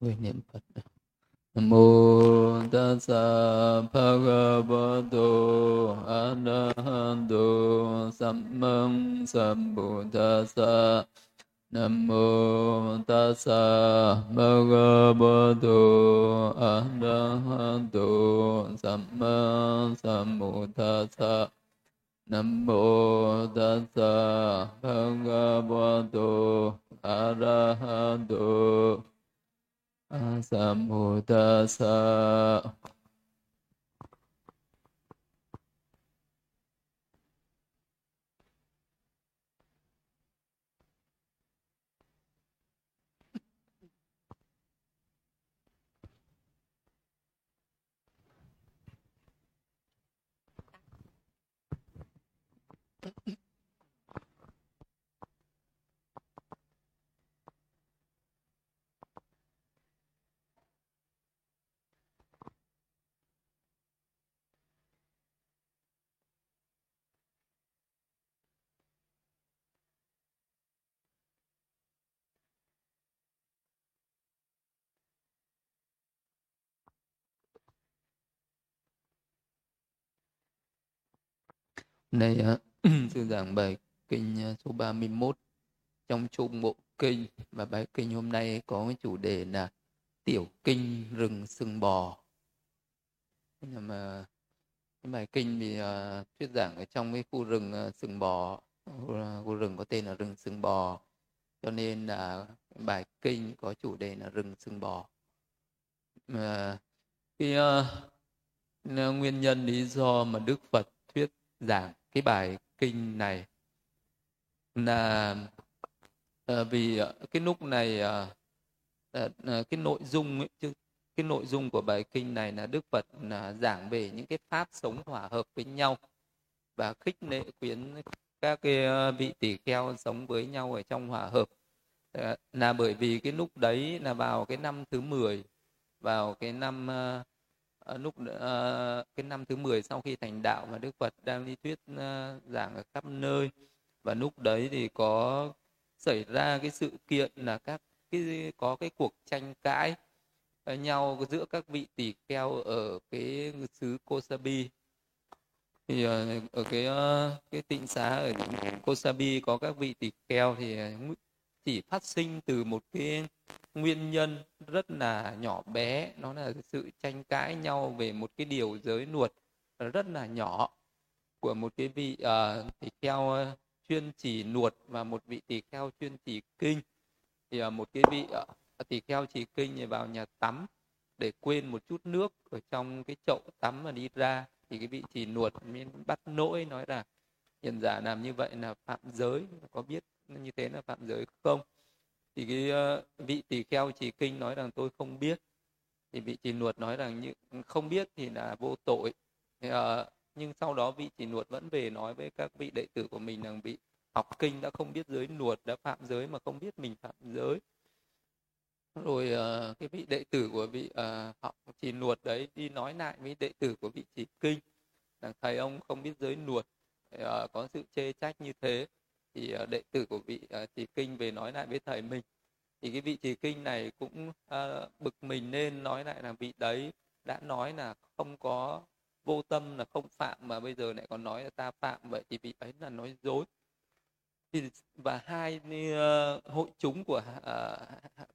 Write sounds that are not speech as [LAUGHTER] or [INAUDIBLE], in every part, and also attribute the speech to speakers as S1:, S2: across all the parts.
S1: với niệm phật. Nam mô tassa bhagavato arahato sammang sambuddhassa. Nam mô tassa bhagavato arahato sammang sambuddhassa. Nam mô tassa bhagavato arahato สัมพุทธัสสะ Đây sư giảng bài kinh à, số 31 trong chung bộ kinh và bài kinh hôm nay có cái chủ đề là tiểu kinh rừng sừng bò. Nhưng mà cái bài kinh thì uh, thuyết giảng ở trong cái khu rừng uh, sừng bò, khu rừng có tên là rừng sừng bò. Cho nên là bài kinh có chủ đề là rừng sừng bò. Mà cái uh, nguyên nhân lý do mà Đức Phật giảng cái bài kinh này. Là ờ, vì ờ, cái lúc này ờ, cái nội dung ấy, chứ cái nội dung của bài kinh này là Đức Phật là giảng về những cái pháp sống hòa hợp với nhau và khích lệ khuyến các cái vị tỷ kheo sống với nhau ở trong hòa hợp. Là bởi vì cái lúc đấy là vào cái năm thứ 10 vào cái năm uh, à, lúc à, cái năm thứ 10 sau khi thành đạo mà Đức Phật đang đi thuyết à, giảng ở khắp nơi. Và lúc đấy thì có xảy ra cái sự kiện là các cái có cái cuộc tranh cãi nhau giữa các vị tỷ kheo ở cái xứ Kosabi. Thì ở cái cái tịnh xá ở Kosabi có các vị tỷ kheo thì chỉ phát sinh từ một cái nguyên nhân rất là nhỏ bé nó là sự tranh cãi nhau về một cái điều giới luật rất là nhỏ của một cái vị ờ, uh, tỳ kheo ờ, chuyên chỉ nuột và một vị tỳ kheo chuyên chỉ kinh. Thì uh, một cái vị uh, tỳ kheo chỉ kinh thì vào nhà tắm để quên một chút nước ở trong cái chậu tắm mà đi ra thì cái vị chỉ nuột mới bắt nỗi nói là hiện giả làm như vậy là phạm giới có biết như thế là phạm giới không? Thì cái uh, vị tỳ kheo trì kinh nói rằng tôi không biết thì vị trì nuột nói rằng những không biết thì là vô tội. Thì, uh, ờ, nhưng sau đó vị trì nuột vẫn về nói với các vị đệ tử của mình rằng vị học kinh đã không biết giới nuột đã phạm giới mà không biết mình phạm giới. Rồi uh, cái vị đệ tử của vị uh, học trì nuột đấy đi nói lại với đệ tử của vị trì kinh rằng thầy ông không biết giới nuột uh, có sự chê trách như thế thì uh, đệ tử của vị uh, trì kinh về nói lại với thầy mình. Thì cái vị trì kinh này cũng uh, bực mình nên nói lại là vị đấy đã nói là không có vô tâm là không phạm mà bây giờ lại còn nói là ta phạm. Vậy thì vị ấy là nói dối. Thì và hai uh, hội chúng của uh,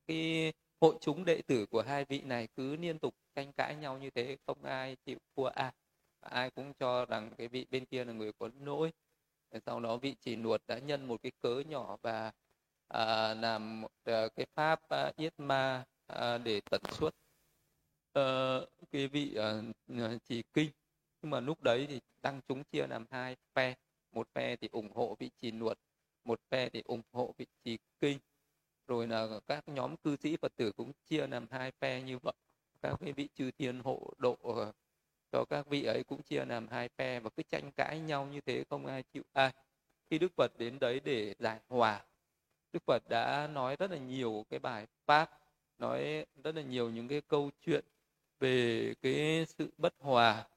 S1: cái hội chúng đệ tử của hai vị này cứ liên tục tranh cãi nhau như thế không ai chịu thua. Ai ai cũng cho rằng cái vị bên kia là người có lỗi sau đó vị chỉ nuột đã nhân một cái cớ nhỏ và à, làm một à, cái pháp à, yết ma à, để tận suất. À, cái vị à, à, trì kinh. Nhưng mà lúc đấy thì tăng chúng chia làm hai phe. Một phe thì ủng hộ vị trì nuột một phe thì ủng hộ vị trì kinh. Rồi là các nhóm cư sĩ phật tử cũng chia làm hai phe như vậy. Các cái vị chư thiên hộ độ à, cho các vị ấy cũng chia làm hai phe và cứ tranh cãi nhau như thế không ai chịu ai. Khi đức phật đến đấy để giải hòa đức phật đã nói rất là nhiều cái bài pháp nói rất là nhiều những cái câu chuyện về cái sự bất hòa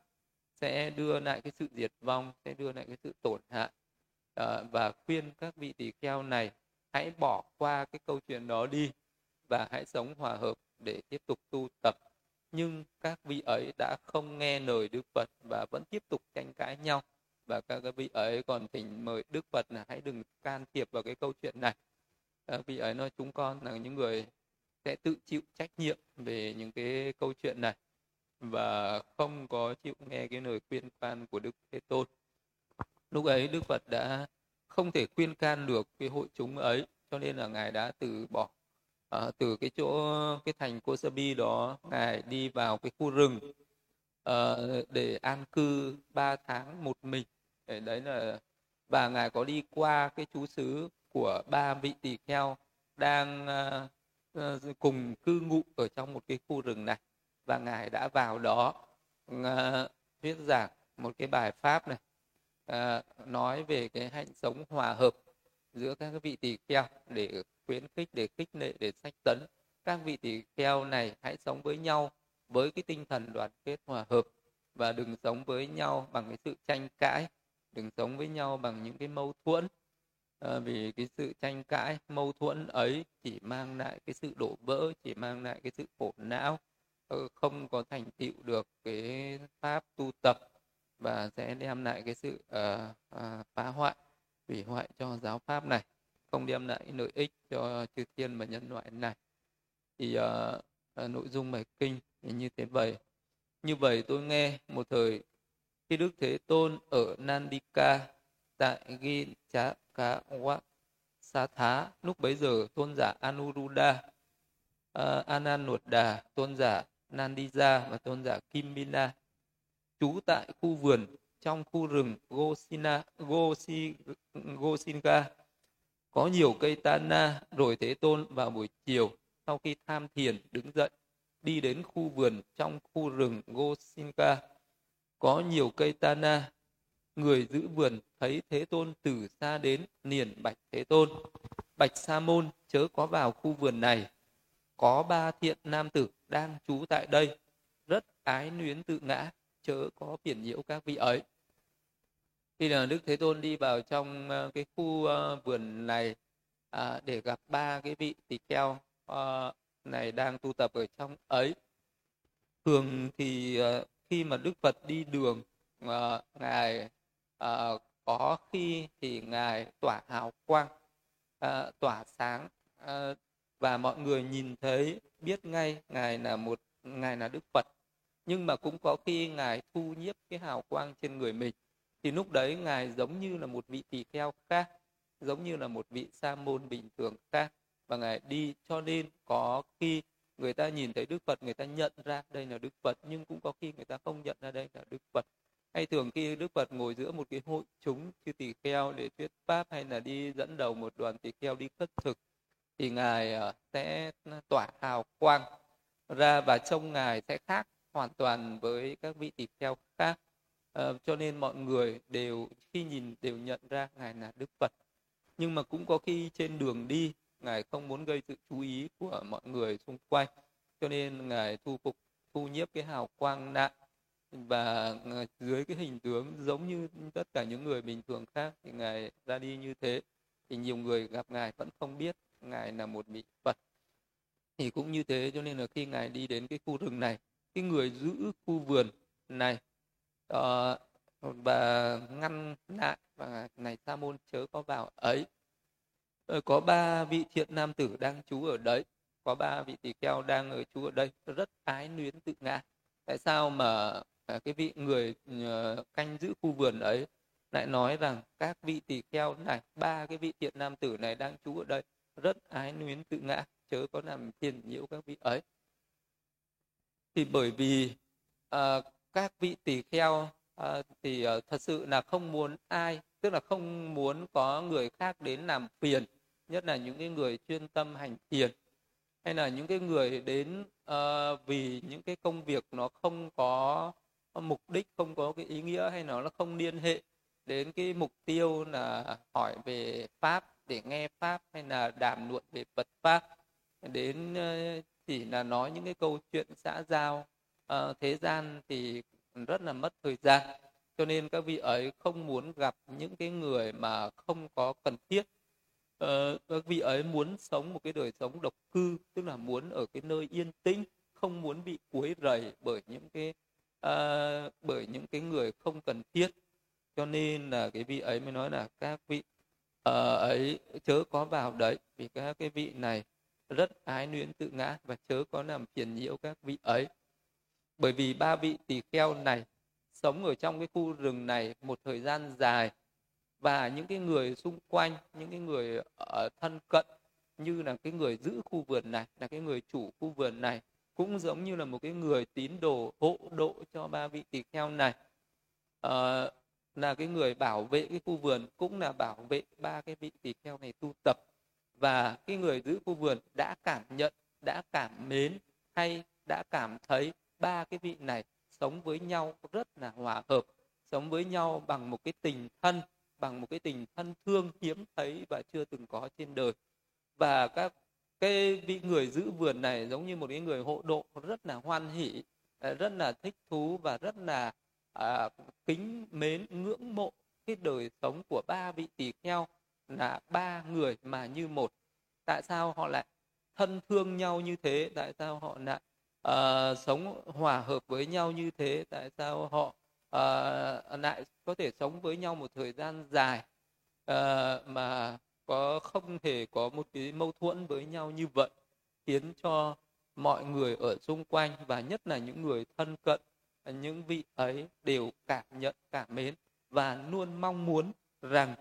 S1: sẽ đưa lại cái sự diệt vong sẽ đưa lại cái sự tổn hại. À, và khuyên các vị tỳ kheo này hãy bỏ qua cái câu chuyện đó đi và hãy sống hòa hợp để tiếp tục tu tập nhưng các vị ấy đã không nghe lời Đức Phật và vẫn tiếp tục tranh cãi nhau. Và các vị ấy còn thỉnh mời Đức Phật là hãy đừng can thiệp vào cái câu chuyện này. Các vị ấy nói chúng con là những người sẽ tự chịu trách nhiệm về những cái câu chuyện này và không có chịu nghe cái lời khuyên can của Đức Thế Tôn. Lúc ấy Đức Phật đã không thể khuyên can được cái hội chúng ấy, cho nên là ngài đã từ bỏ à, từ cái chỗ cái thành Kosabi đó ngài đi vào cái khu rừng à, để an cư 3 tháng một mình. Để đấy là và ngài có đi qua cái chú xứ của ba vị tỳ kheo đang uh, cùng cư ngụ ở trong một cái khu rừng này. Và ngài đã vào đó uh, thuyết giảng một cái bài pháp này uh, nói về cái hạnh sống hòa hợp giữa các vị tỳ kheo để khuyến khích để khích lệ để sách tấn các vị tỳ kheo này hãy sống với nhau với cái tinh thần đoàn kết hòa hợp và đừng sống với nhau bằng cái sự tranh cãi đừng sống với nhau bằng những cái mâu thuẫn. À, vì cái sự tranh cãi mâu thuẫn ấy chỉ mang lại cái sự đổ vỡ chỉ mang lại cái sự khổ não. Ờ, không có thành tựu được cái pháp tu tập và sẽ đem lại cái sự uh, uh, phá hoại hủy hoại cho giáo pháp này không đem lại lợi ích cho chư thiên và nhân loại này. Thì uh, uh, nội dung bài kinh như thế vậy. Như vậy tôi nghe một thời khi đức thế tôn ở nandika tại ghi chá cá sa thá lúc bấy giờ tôn giả anuruddha ờ, uh, ananuddha tôn giả nandija và tôn giả kimbina trú tại khu vườn trong khu rừng Gosina, Gosi, Gosinga có nhiều cây tana rồi Thế Tôn vào buổi chiều sau khi tham thiền đứng dậy đi đến khu vườn trong khu rừng Gosinga. Có nhiều cây tana người giữ vườn thấy Thế Tôn từ xa đến liền bạch Thế Tôn. Bạch Sa môn chớ có vào khu vườn này. Có ba thiện nam tử đang trú tại đây rất ái luyến tự ngã chớ có phiền nhiễu các vị ấy khi là đức thế tôn đi vào trong ờ, cái khu ờ, vườn này à, để gặp ba cái vị tỳ kheo ờ, này đang tu tập ở trong ấy thường thì ờ, khi mà đức phật đi đường ngài có khi thì ngài tỏa hào quang tỏa sáng và mọi người nhìn thấy biết ngay ngài là một ngài là đức phật. Nhưng mà cũng có khi ngài thu nhiếp cái hào quang trên người mình thì lúc đấy ngài giống như là một vị tỳ kheo khác, giống như là một vị sa môn bình thường khác. Và ngài đi cho nên có khi người ta nhìn thấy đức phật, người ta nhận ra đây là đức phật, nhưng cũng có khi người ta không nhận ra đây là đức phật. Hay thường khi đức phật ngồi giữa một cái hội chúng như tỳ kheo để thuyết pháp hay là đi dẫn đầu một đoàn tỳ kheo đi khất thực, thì ngài ờ, sẽ tỏa hào quang ra và trông ngài sẽ khác hoàn toàn với các vị tỳ kheo khác à, cho nên mọi người đều khi nhìn đều nhận ra ngài là đức phật. Nhưng mà cũng có khi trên đường đi ngài không muốn gây sự chú ý của mọi người xung quanh. Cho nên ngài thu phục thu nhiếp cái hào quang nặng và ờ, dưới cái hình tướng giống như tất cả những người bình thường khác thì ngài ra đi như thế. Thì nhiều người gặp ngài vẫn không biết ngài là một vị phật. Thì cũng như thế cho nên là khi ngài đi đến cái khu rừng này cái người giữ khu vườn này uh, và ngăn lại và này sa môn chớ có vào ấy. Ờ, có ba vị thiện nam tử đang trú ở đấy. Có ba vị tỳ kheo đang ở trú ở đây. Rất ái luyến tự ngã. Tại sao mà à, cái vị người ờ, canh giữ khu vườn ấy lại nói rằng các vị tỳ kheo này ba cái vị thiện nam tử này đang trú ở đây rất ái luyến tự ngã chớ có làm phiền nhiễu các vị ấy? Thì bởi vì à, các vị tỳ kheo à, thì uh, thật sự là không muốn ai tức là không muốn có người khác đến làm phiền nhất là những cái người chuyên tâm hành thiền hay là những cái người đến uh, vì những cái công việc nó không có mục đích không có cái ý nghĩa hay nó nó không liên hệ đến cái mục tiêu là hỏi về pháp để nghe pháp hay là đàm luận về Phật pháp. Đến chỉ là nói những cái câu chuyện xã giao uh, thế gian thì rất là mất thời gian. Cho nên các vị ấy không muốn gặp những cái người mà không có cần thiết. Uh, các vị ấy muốn sống một cái đời sống độc cư tức là muốn ở cái nơi yên tĩnh không muốn bị quấy rầy bởi những cái uh, bởi những cái người không cần thiết. Cho nên là cái vị ấy mới nói là các vị uh, ấy chớ có vào đấy vì các cái vị này rất ái luyến tự ngã và chớ có làm phiền nhiễu các vị ấy bởi vì ba vị tỳ kheo này sống ở trong cái khu rừng này một thời gian dài và những cái người xung quanh những cái người ở thân cận như là cái người giữ khu vườn này là cái người chủ khu vườn này cũng giống như là một cái người tín đồ hộ độ cho ba vị tỳ kheo này. À, là cái người bảo vệ cái khu vườn cũng là bảo vệ ba cái vị tỳ kheo này tu tập. Và cái người giữ khu vườn đã cảm nhận đã cảm mến hay đã cảm thấy ba cái vị này sống với nhau rất là hòa hợp sống với nhau bằng một cái tình thân bằng một cái tình thân thương hiếm thấy và chưa từng có trên đời. Và các cái vị người giữ vườn này giống như một cái người hộ độ rất là hoan hỷ à, rất là thích thú và rất là à, kính mến ngưỡng mộ cái đời sống của ba vị tỳ kheo là ba người mà như một. Tại sao họ lại thân thương nhau như thế? Tại sao họ lại uh, sống hòa hợp với nhau như thế tại sao họ uh, lại có thể sống với nhau một thời gian dài uh, mà có không thể có một cái mâu thuẫn với nhau như vậy khiến cho mọi người ở xung quanh và nhất là những người thân cận những vị ấy đều cảm nhận cảm mến và luôn mong muốn rằng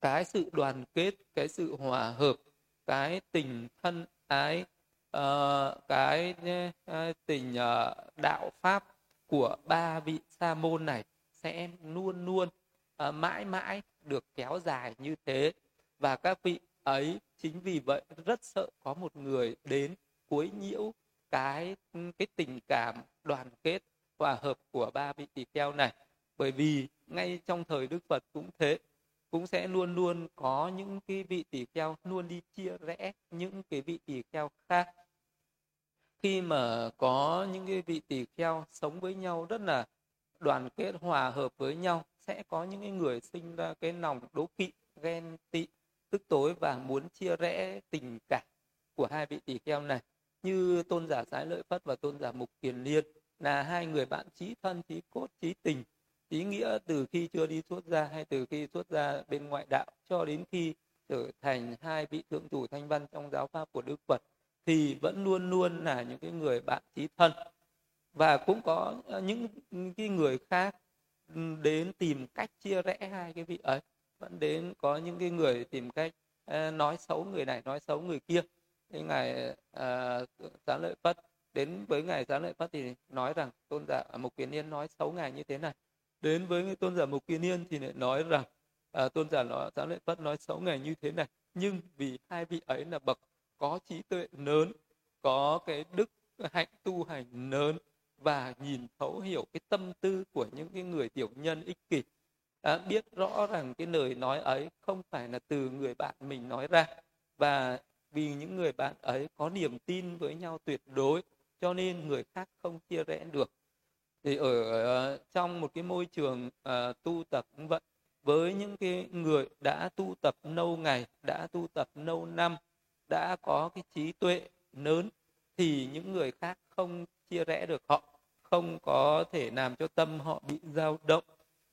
S1: cái sự đoàn kết cái sự hòa hợp cái tình thân ái uh, cái uh, tình uh, đạo pháp của ba vị sa môn này sẽ luôn luôn uh, mãi mãi được kéo dài như thế. Và các vị ấy chính vì vậy rất sợ có một người đến quấy nhiễu cái ừ, cái tình cảm đoàn kết hòa hợp của ba vị tỳ kheo này. Bởi vì ngay trong thời đức phật cũng thế cũng sẽ luôn luôn có những cái vị tỳ kheo luôn đi chia rẽ những cái vị tỳ kheo khác. Khi mà có những cái vị tỳ kheo sống với nhau rất là đoàn kết, hòa hợp với nhau, sẽ có những cái người sinh ra cái lòng đố kỵ, ghen tị, tức tối và muốn chia rẽ tình cảm của hai vị tỳ kheo này. Như tôn giả sái lợi phất và tôn giả mục kiền liên, là hai người bạn chí thân chí cốt chí tình ý nghĩa từ khi chưa đi xuất gia hay từ khi xuất gia bên ngoại đạo cho đến khi trở thành hai vị thượng thủ thanh văn trong giáo pháp của đức phật thì vẫn luôn luôn là những cái người bạn chí thân. Và cũng có ờ, những cái người khác đến tìm cách chia rẽ hai cái vị ấy vẫn đến có những cái người tìm cách ờ, nói xấu người này nói xấu người kia. Cái ngài ờ, uh, giá lợi phất đến với ngài giá lợi phất thì nói rằng tôn giả mục kiến yên nói xấu ngài như thế này đến với tôn giả mục kiên niên thì lại nói rằng à, tôn giả nó giáo lệ phất nói xấu ngày như thế này nhưng vì hai vị ấy là bậc có trí tuệ lớn có cái đức hạnh tu hành lớn và nhìn thấu hiểu cái tâm tư của những cái người tiểu nhân ích kỷ đã biết rõ rằng cái lời nói ấy không phải là từ người bạn mình nói ra. Và vì những người bạn ấy có niềm tin với nhau tuyệt đối cho nên người khác không chia rẽ được thì ở uh, trong một cái môi trường uh, tu tập cũng vậy với những cái người đã tu tập lâu ngày đã tu tập lâu năm đã có cái trí tuệ lớn thì những người khác không chia rẽ được họ không có thể làm cho tâm họ bị dao động.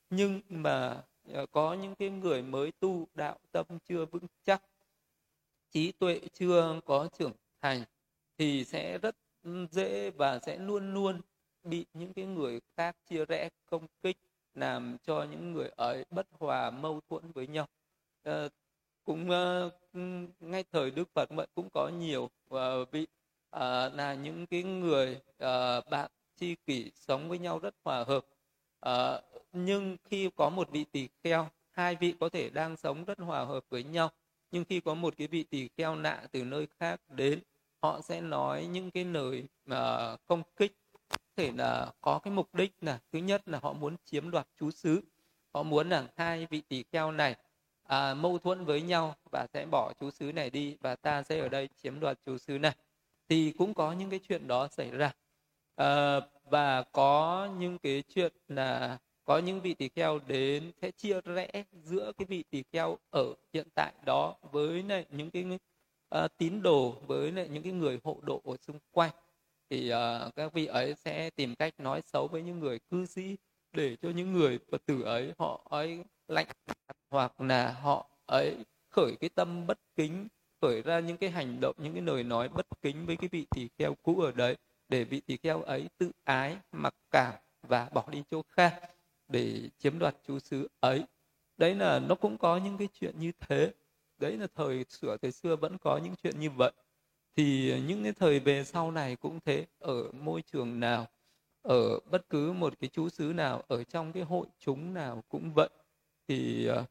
S1: Nhưng mà ờ, có những cái người mới tu đạo tâm chưa vững chắc trí tuệ chưa có trưởng thành thì sẽ rất ừ, dễ và sẽ luôn luôn bị những cái người khác chia rẽ công kích làm cho những người ở bất hòa mâu thuẫn với nhau. À, cũng uh, ngay thời đức phật vậy cũng có nhiều uh, vị uh, là những cái người uh, bạn tri kỷ sống với nhau rất hòa hợp. Uh, nhưng khi có một vị tỳ kheo hai vị có thể đang sống rất hòa hợp với nhau. Nhưng khi có một cái vị tỳ kheo nạ từ nơi khác đến họ sẽ nói những cái lời uh, công kích thể là có cái mục đích là thứ nhất là họ muốn chiếm đoạt chú xứ. Họ muốn là hai vị tỷ kheo này à, mâu thuẫn với nhau và sẽ bỏ chú xứ này đi và ta sẽ ở đây chiếm đoạt chú xứ này. Thì cũng có những cái chuyện đó xảy ra. À, và có những cái chuyện là có những vị tỳ kheo đến sẽ chia rẽ giữa cái vị tỳ kheo ở hiện tại đó với lại những cái uh, tín đồ với lại những cái người hộ độ ở xung quanh thì uh, các vị ấy sẽ tìm cách nói xấu với những người cư sĩ để cho những người phật tử ấy họ ấy lạnh hoặc là họ ấy khởi cái tâm bất kính khởi ra những cái hành động những cái lời nói bất kính với cái vị tỳ kheo cũ ở đấy để vị tỳ kheo ấy tự ái mặc cảm và bỏ đi chỗ khác để chiếm đoạt chú xứ ấy. Đấy là nó cũng có những cái chuyện như thế. Đấy là thời sửa thời xưa vẫn có những chuyện như vậy thì ờ, những cái thời về sau này cũng thế. Ở môi trường nào ở bất cứ một cái chú xứ nào ở trong cái hội chúng nào cũng vậy thì ờ,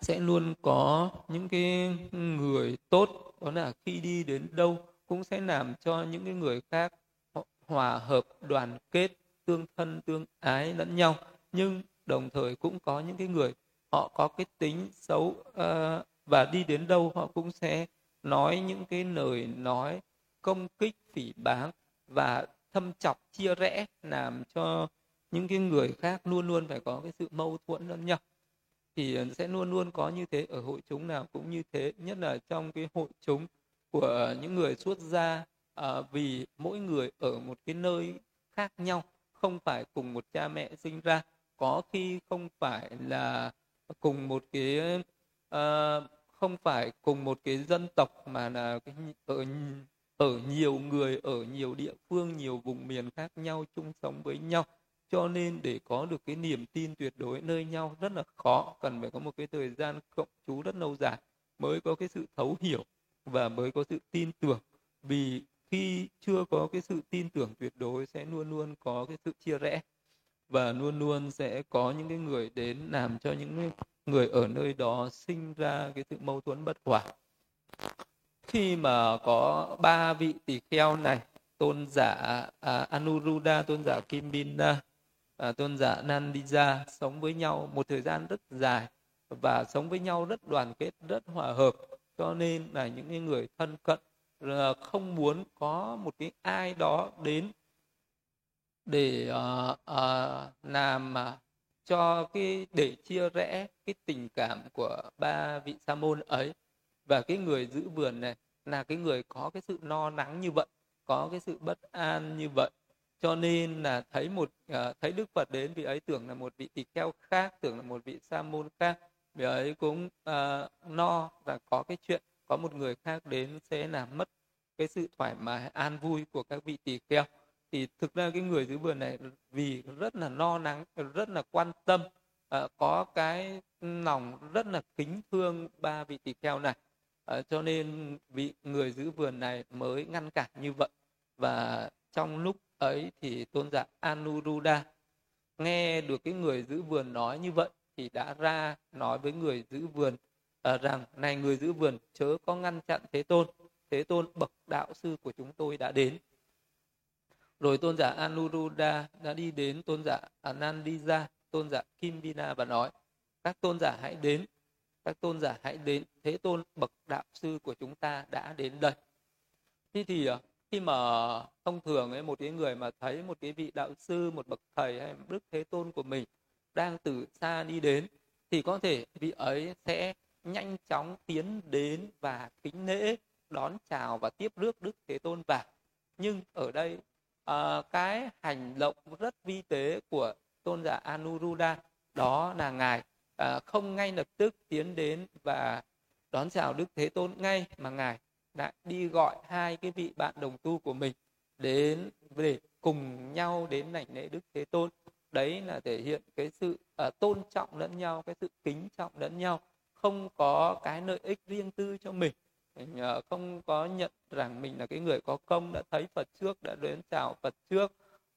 S1: sẽ luôn có những cái người tốt. Đó là khi đi đến đâu cũng sẽ làm cho những cái người khác hòa hợp đoàn kết tương thân tương ái lẫn nhau. Nhưng đồng thời cũng có những cái người họ có cái tính xấu uh, và đi đến đâu họ cũng sẽ nói những cái lời nói công kích phỉ báng và thâm chọc chia rẽ làm cho những cái người khác luôn luôn phải có cái sự mâu thuẫn lẫn nhau. Thì ờ, sẽ luôn luôn có như thế ở hội chúng nào cũng như thế nhất là trong cái hội chúng của những người xuất gia à, vì mỗi người ở một cái nơi khác nhau không phải cùng một cha mẹ sinh ra. Có khi không phải là cùng một cái uh, không phải cùng một cái dân tộc mà là cái, ở ở nhiều người ở nhiều địa phương nhiều vùng miền khác nhau chung sống với nhau. Cho nên để có được cái niềm tin tuyệt đối nơi nhau rất là khó cần phải có một cái thời gian cộng chú rất lâu dài mới có cái sự thấu hiểu và mới có sự tin tưởng. Vì khi chưa có cái sự tin tưởng tuyệt đối sẽ luôn luôn có cái sự chia rẽ và luôn luôn sẽ có những cái người đến làm cho những người ở nơi đó sinh ra cái sự mâu thuẫn bất hòa. Khi mà có ba vị tỳ kheo này tôn giả à, Anuruddha tôn giả Kimbina à, tôn giả Nandija sống với nhau một thời gian rất dài và sống với nhau rất đoàn kết rất hòa hợp cho nên là những người thân cận à, không muốn có một cái ai đó đến để uh, uh, làm uh, cho cái để chia rẽ cái tình cảm của ba vị sa môn ấy. Và cái người giữ vườn này là cái người có cái sự no nắng như vậy có cái sự bất an như vậy. Cho nên là thấy một uh, thấy đức phật đến vị ấy tưởng là một vị tỳ kheo khác tưởng là một vị sa môn khác. Vị ấy cũng uh, no và có cái chuyện có một người khác đến sẽ làm mất cái sự thoải mái an vui của các vị tỳ kheo thì thực ra cái người giữ vườn này vì rất là lo lắng, rất là quan tâm uh, có cái lòng rất là kính thương ba vị tỳ kheo này uh, cho nên vị người giữ vườn này mới ngăn cản như vậy. Và trong lúc ấy thì tôn giả Anuruddha nghe được cái người giữ vườn nói như vậy thì đã ra nói với người giữ vườn uh, rằng này người giữ vườn chớ có ngăn chặn thế tôn. Thế tôn bậc đạo sư của chúng tôi đã đến rồi tôn giả Anuruddha đã đi đến tôn giả Anandija, tôn giả Kimbina và nói, các tôn giả hãy đến, các tôn giả hãy đến, thế tôn bậc đạo sư của chúng ta đã đến đây. Thế thì ờ, khi mà thông thường ấy, một cái người mà thấy một cái vị đạo sư, một bậc thầy hay một đức thế tôn của mình đang từ xa đi đến, thì có thể vị ấy sẽ nhanh chóng tiến đến và kính lễ đón chào và tiếp rước đức thế tôn vào. Nhưng ở đây uh, cái hành động rất vi tế của tôn giả Anuruddha đó là ngài uh, không ngay lập tức tiến đến và đón chào đức thế tôn ngay mà ngài đã đi gọi hai cái vị bạn đồng tu của mình đến để cùng nhau đến lãnh lễ đức thế tôn. Đấy là thể hiện cái sự uh, tôn trọng lẫn nhau cái sự kính trọng lẫn nhau không có cái lợi ích riêng tư cho mình. Ờ, không có nhận rằng mình là cái người có công đã thấy phật trước đã đến chào phật trước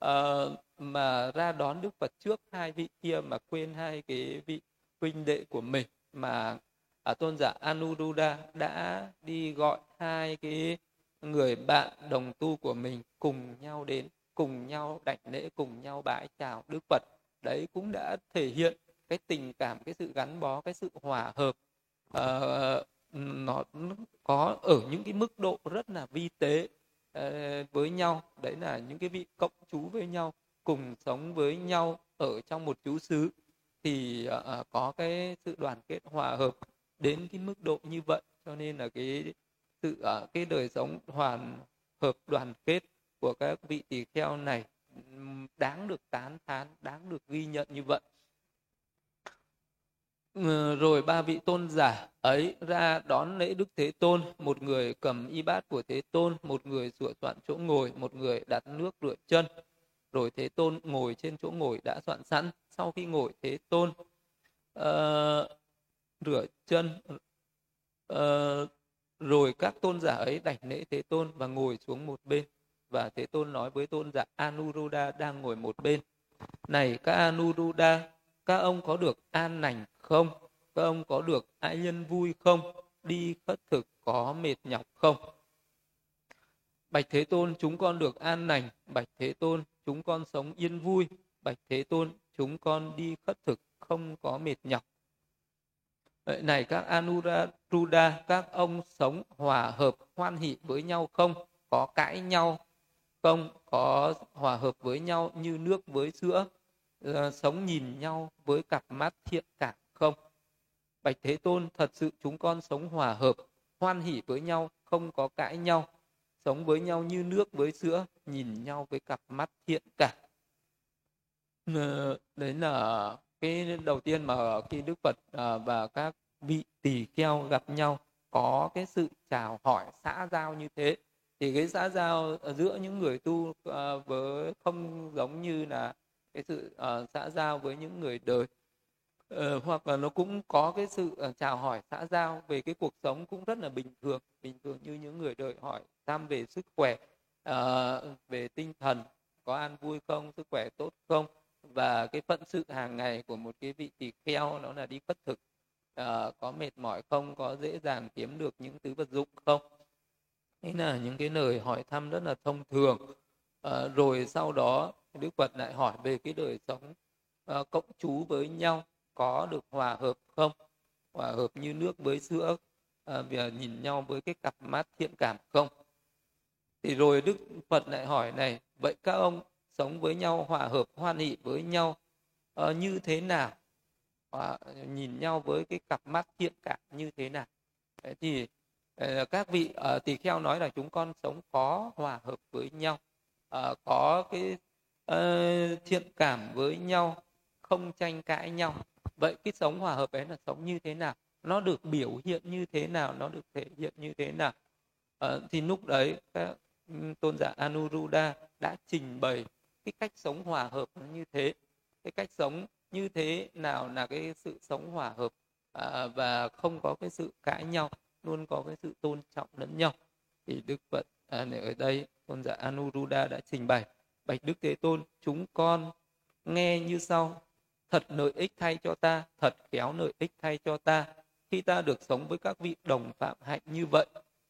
S1: uh, mà ra đón đức phật trước hai vị kia mà quên hai cái vị huynh đệ của mình mà à, tôn giả Anuruddha đã đi gọi hai cái người bạn đồng tu của mình cùng nhau đến cùng nhau đảnh lễ cùng nhau bái chào Đức Phật. Đấy cũng đã thể hiện cái tình cảm cái sự gắn bó cái sự hòa hợp uh, nó có ở những cái mức độ rất là vi tế ờ, với nhau. Đấy là những cái vị cộng chú với nhau cùng sống với nhau ở trong một chú xứ. Thì uh, có cái sự đoàn kết hòa hợp đến cái mức độ như vậy. Cho nên là cái sự uh, cái đời sống hoàn hợp đoàn kết của các vị tỳ kheo này đáng được tán thán đáng được ghi nhận như vậy. Ờ, rồi ba vị tôn giả ấy ra đón lễ đức thế tôn. Một người cầm y bát của thế tôn một người sửa soạn chỗ ngồi một người đặt nước rửa chân. Rồi thế tôn ngồi trên chỗ ngồi đã soạn sẵn. Sau khi ngồi thế tôn uh, rửa chân uh, rồi các tôn giả ấy đảnh lễ thế tôn và ngồi xuống một bên. Và thế tôn nói với tôn giả anuruddha đang ngồi một bên. Này các anuruddha các ông có được an lành không các ông có được ái nhân vui không đi khất thực có mệt nhọc không bạch thế tôn chúng con được an lành bạch thế tôn chúng con sống yên vui bạch thế tôn chúng con đi khất thực không có mệt nhọc Vậy này các Anuruddha, các ông sống hòa hợp hoan hỷ với nhau không? Có cãi nhau không? Có hòa hợp với nhau như nước với sữa? Ờ, sống nhìn nhau với cặp mắt thiện cảm? Bạch Thế Tôn, thật sự chúng con sống hòa hợp, hoan hỷ với nhau, không có cãi nhau, sống với nhau như nước với sữa, nhìn nhau với cặp mắt thiện cảm. Đấy là cái đầu tiên mà khi Đức Phật à, và các vị tỳ kheo gặp nhau có cái sự chào hỏi xã giao như thế thì cái xã giao giữa những người tu à, với không giống như là cái sự à, xã giao với những người đời Ờ, hoặc là nó cũng có cái sự uh, chào hỏi xã giao về cái cuộc sống cũng rất là bình thường bình thường như những người đợi hỏi thăm về sức khỏe uh, về tinh thần có an vui không sức khỏe tốt không và cái phận sự hàng ngày của một cái vị tỳ kheo nó là đi khất thực. Uh, có mệt mỏi không có dễ dàng kiếm được những thứ vật dụng không. Thế là những cái lời hỏi thăm rất là thông thường. Uh, rồi sau đó đức phật lại hỏi về cái đời sống uh, cộng chú với nhau có được hòa hợp không? Hòa hợp như nước với sữa và nhìn nhau với cái cặp mắt thiện cảm không? Thì rồi đức phật lại hỏi này vậy các ông sống với nhau hòa hợp hoan hỷ với nhau à, như thế nào? À, nhìn nhau với cái cặp mắt thiện cảm như thế nào? Đấy thì ờ, các vị uh, tỳ kheo nói là chúng con sống có hòa hợp với nhau uh, có cái uh, thiện cảm với nhau không tranh cãi nhau vậy cái sống hòa hợp ấy là sống như thế nào? Nó được biểu hiện như thế nào? Nó được thể hiện như thế nào? À, thì lúc đấy các tôn giả Anuruddha đã trình bày cái cách sống hòa hợp như thế. Cái cách sống như thế nào là cái sự sống hòa hợp à, và không có cái sự cãi nhau luôn có cái sự tôn trọng lẫn nhau. Thì đức phật à, ở đây tôn giả anuruddha đã trình bày. Bạch đức thế tôn chúng con nghe như sau thật lợi ích thay cho ta, thật khéo lợi ích thay cho ta. Khi ta được sống với các vị đồng phạm hạnh như vậy,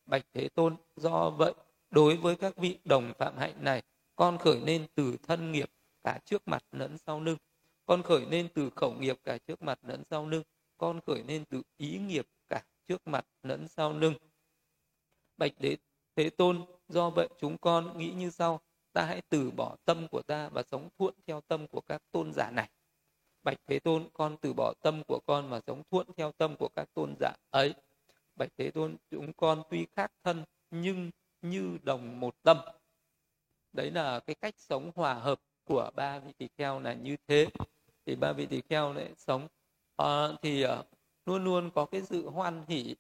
S1: bạch thế tôn do vậy, đối với các vị đồng phạm hạnh này, con khởi nên từ thân nghiệp cả trước mặt lẫn sau lưng. Con khởi nên từ khẩu nghiệp cả trước mặt lẫn sau lưng. Con khởi nên từ ý nghiệp cả trước mặt lẫn sau lưng. Bạch đế, thế tôn, do vậy chúng con nghĩ như sau. Ta hãy từ bỏ tâm của ta và sống thuận theo tâm của các tôn giả này bạch thế tôn con từ bỏ tâm của con mà sống thuận theo tâm của các tôn giả ấy. Bạch thế tôn chúng con tuy khác thân nhưng như đồng một tâm. Đấy là cái cách sống hòa hợp của ba vị tỳ kheo là như thế. Thì ba vị tỳ kheo lại sống uh, thì uh, luôn luôn có cái sự hoan hỷ.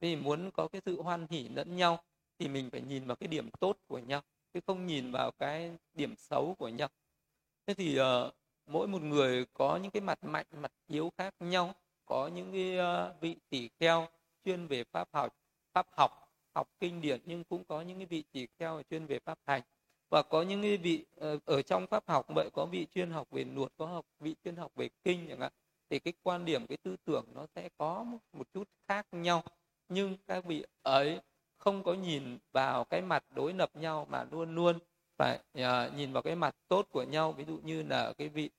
S1: Vì muốn có cái sự hoan hỷ lẫn nhau thì mình phải nhìn vào cái điểm tốt của nhau chứ không nhìn vào cái điểm xấu của nhau. Thế thì uh, mỗi một người có những cái mặt mạnh mặt yếu khác nhau có những cái uh, vị tỷ kheo chuyên về pháp học pháp học học kinh điển nhưng cũng có những cái vị tỷ kheo chuyên về pháp hành. Và có những cái vị ờ, ở trong pháp học vậy có vị chuyên học về luật có học vị chuyên học về kinh chẳng hạn. Thì cái quan điểm cái tư tưởng nó sẽ có một chút khác nhau. Nhưng các vị ấy không có nhìn vào cái mặt đối lập nhau mà luôn luôn phải uh, à, nhìn vào cái mặt tốt của nhau ví dụ như là cái vị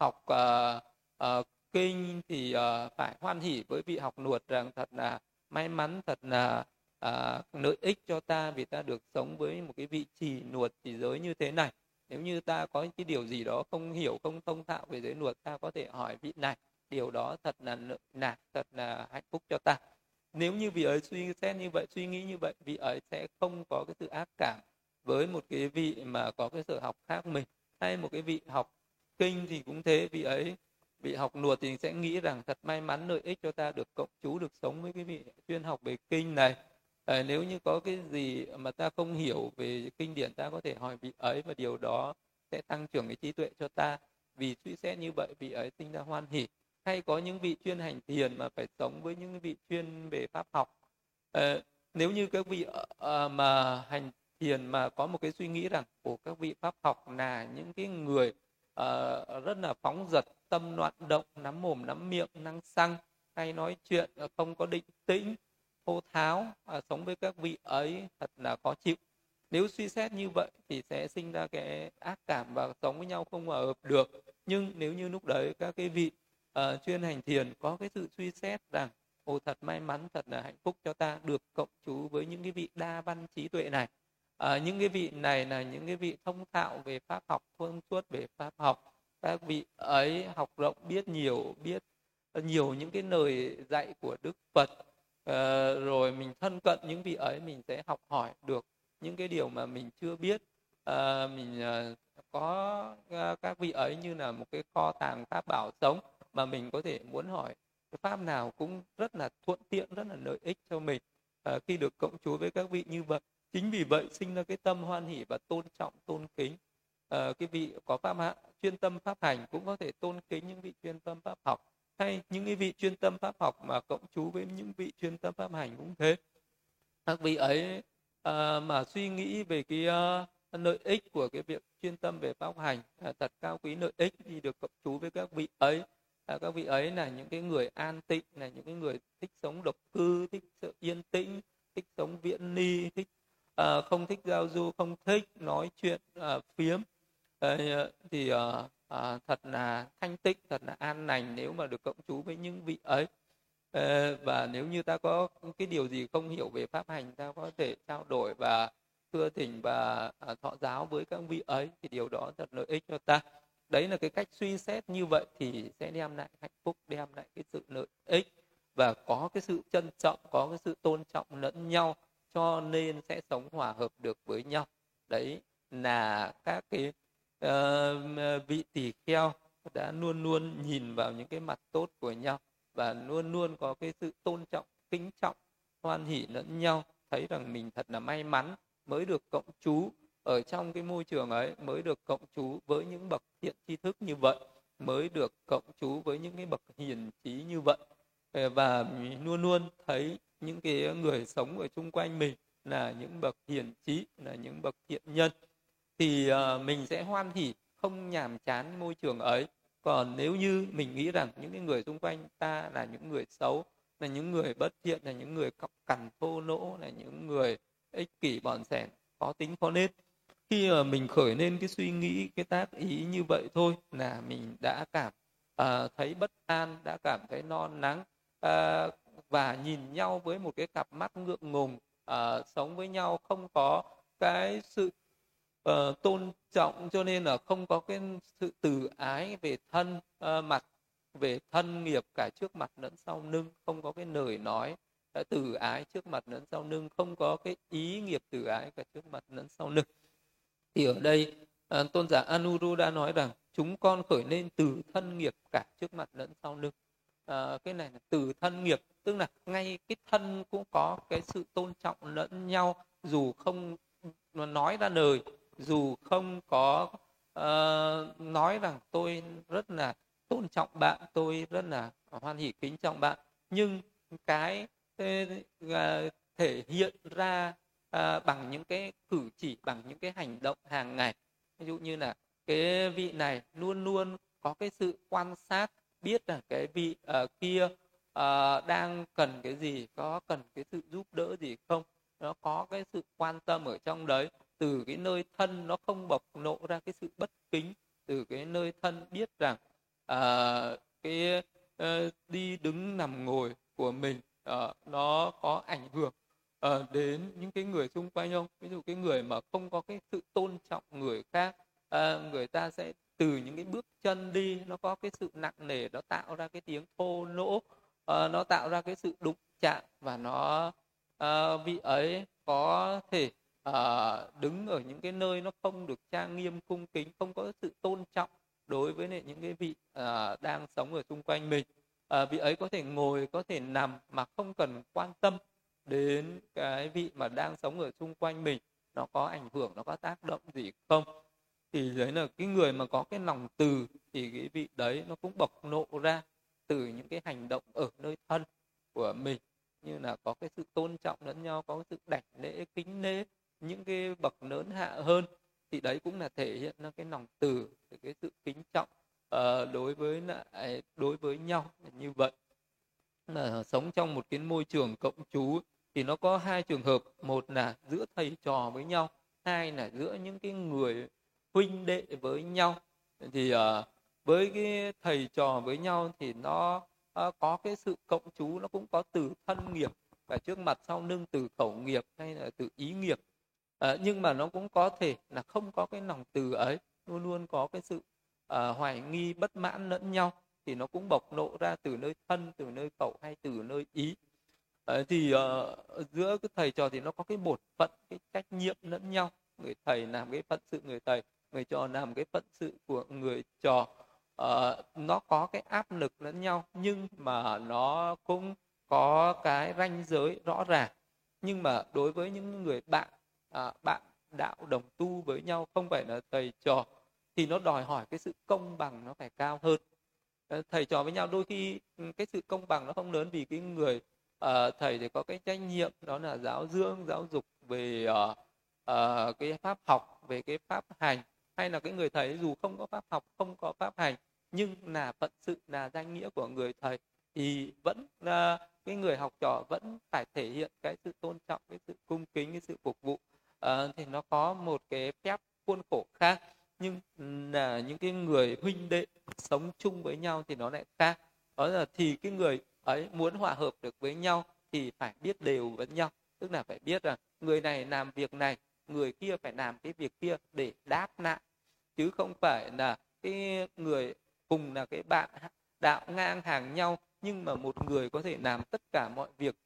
S1: học uh, uh, kinh thì uh, phải hoan hỉ với vị học luật rằng thật là may mắn thật là uh, lợi ích cho ta vì ta được sống với một cái vị trì nuột trì giới như thế này. Nếu như ta có cái điều gì đó không hiểu không thông thạo về giới luật ta có thể hỏi vị này điều đó thật là nạc thật là hạnh phúc cho ta. Nếu như vị ấy suy xét như vậy suy nghĩ như vậy vị ấy sẽ không có cái sự ác cảm với một cái vị mà có cái sở học khác mình hay một cái vị học kinh thì cũng thế vị ấy vị học luật thì sẽ nghĩ rằng thật may mắn lợi ích cho ta được cộng chú được sống với cái vị chuyên học về kinh này. À, nếu như có cái gì mà ta không hiểu về kinh điển ta có thể hỏi vị ấy và điều đó sẽ tăng trưởng cái trí tuệ cho ta. Vì suy xét như vậy vị ấy sinh ra hoan hỷ. Hay có những vị chuyên hành thiền mà phải sống với những vị chuyên về pháp học. À, nếu như các vị uh, mà hành thiền mà có một cái suy nghĩ rằng của các vị pháp học là những cái người uh, rất là phóng dật tâm loạn động nắm mồm nắm miệng năng xăng hay nói chuyện ờ, không có định tĩnh thô tháo uh, sống với các vị ấy thật là khó chịu. Nếu suy xét như vậy thì sẽ sinh ra cái ác cảm và sống với nhau không hòa hợp được. Nhưng nếu như lúc đấy các cái vị uh, chuyên hành thiền có cái sự suy xét rằng ồ thật may mắn thật là hạnh phúc cho ta được cộng chú với những cái vị đa văn trí tuệ này à, những cái vị này là những cái vị thông thạo về pháp học thông suốt về pháp học. Các vị ấy học rộng biết nhiều biết ờ, nhiều những cái lời dạy của đức phật. À, rồi mình thân cận những vị ấy mình sẽ học hỏi được những cái điều mà mình chưa biết. À, mình à, có à, các vị ấy như là một cái kho tàng pháp bảo sống mà mình có thể muốn hỏi cái pháp nào cũng rất là thuận tiện rất là lợi ích cho mình. À, khi được cộng chú với các vị như vậy chính vì vậy sinh ra cái tâm hoan hỷ và tôn trọng tôn kính. À, cái vị có pháp hạ, chuyên tâm pháp hành cũng có thể tôn kính những vị chuyên tâm pháp học. Hay những cái vị chuyên tâm pháp học mà cộng chú với những vị chuyên tâm pháp hành cũng thế. Các vị ấy à, mà suy nghĩ về cái uh, lợi ích của cái việc chuyên tâm về pháp hành à, thật cao quý lợi ích thì được cộng chú với các vị ấy. À, các vị ấy là những cái người an tịnh là những cái người thích sống độc cư thích sự yên tĩnh thích sống viễn ly thích uh, không thích giao du không thích nói chuyện uh, phiếm. Uh, thì uh, uh, thật là thanh tịnh thật là an lành nếu mà được cộng chú với những vị ấy. Uh, và nếu như ta có cái điều gì không hiểu về pháp hành ta có thể trao đổi và thưa thỉnh và uh, thọ giáo với các vị ấy thì điều đó thật lợi ích cho ta. Đấy là cái cách suy xét như vậy thì sẽ đem lại hạnh phúc đem lại cái sự lợi ích và có cái sự trân trọng có cái sự tôn trọng lẫn nhau cho nên sẽ sống hòa hợp được với nhau. Đấy là các cái uh, vị tỳ kheo đã luôn luôn nhìn vào những cái mặt tốt của nhau và luôn luôn có cái sự tôn trọng kính trọng hoan hỷ lẫn nhau thấy rằng mình thật là may mắn mới được cộng chú ở trong cái môi trường ấy mới được cộng chú với những bậc thiện tri thức như vậy mới được cộng chú với những cái bậc hiền trí như vậy. Ờ, và luôn luôn thấy những cái người sống ở chung quanh mình là những bậc hiền trí là những bậc thiện nhân thì uh, mình sẽ hoan hỉ không nhàm chán môi trường ấy. Còn nếu như mình nghĩ rằng những cái người xung quanh ta là những người xấu là những người bất thiện là những người cọc cằn thô lỗ là những người ích kỷ bòn sẻn khó tính khó nết khi mà mình khởi lên cái suy nghĩ cái tác ý như vậy thôi là mình đã cảm uh, thấy bất an đã cảm thấy non nắng uh, và nhìn nhau với một cái cặp mắt ngượng ngùng uh, sống với nhau không có cái sự uh, tôn trọng cho nên là không có cái sự từ ái về thân uh, mặt về thân nghiệp cả trước mặt lẫn sau lưng không có cái lời nói từ ái trước mặt lẫn sau lưng không có cái ý nghiệp từ ái cả trước mặt lẫn sau lưng. Thì ở đây uh, tôn giả Anuru đã nói rằng chúng con khởi lên từ thân nghiệp cả trước mặt lẫn sau lưng. À, cái này là từ thân nghiệp tức là ngay cái thân cũng có cái sự tôn trọng lẫn nhau dù không nói ra lời dù không có uh, nói rằng tôi rất là tôn trọng bạn tôi rất là hoan hỷ kính trọng bạn. Nhưng cái uh, thể hiện ra uh, bằng những cái cử chỉ bằng những cái hành động hàng ngày. Ví dụ như là cái vị này luôn luôn có cái sự quan sát biết là cái vị uh, kia uh, đang cần cái gì có cần cái sự giúp đỡ gì không? Nó có cái sự quan tâm ở trong đấy từ cái nơi thân nó không bộc lộ ra cái sự bất kính từ cái nơi thân biết rằng uh, cái uh, đi đứng nằm ngồi của mình uh, nó có ảnh hưởng uh, đến những cái người xung quanh không? Ví dụ cái người mà không có cái sự tôn trọng người khác uh, người ta sẽ từ những cái bước chân đi nó có cái sự nặng nề nó tạo ra cái tiếng thô lỗ uh, nó tạo ra cái sự đụng chạm và nó uh, vị ấy có thể uh, đứng ở những cái nơi nó không được trang nghiêm cung kính không có sự tôn trọng đối với những cái vị uh, đang sống ở xung quanh mình. Uh, vị ấy có thể ngồi có thể nằm mà không cần quan tâm đến cái vị mà đang sống ở xung quanh mình. Nó có ảnh hưởng nó có tác động gì không? Thì đấy là cái người mà có cái lòng từ thì cái vị đấy nó cũng bộc lộ ra từ những cái hành động ở nơi thân của mình như là có cái sự tôn trọng lẫn nhau có cái sự đảnh lễ kính lễ những cái bậc lớn hạ hơn thì đấy cũng là thể hiện nó cái lòng từ cái sự kính trọng uh, đối với lại đối với nhau như vậy. Là sống trong một cái môi trường cộng chú thì nó có hai trường hợp. Một là giữa thầy trò với nhau hai là giữa những cái người huynh đệ với nhau. Thì uh, với cái thầy trò với nhau thì nó uh, có cái sự cộng chú nó cũng có từ thân nghiệp và trước mặt sau lưng từ khẩu nghiệp hay là từ ý nghiệp. Uh, nhưng mà nó cũng có thể là không có cái lòng từ ấy luôn luôn có cái sự uh, hoài nghi bất mãn lẫn nhau thì nó cũng bộc lộ ra từ nơi thân từ nơi khẩu hay từ nơi ý. Uh, thì uh, giữa cái thầy trò thì nó có cái bổn phận cái trách nhiệm lẫn nhau. Người thầy làm cái phận sự người thầy người trò làm cái phận sự của người trò uh, nó có cái áp lực lẫn nhau nhưng mà nó cũng có cái ranh giới rõ ràng. Nhưng mà đối với những người bạn uh, bạn đạo đồng tu với nhau không phải là thầy trò thì nó đòi hỏi cái sự công bằng nó phải cao hơn. Ờ, thầy trò với nhau đôi khi ừ, cái sự công bằng nó không lớn vì cái người uh, thầy thì có cái trách nhiệm đó là giáo dưỡng giáo dục về uh, uh, cái pháp học về cái pháp hành. Hay là cái người thầy dù không có pháp học không có pháp hành nhưng là phận sự là danh nghĩa của người thầy thì vẫn uh, cái người học trò vẫn phải thể hiện cái sự tôn trọng cái sự cung kính cái sự phục vụ. Uh, thì nó có một cái phép khuôn khổ khác. Nhưng là những cái người huynh đệ sống chung với nhau thì nó lại khác. Đó là thì cái người ấy muốn hòa hợp được với nhau thì phải biết đều với nhau. Tức là phải biết là người này làm việc này người kia phải làm cái việc kia để đáp lại. Chứ không phải là cái người cùng là cái bạn đạo ngang hàng nhau nhưng mà một người có thể làm tất cả mọi việc.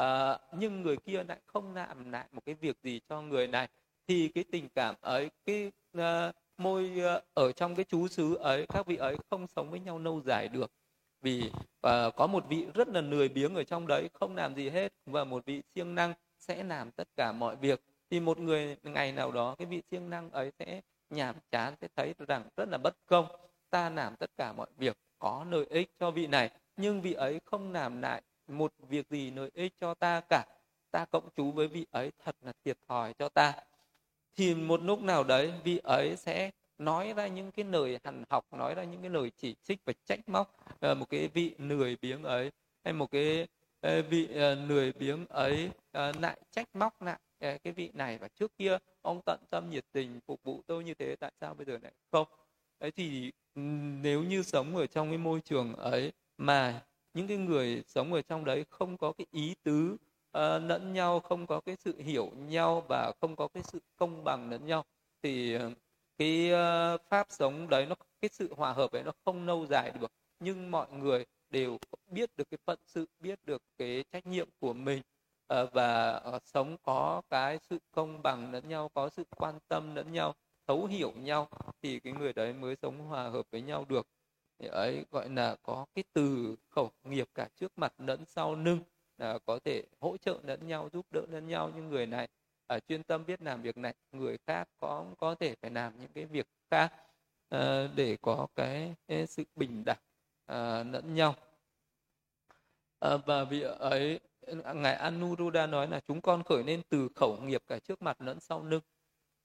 S1: Uh, nhưng người kia lại không làm lại một cái việc gì cho người này. Thì cái tình cảm ấy cái uh, môi uh, ở trong cái chú xứ ấy các vị ấy không sống với nhau lâu dài được. Vì uh, có một vị rất là lười biếng ở trong đấy không làm gì hết và một vị siêng năng sẽ làm tất cả mọi việc. Thì một người ngày nào đó cái vị siêng năng ấy sẽ nhàm chán sẽ thấy rằng rất là bất công ta làm tất cả mọi việc có lợi ích cho vị này, nhưng vị ấy không làm lại một việc gì lợi ích cho ta cả. Ta cộng chú với vị ấy thật là thiệt thòi cho ta. Thì một lúc nào đấy, vị ấy sẽ nói ra những cái lời hằn học, nói ra những cái lời chỉ trích và trách móc ờ, một cái vị lười biếng ấy, hay một cái ờ, vị ờ, lười biếng ấy lại trách móc lại cái vị này. Và trước kia, ông tận tâm nhiệt tình phục vụ tôi như thế, tại sao bây giờ lại không? Ấy thì ừ, nếu như sống ở trong cái môi trường ấy mà những cái người sống ở trong đấy không có cái ý tứ uh, lẫn nhau không có cái sự hiểu nhau và không có cái sự công bằng lẫn nhau thì ờ, cái uh, pháp sống đấy nó cái sự hòa hợp ấy nó không lâu dài được. Nhưng mọi người đều biết được cái phận sự biết được cái trách nhiệm của mình uh, và uh, sống có cái sự công bằng lẫn nhau có sự quan tâm lẫn nhau thấu hiểu nhau thì cái người đấy mới sống hòa hợp với nhau được. Thì ấy gọi là có cái từ khẩu nghiệp cả trước mặt lẫn sau lưng là có thể hỗ trợ lẫn nhau giúp đỡ lẫn nhau những người này. À, chuyên tâm biết làm việc này người khác có có thể phải làm những cái việc khác à, để có cái, cái sự bình đẳng à, lẫn nhau. À, và vì ấy ngài Anuruddha nói là chúng con khởi lên từ khẩu nghiệp cả trước mặt lẫn sau lưng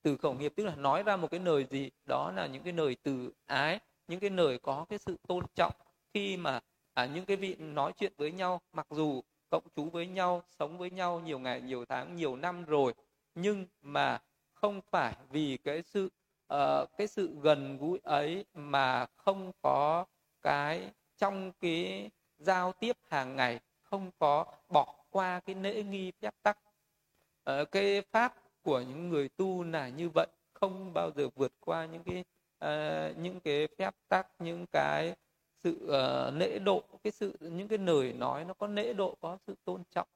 S1: từ khẩu nghiệp tức là nói ra một cái lời gì đó là những cái lời từ ái những cái lời có cái sự tôn trọng. Khi mà à, những cái vị nói chuyện với nhau mặc dù cộng chú với nhau sống với nhau nhiều ngày nhiều tháng nhiều năm rồi nhưng mà không phải vì cái sự uh, cái sự gần gũi ấy mà không có cái trong cái giao tiếp hàng ngày không có bỏ qua cái lễ nghi phép tắc. Uh, cái pháp của những người tu là như vậy không bao giờ vượt qua những cái uh, những cái phép tắc những cái sự uh, lễ độ cái sự những cái lời nói nó có lễ độ có sự tôn trọng.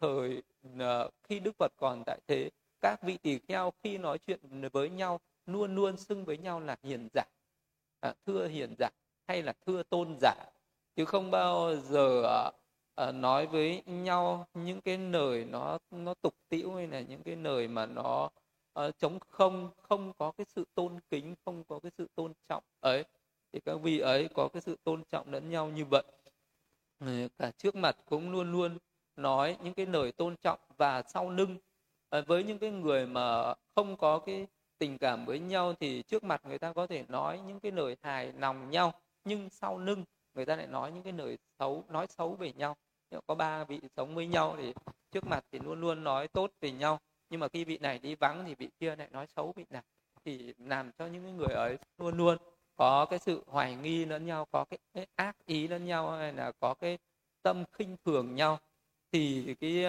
S1: Thời uh, khi đức phật còn tại thế các vị tỳ kheo khi nói chuyện với nhau luôn luôn xưng với nhau là hiền giả à, thưa hiền giả hay là thưa tôn giả. Chứ không bao giờ uh, nói với nhau những cái lời nó nó tục tĩu hay là những cái lời mà nó ờ, uh, chống không không có cái sự tôn kính không có cái sự tôn trọng ấy thì các vị ấy có cái sự tôn trọng lẫn nhau như vậy. Ờ, cả trước mặt cũng luôn luôn nói những cái lời tôn trọng và sau lưng. Uh, với những cái người mà không có cái tình cảm với nhau thì trước mặt người ta có thể nói những cái lời hài lòng nhau nhưng sau lưng người ta lại nói những cái lời xấu nói xấu về nhau có ba vị sống với nhau thì trước mặt thì luôn luôn nói tốt về nhau. Nhưng mà khi vị này đi vắng thì vị kia lại nói xấu vị này thì làm cho những người ấy luôn luôn có cái sự hoài nghi lẫn nhau có cái, cái ác ý lẫn nhau hay là có cái tâm khinh thường nhau. Thì cái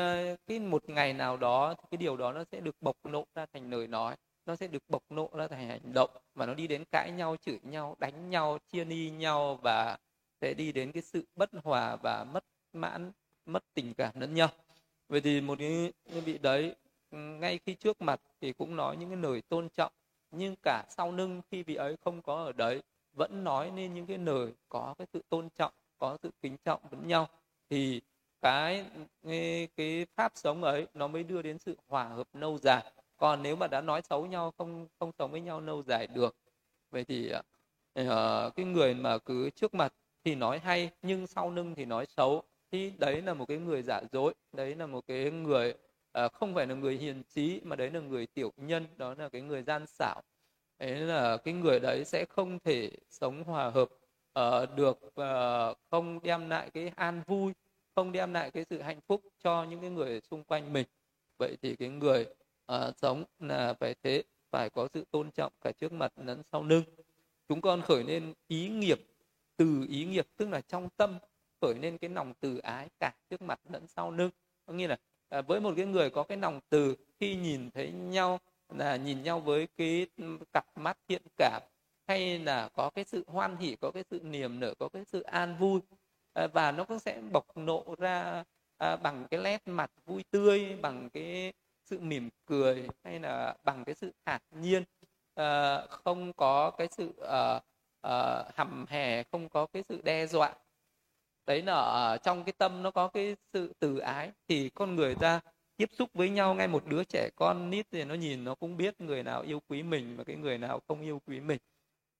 S1: cái một ngày nào đó thì cái điều đó nó sẽ được bộc lộ ra thành lời nói nó sẽ được bộc lộ ra thành hành động và nó đi đến cãi nhau chửi nhau đánh nhau chia ni nhau và sẽ đi đến cái sự bất hòa và mất mãn mất tình cảm lẫn nhau. Vậy thì một cái, cái vị đấy ngay khi trước mặt thì cũng nói những cái lời tôn trọng nhưng cả sau lưng khi vị ấy không có ở đấy vẫn nói nên những cái lời có cái sự tôn trọng có sự kính trọng lẫn nhau. Thì cái cái pháp sống ấy nó mới đưa đến sự hòa hợp lâu dài. Còn nếu mà đã nói xấu nhau không không sống với nhau lâu dài được. Vậy thì uh, cái người mà cứ trước mặt thì nói hay nhưng sau lưng thì nói xấu thì đấy là một cái người giả dối đấy là một cái người uh, không phải là người hiền trí mà đấy là người tiểu nhân đó là cái người gian xảo. Đấy là cái người đấy sẽ không thể sống hòa hợp uh, được uh, không đem lại cái an vui không đem lại cái sự hạnh phúc cho những cái người xung quanh mình. Vậy thì cái người uh, sống là phải thế phải có sự tôn trọng cả trước mặt lẫn sau lưng. Chúng con khởi lên ý nghiệp từ ý nghiệp tức là trong tâm khởi lên cái lòng từ ái cả trước mặt lẫn sau lưng. Có nghĩa là à, với một cái người có cái lòng từ khi nhìn thấy nhau là nhìn nhau với cái cặp mắt thiện cảm hay là có cái sự hoan hỉ có cái sự niềm nở có cái sự an vui à, và nó cũng sẽ bộc lộ ra à, bằng cái nét mặt vui tươi bằng cái sự mỉm cười hay là bằng cái sự thản nhiên. À, không có cái sự à, à, hầm hè không có cái sự đe dọa đấy là ở trong cái tâm nó có cái sự từ ái, thì con người ta tiếp xúc với nhau, ngay một đứa trẻ con nít thì nó nhìn nó cũng biết người nào yêu quý mình và cái người nào không yêu quý mình.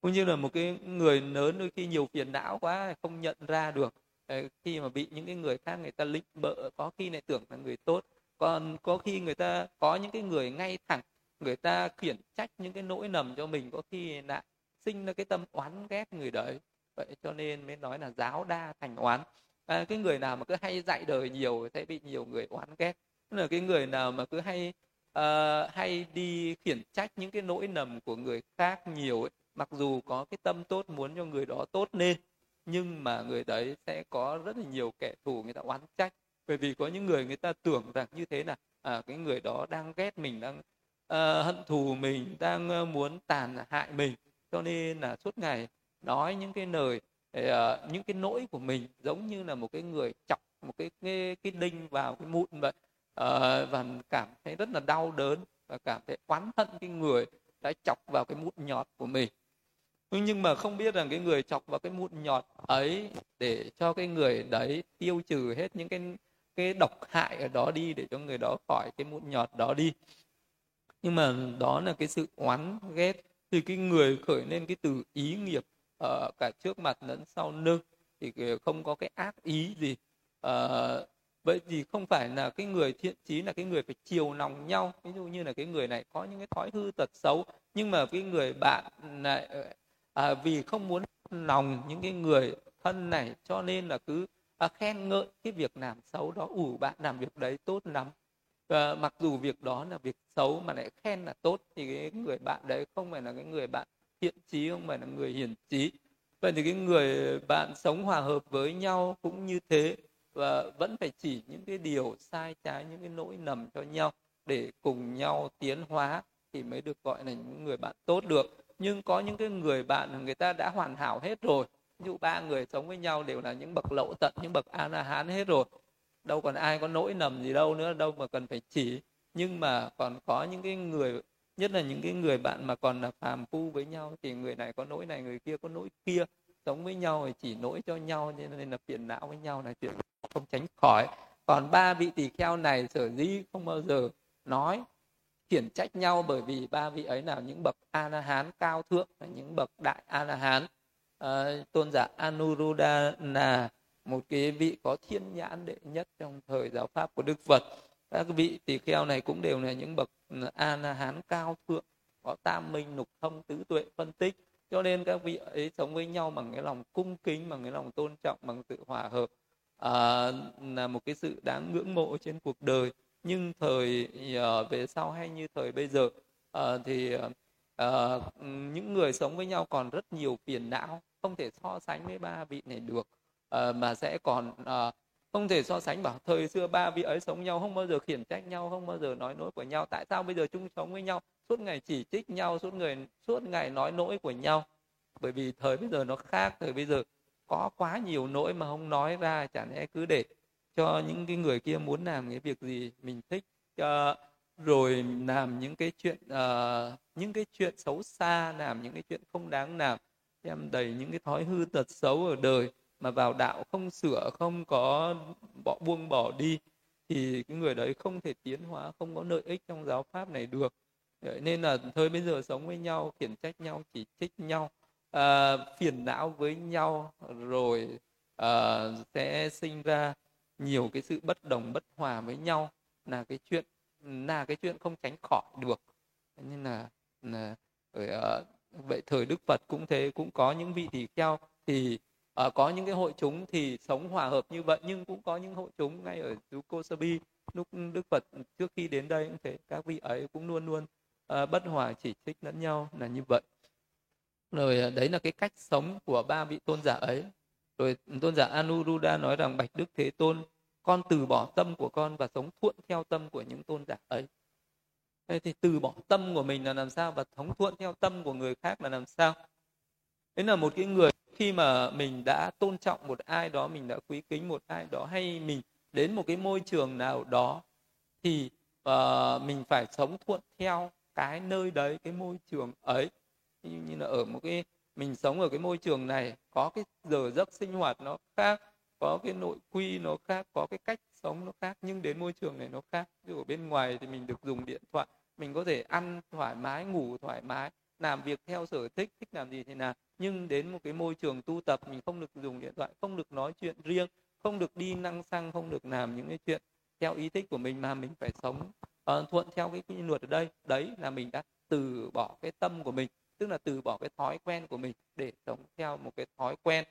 S1: Cũng như là một cái người lớn đôi khi nhiều phiền não quá, không nhận ra được à, khi mà bị những cái người khác người ta lịnh bợ, có khi lại tưởng là người tốt. Còn có khi người ta có những cái người ngay thẳng, người ta khiển trách những cái nỗi nầm cho mình, có khi lại sinh ra cái tâm oán ghét người đấy vậy cho nên mới nói là giáo đa thành oán. À, cái người nào mà cứ hay dạy đời nhiều sẽ bị nhiều người oán ghét. Tức là cái người nào mà cứ hay uh, hay đi khiển trách những cái nỗi nầm của người khác nhiều ấy mặc dù có cái tâm tốt muốn cho người đó tốt nên nhưng mà người đấy sẽ có rất là nhiều kẻ thù người ta oán trách. Bởi vì có những người người ta tưởng rằng như thế là à, cái người đó đang ghét mình đang uh, hận thù mình đang uh, muốn tàn hại mình. Cho nên là suốt ngày nói những cái lời ờ, những cái nỗi của mình giống như là một cái người chọc một cái cái, cái đinh vào cái mụn vậy. Ờ, và cảm thấy rất là đau đớn và cảm thấy oán hận cái người đã chọc vào cái mụn nhọt của mình. Nhưng mà không biết rằng cái người chọc vào cái mụn nhọt ấy để cho cái người đấy tiêu trừ hết những cái cái độc hại ở đó đi để cho người đó khỏi cái mụn nhọt đó đi. Nhưng mà đó là cái sự oán ghét thì cái người khởi lên cái từ ý nghiệp uh, cả trước mặt lẫn sau lưng thì ờ, không có cái ác ý gì. Uh, vậy thì không phải là cái người thiện chí là cái người phải chiều lòng nhau. Ví dụ như là cái người này có những cái thói hư tật xấu nhưng mà cái người bạn này à, vì không muốn lòng những cái người thân này cho nên là cứ à, khen ngợi cái việc làm xấu đó. Ủ bạn làm việc đấy tốt lắm. À, mặc dù việc đó là việc xấu mà lại khen là tốt thì cái người bạn đấy không phải là cái người bạn thiện trí không phải là người hiền trí. Vậy thì cái người bạn sống hòa hợp với nhau cũng như thế và vẫn phải chỉ những cái điều sai trái, những cái nỗi nầm cho nhau để cùng nhau tiến hóa thì mới được gọi là những người bạn tốt được. Nhưng có những cái người bạn người ta đã hoàn hảo hết rồi, ví dụ ba người sống với nhau đều là những bậc lậu tận, những bậc a la hán hết rồi, đâu còn ai có nỗi nầm gì đâu nữa, đâu mà cần phải chỉ. Nhưng mà còn có những cái người nhất là những cái người bạn mà còn là phàm phu với nhau thì người này có nỗi này người kia có nỗi kia sống với nhau thì chỉ nỗi cho nhau nên là phiền não với nhau là chuyện không tránh khỏi. Còn ba vị tỳ kheo này sở dĩ không bao giờ nói khiển trách nhau bởi vì ba vị ấy là những bậc a la hán cao thượng là những bậc đại a la hán à, ờ, tôn giả anuruddha là một cái vị có thiên nhãn đệ nhất trong thời giáo pháp của đức phật các vị tỳ kheo này cũng đều là những bậc a la hán cao thượng có tam minh nục thông tứ tuệ phân tích. Cho nên các vị ấy sống với nhau bằng cái lòng cung kính bằng cái lòng tôn trọng bằng sự hòa hợp. À, là một cái sự đáng ngưỡng mộ trên cuộc đời. Nhưng thời uh, về sau hay như thời bây giờ uh, thì uh, những người sống với nhau còn rất nhiều phiền não không thể so sánh với ba vị này được. Uh, mà sẽ còn uh, không thể so sánh bảo thời xưa ba vị ấy sống nhau không bao giờ khiển trách nhau không bao giờ nói nỗi của nhau. Tại sao bây giờ chung sống với nhau? Suốt ngày chỉ trích nhau suốt người suốt ngày nói nỗi của nhau. Bởi vì thời bây giờ nó khác thời bây giờ có quá nhiều nỗi mà không nói ra chẳng lẽ cứ để cho những cái người kia muốn làm cái việc gì mình thích uh, rồi làm những cái chuyện uh, những cái chuyện xấu xa làm những cái chuyện không đáng làm em đầy những cái thói hư tật xấu ở đời mà vào đạo không sửa không có bỏ buông bỏ đi thì cái người đấy không thể tiến hóa không có lợi ích trong giáo pháp này được. Nên là thôi bây giờ sống với nhau khiển trách nhau chỉ trích nhau à, phiền não với nhau rồi à, sẽ sinh ra nhiều cái sự bất đồng bất hòa với nhau. Là cái chuyện là cái chuyện không tránh khỏi được. Nên là, là ở, uh, à, vậy thời đức phật cũng thế cũng có những vị tỳ kheo thì à, có những cái hội chúng thì sống hòa hợp như vậy nhưng cũng có những hội chúng ngay ở chú Kosabi lúc đức phật trước khi đến đây cũng thế các vị ấy cũng luôn luôn à, bất hòa chỉ trích lẫn nhau là như vậy. Rồi ờ, đấy là cái cách sống của ba vị tôn giả ấy. Rồi ừ, tôn giả Anuruddha nói rằng bạch đức thế tôn con từ bỏ tâm của con và sống thuận theo tâm của những tôn giả ấy. Thế thì từ bỏ tâm của mình là làm sao và thống thuận theo tâm của người khác là làm sao? Đấy là một cái người khi mà mình đã tôn trọng một ai đó mình đã quý kính một ai đó hay mình đến một cái môi trường nào đó thì uh, mình phải sống thuận theo cái nơi đấy cái môi trường ấy. Như, như là ở một cái mình sống ở cái môi trường này có cái giờ giấc sinh hoạt nó khác có cái nội quy nó khác có cái cách sống nó khác nhưng đến môi trường này nó khác. Ví dụ ở bên ngoài thì mình được dùng điện thoại mình có thể ăn thoải mái ngủ thoải mái làm việc theo sở thích thích làm gì thì làm. Nhưng đến một cái môi trường tu tập mình không được dùng điện thoại không được nói chuyện riêng không được đi năng xăng không được làm những cái chuyện theo ý thích của mình mà mình phải sống uh, thuận theo cái quy luật ở đây. Đấy là mình đã từ bỏ cái tâm của mình tức là từ bỏ cái thói quen của mình để sống theo một cái thói quen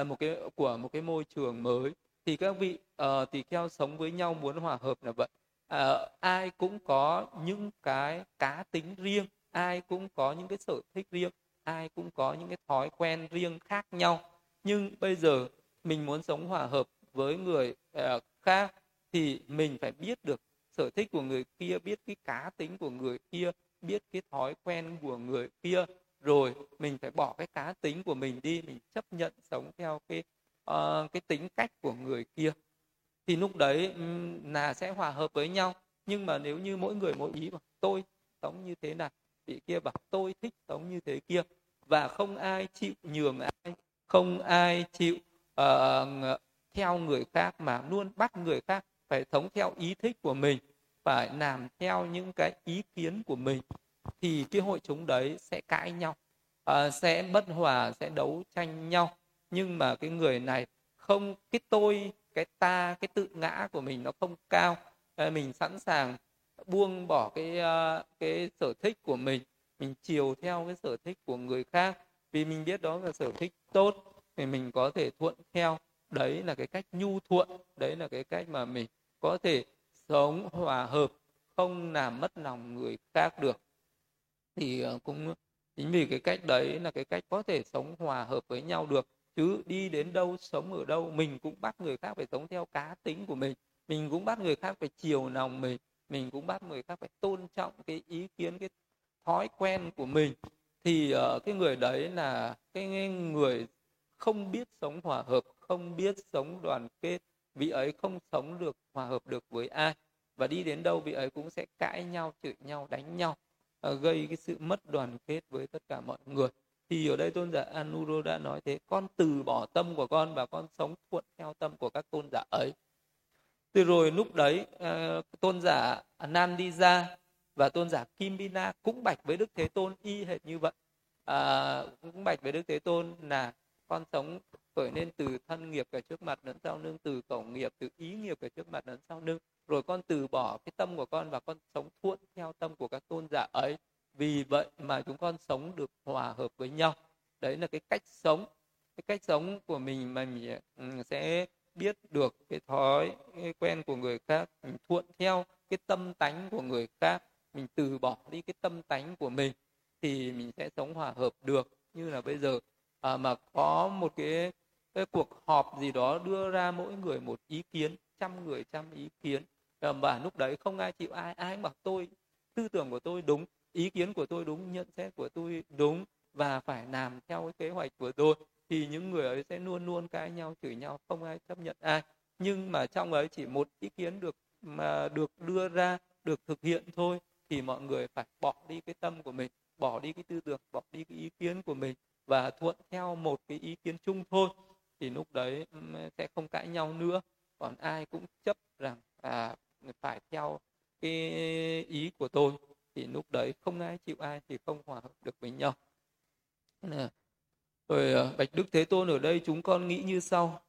S1: uh, một cái của một cái môi trường mới. Thì các vị uh, tỳ kheo sống với nhau muốn hòa hợp là vậy. Uh, ai cũng có những cái cá tính riêng ai cũng có những cái sở thích riêng ai cũng có những cái thói quen riêng khác nhau. Nhưng bây giờ mình muốn sống hòa hợp với người uh, khác thì mình phải biết được sở thích của người kia biết cái cá tính của người kia biết cái thói quen của người kia. Rồi mình phải bỏ cái cá tính của mình đi mình chấp nhận sống theo cái uh, cái tính cách của người kia. Thì lúc đấy là sẽ hòa hợp với nhau. Nhưng mà nếu như mỗi người mỗi ý mà tôi sống như thế này vị kia bảo tôi thích sống như thế kia và không ai chịu nhường ai không ai chịu uh, theo người khác mà luôn bắt người khác phải sống theo ý thích của mình phải làm theo những cái ý kiến của mình. Thì cái hội chúng đấy sẽ cãi nhau uh, sẽ bất hòa sẽ đấu tranh nhau. Nhưng mà cái người này không cái tôi cái ta cái tự ngã của mình nó không cao. Ờ, mình sẵn sàng buông bỏ cái ờ, cái sở thích của mình mình chiều theo cái sở thích của người khác. Vì mình biết đó là sở thích tốt thì mình có thể thuận theo. Đấy là cái cách nhu thuận, đấy là cái cách mà mình có thể sống hòa hợp, không làm mất lòng người khác được. Thì ờ, cũng chính vì cái cách đấy là cái cách có thể sống hòa hợp với nhau được. Chứ đi đến đâu, sống ở đâu, mình cũng bắt người khác phải sống theo cá tính của mình. Mình cũng bắt người khác phải chiều lòng mình mình cũng bắt người khác phải tôn trọng cái ý kiến cái thói quen của mình. Thì uh, cái người đấy là cái người không biết sống hòa hợp không biết sống đoàn kết. Vị ấy không sống được hòa hợp được với ai. Và đi đến đâu vị ấy cũng sẽ cãi nhau chửi nhau đánh nhau uh, gây cái sự mất đoàn kết với tất cả mọi người. Thì ở đây tôn giả Anuro đã nói thế con từ bỏ tâm của con và con sống thuận theo tâm của các tôn giả ấy từ rồi lúc đấy ờ, tôn giả Nandija và tôn giả Kimbina cũng bạch với Đức Thế Tôn y hệt như vậy. À, cũng bạch với Đức Thế Tôn là con sống khởi nên từ thân nghiệp cả trước mặt lẫn sau lưng từ khẩu nghiệp từ ý nghiệp cả trước mặt lẫn sau lưng. Rồi con từ bỏ cái tâm của con và con sống thuận theo tâm của các tôn giả ấy. Vì vậy mà chúng con sống được hòa hợp với nhau. Đấy là cái cách sống. Cái cách sống của mình mà mình ừ, sẽ biết được cái thói cái quen của người khác mình thuận theo cái tâm tánh của người khác mình từ bỏ đi cái tâm tánh của mình thì mình sẽ sống hòa hợp được. Như là bây giờ à, mà có một cái cái cuộc họp gì đó đưa ra mỗi người một ý kiến trăm người trăm ý kiến và lúc đấy không ai chịu ai ai bảo tôi tư tưởng của tôi đúng ý kiến của tôi đúng nhận xét của tôi đúng và phải làm theo cái kế hoạch của tôi thì những người ấy sẽ luôn luôn cãi nhau chửi nhau không ai chấp nhận ai. Nhưng mà trong ấy chỉ một ý kiến được mà được đưa ra được thực hiện thôi thì mọi người phải bỏ đi cái tâm của mình bỏ đi cái tư tưởng bỏ đi cái ý kiến của mình và thuận theo một cái ý kiến chung thôi. Thì lúc đấy sẽ không cãi nhau nữa. Còn ai cũng chấp rằng à, phải theo cái ý của tôi thì lúc đấy không ai chịu ai thì không hòa hợp được với nhau rồi ờ, bạch đức thế tôn ở đây chúng con nghĩ như sau.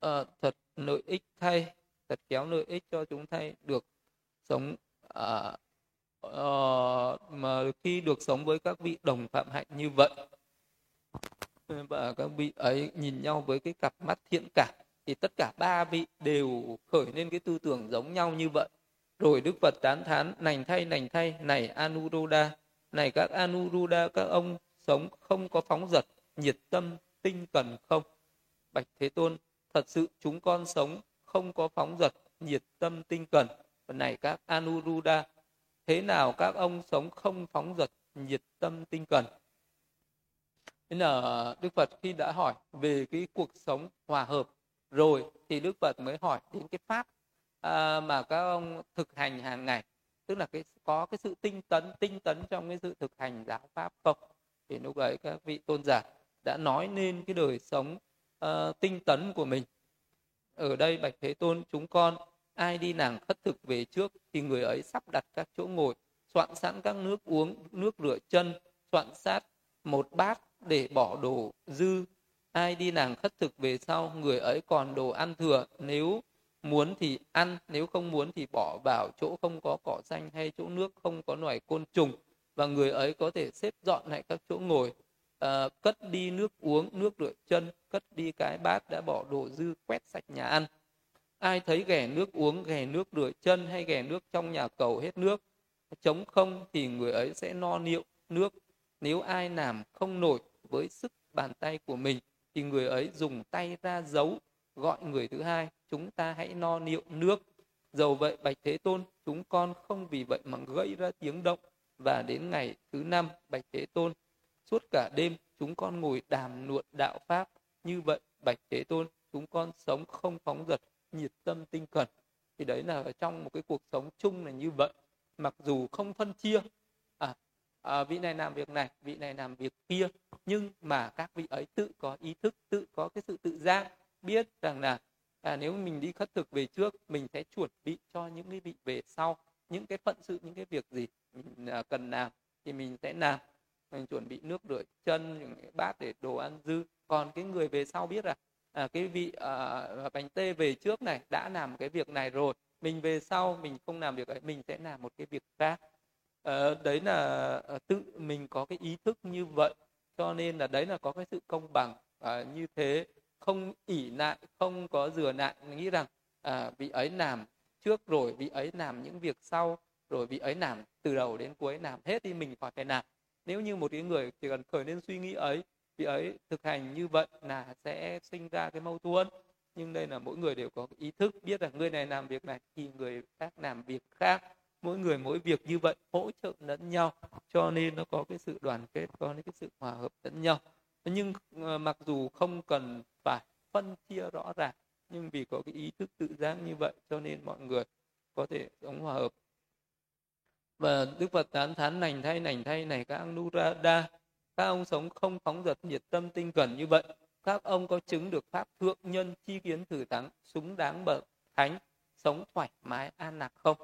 S1: À, thật lợi ích thay thật kéo lợi ích cho chúng thay được sống à, à, mà khi được sống với các vị đồng phạm hạnh như vậy và các vị ấy nhìn nhau với cái cặp mắt thiện cảm thì tất cả ba vị đều khởi lên cái tư tưởng giống nhau như vậy. Rồi đức phật tán thán nành thay nành thay này anuruddha này các anuruddha các ông sống không có phóng dật nhiệt tâm tinh cần không? Bạch thế tôn thật sự chúng con sống không có phóng dật nhiệt tâm tinh cần và này các anuruddha thế nào các ông sống không phóng dật nhiệt tâm tinh cần nên là đức phật khi đã hỏi về cái cuộc sống hòa hợp rồi thì đức phật mới hỏi đến cái pháp à, mà các ông thực hành hàng ngày. Tức là cái có cái sự tinh tấn tinh tấn trong cái sự thực hành giáo pháp không? Thì lúc ấy các vị tôn giả đã nói nên cái đời sống uh, tinh tấn của mình. Ở đây bạch thế tôn chúng con ai đi nàng khất thực về trước thì người ấy sắp đặt các chỗ ngồi soạn sẵn các nước uống nước rửa chân soạn sát một bát để bỏ đồ dư. Ai đi nàng khất thực về sau người ấy còn đồ ăn thừa nếu muốn thì ăn nếu không muốn thì bỏ vào chỗ không có cỏ xanh hay chỗ nước không có loài côn trùng. Và người ấy có thể xếp dọn lại các chỗ ngồi uh, cất đi nước uống nước rửa chân cất đi cái bát đã bỏ đồ dư quét sạch nhà ăn. Ai thấy ghẻ nước uống ghẻ nước rửa chân hay ghẻ nước trong nhà cầu hết nước chống không thì người ấy sẽ no niệu nước. Nếu ai làm không nổi với sức bàn tay của mình thì người ấy dùng tay ra giấu. Gọi người thứ hai chúng ta hãy no niệu nước. Dầu vậy bạch thế tôn chúng con không vì vậy mà gây ra tiếng động. Và đến ngày thứ năm bạch thế tôn suốt cả đêm chúng con ngồi đàm luận đạo pháp. Như vậy bạch thế tôn chúng con sống không phóng dật nhiệt tâm tinh cần. Thì đấy là ở trong một cái cuộc sống chung là như vậy. Mặc dù không phân chia à, à, vị này làm việc này vị này làm việc kia nhưng mà các vị ấy tự có ý thức tự có cái sự tự giác biết rằng là à, nếu mình đi khất thực về trước mình sẽ chuẩn bị cho những cái vị về sau những cái phận sự những cái việc gì mình à, cần làm thì mình sẽ làm mình chuẩn bị nước rửa chân những cái bát để đồ ăn dư. Còn cái người về sau biết là à, cái vị à, bánh tê về trước này đã làm cái việc này rồi. Mình về sau mình không làm việc ấy mình sẽ làm một cái việc khác. À, đấy là ờ, tự mình có cái ý thức như vậy. Cho nên là đấy là có cái sự công bằng. À, như thế không ỉ lại không có dừa lại. Nghĩ rằng à, vị ấy làm trước rồi vị ấy làm những việc sau rồi vị ấy làm từ đầu đến cuối làm hết thì mình phải phải làm nếu như một cái người chỉ cần khởi lên suy nghĩ ấy vị ấy thực hành như vậy là sẽ sinh ra cái mâu thuẫn. Nhưng đây là mỗi người đều có ý thức biết là người này làm việc này thì người khác làm việc khác. Mỗi người mỗi việc như vậy hỗ trợ lẫn nhau, cho nên nó có cái sự đoàn kết, có cái sự hòa hợp lẫn nhau. Nhưng ờ, mặc dù không cần phải phân chia rõ ràng, nhưng vì có cái ý thức tự giác như vậy cho nên mọi người có thể sống hòa hợp và Đức Phật tán thán, nành thay nành thay, này các Anurada các ông sống không phóng dật nhiệt tâm tinh cần như vậy. Các ông có chứng được pháp thượng nhân chi kiến thử thắng, xứng đáng bậc thánh, sống thoải mái, an lạc không?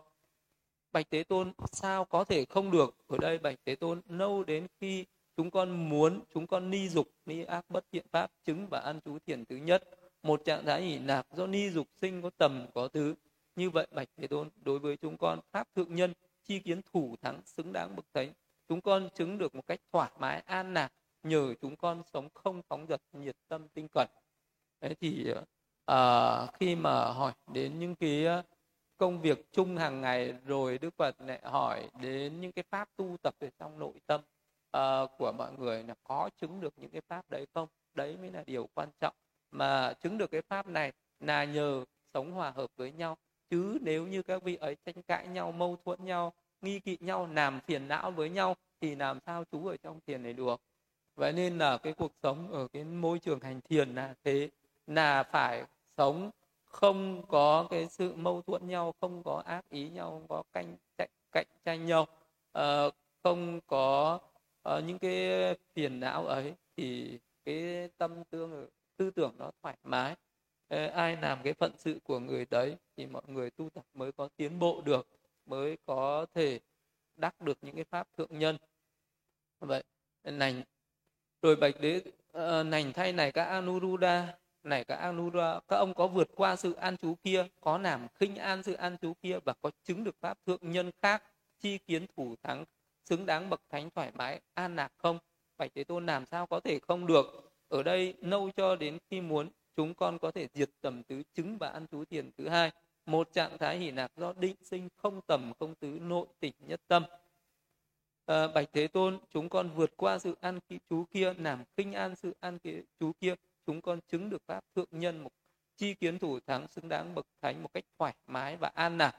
S1: Bạch tế tôn, sao có thể không được? Ở đây bạch tế tôn lâu đến khi chúng con muốn, chúng con ni dục, ni ác bất thiện pháp, chứng và ăn chú thiền thứ nhất. Một trạng thái hỷ nạp do ni dục sinh có tầm, có thứ như vậy bạch thế tôn, đối với chúng con pháp thượng nhân chi kiến thủ thắng xứng đáng bậc thánh. Chúng con chứng được một cách thoải mái an lạc nhờ chúng con sống không phóng dật nhiệt tâm tinh cần. Đấy thì à, khi mà hỏi đến những cái à, công việc chung hàng ngày rồi đức phật lại hỏi đến những cái pháp tu tập ở trong nội tâm à, của mọi người là có chứng được những cái pháp đấy không? Đấy mới là điều quan trọng. Mà chứng được cái pháp này là nhờ sống hòa hợp với nhau chứ nếu như các vị ấy tranh cãi nhau mâu thuẫn nhau nghi kỵ nhau làm phiền não với nhau thì làm sao chú ở trong thiền này được? Vậy nên là cái cuộc sống ở cái môi trường hành thiền là thế là phải sống không có cái sự mâu thuẫn nhau không có ác ý nhau không có cạnh cạnh, cạnh tranh nhau uh, không có uh, những cái phiền não ấy thì cái tâm tương tư tưởng nó thoải mái. Ờ, ai làm cái phận sự của người đấy thì mọi người tu tập mới có tiến bộ được mới có thể đắc được những cái pháp thượng nhân. Vậy nành rồi bạch đế uh, nành thay này các anuruddha này các anuruddha các ông có vượt qua sự an trú kia có làm khinh an sự an trú kia và có chứng được pháp thượng nhân khác chi kiến thủ thắng xứng đáng bậc thánh thoải mái an lạc không? Bạch thế tôn làm sao có thể không được? Ở đây nâu cho đến khi muốn chúng con có thể diệt tầm tứ chứng và ăn trú thiền thứ hai. Một trạng thái hỷ lạc do định sinh không tầm không tứ nội tịch nhất tâm. À, bạch thế tôn chúng con vượt qua sự ăn chú kia làm khinh an sự ăn chú kia. Chúng con chứng được pháp thượng nhân một chi kiến thủ thắng xứng đáng bậc thánh một cách thoải mái và an lạc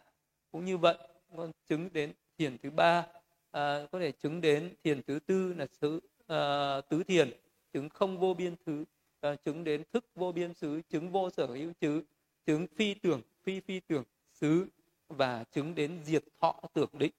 S1: cũng như vậy con chứng đến thiền thứ ba. À, có thể chứng đến thiền thứ tư là sự à, ờ, tứ thiền. Chứng không vô biên thứ à, chứng đến thức vô biên xứ chứng vô sở hữu chứ chứng phi tưởng phi phi tưởng xứ và chứng đến diệt thọ tưởng định.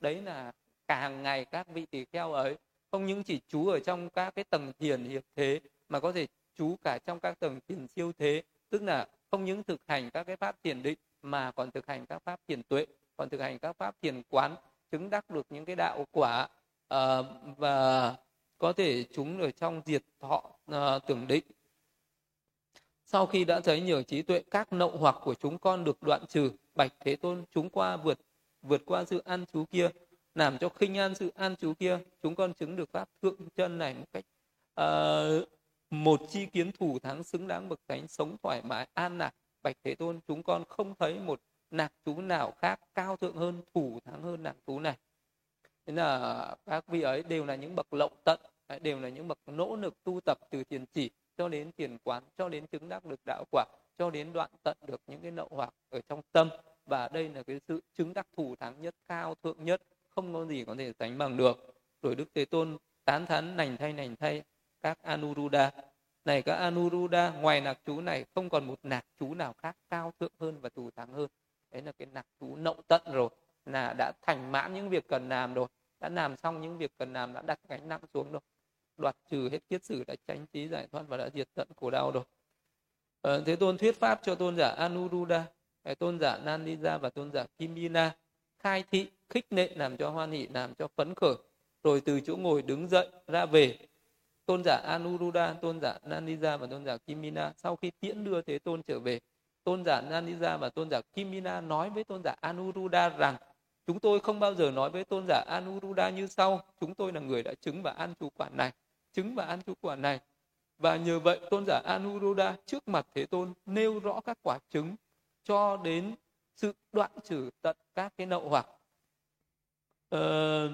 S1: Đấy là càng ngày các vị tỳ kheo ấy không những chỉ trú ở trong các cái tầng thiền hiệp thế mà có thể trú cả trong các tầng thiền siêu thế. Tức là không những thực hành các cái pháp thiền định mà còn thực hành các pháp thiền tuệ còn thực hành các pháp thiền quán chứng đắc được những cái đạo quả uh, và có thể chúng ở trong diệt thọ à, tưởng định. Sau khi đã thấy nhờ trí tuệ các nậu hoặc của chúng con được đoạn trừ bạch thế tôn chúng qua vượt vượt qua sự an trú kia làm cho khinh an sự an trú kia chúng con chứng được pháp thượng chân này một cách uh, một chi kiến thủ thắng xứng đáng bậc thánh sống thoải mái an lạc bạch thế tôn chúng con không thấy một nạc chú nào khác cao thượng hơn thủ thắng hơn nạc chú này nên là các vị ấy đều là những bậc lậu tận đều là những bậc nỗ lực tu tập từ tiền chỉ cho đến tiền quán, cho đến chứng đắc được đạo quả, cho đến đoạn tận được những cái nậu hoặc ở trong tâm. Và đây là cái sự chứng đắc thủ thắng nhất, cao thượng nhất, không có gì có thể sánh bằng được. Rồi đức thế tôn tán thán, nành thay nành thay, các anuruddha. Này, các anuruddha, ngoài nạc chú này không còn một nạc chú nào khác cao thượng hơn và thù thắng hơn. Đấy là cái nạc chú nậu tận rồi là đã thành mãn những việc cần làm rồi đã làm xong những việc cần làm đã đặt gánh nặng xuống rồi. Đoạt trừ hết kiết sử đã tránh trí giải thoát và đã diệt tận khổ đau rồi. Ờ, thế tôn thuyết pháp cho tôn giả anuruddha tôn giả nandija và tôn giả kimina khai thị khích lệ làm cho hoan hỷ làm cho phấn khởi. Rồi từ chỗ ngồi đứng dậy ra về tôn giả anuruddha tôn giả nandija và tôn giả kimina sau khi tiễn đưa thế tôn trở về tôn giả nandija và tôn giả kimina nói với tôn giả anuruddha rằng chúng tôi không bao giờ nói với tôn giả anuruddha như sau chúng tôi là người đã chứng và ăn chú quản này chứng và ăn chú quả này và nhờ vậy tôn giả Anuruddha trước mặt Thế Tôn nêu rõ các quả chứng cho đến sự đoạn trừ tận các cái nậu hoặc. Ờ,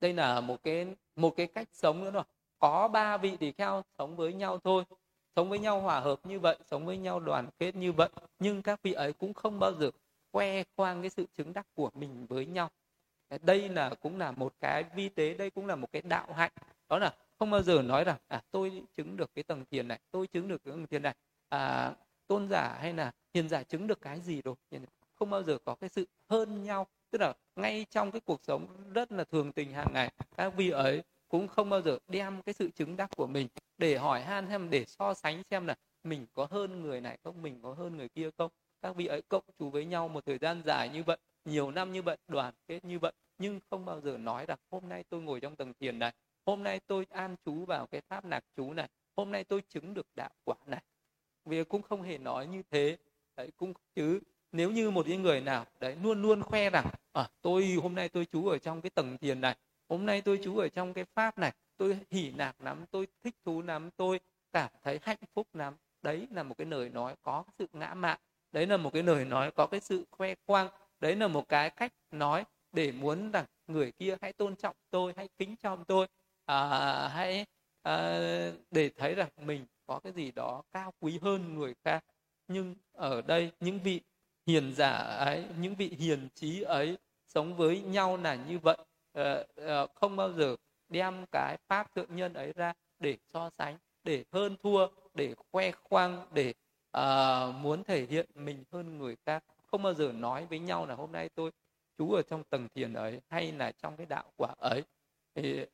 S1: đây là một cái một cái cách sống nữa rồi. Có ba vị tỳ kheo sống với nhau thôi, sống với nhau hòa hợp như vậy, sống với nhau đoàn kết như vậy, nhưng các vị ấy cũng không bao giờ khoe khoang cái sự chứng đắc của mình với nhau. Đây là cũng là một cái vi tế đây cũng là một cái đạo hạnh. Đó là không bao giờ nói rằng à tôi chứng được cái tầng thiền này tôi chứng được cái tầng thiền này. À, tôn giả hay là hiền giả chứng được cái gì rồi? Không bao giờ có cái sự hơn nhau. Tức là ngay trong cái cuộc sống rất là thường tình hàng ngày các vị ấy cũng không bao giờ đem cái sự chứng đắc của mình để hỏi han xem để so sánh xem là mình có hơn người này không mình có hơn người kia không các vị ấy cộng chú với nhau một thời gian dài như vậy nhiều năm như vậy đoàn kết như vậy nhưng không bao giờ nói rằng hôm nay tôi ngồi trong tầng thiền này hôm nay tôi an trú vào cái pháp nạc chú này hôm nay tôi chứng được đạo quả này. Vì cũng không hề nói như thế. Đấy cũng chứ nếu như một cái người nào đấy luôn luôn khoe rằng à, tôi hôm nay tôi trú ở trong cái tầng thiền này hôm nay tôi trú ở trong cái pháp này tôi hỉ nạc lắm tôi thích thú lắm tôi cảm thấy hạnh phúc lắm. Đấy là một cái lời nói có sự ngã mạn đấy là một cái lời nói có cái sự khoe khoang đấy là một cái cách nói để muốn rằng người kia hãy tôn trọng tôi hãy kính trọng tôi. À, hãy à, để thấy rằng mình có cái gì đó cao quý hơn người khác. Nhưng ở đây những vị hiền giả ấy những vị hiền trí ấy sống với nhau là như vậy. À, à, không bao giờ đem cái pháp thượng nhân ấy ra để so sánh để hơn thua để khoe khoang để à, muốn thể hiện mình hơn người khác không bao giờ nói với nhau là hôm nay tôi chú ở trong tầng thiền ấy hay là trong cái đạo quả ấy. Thì,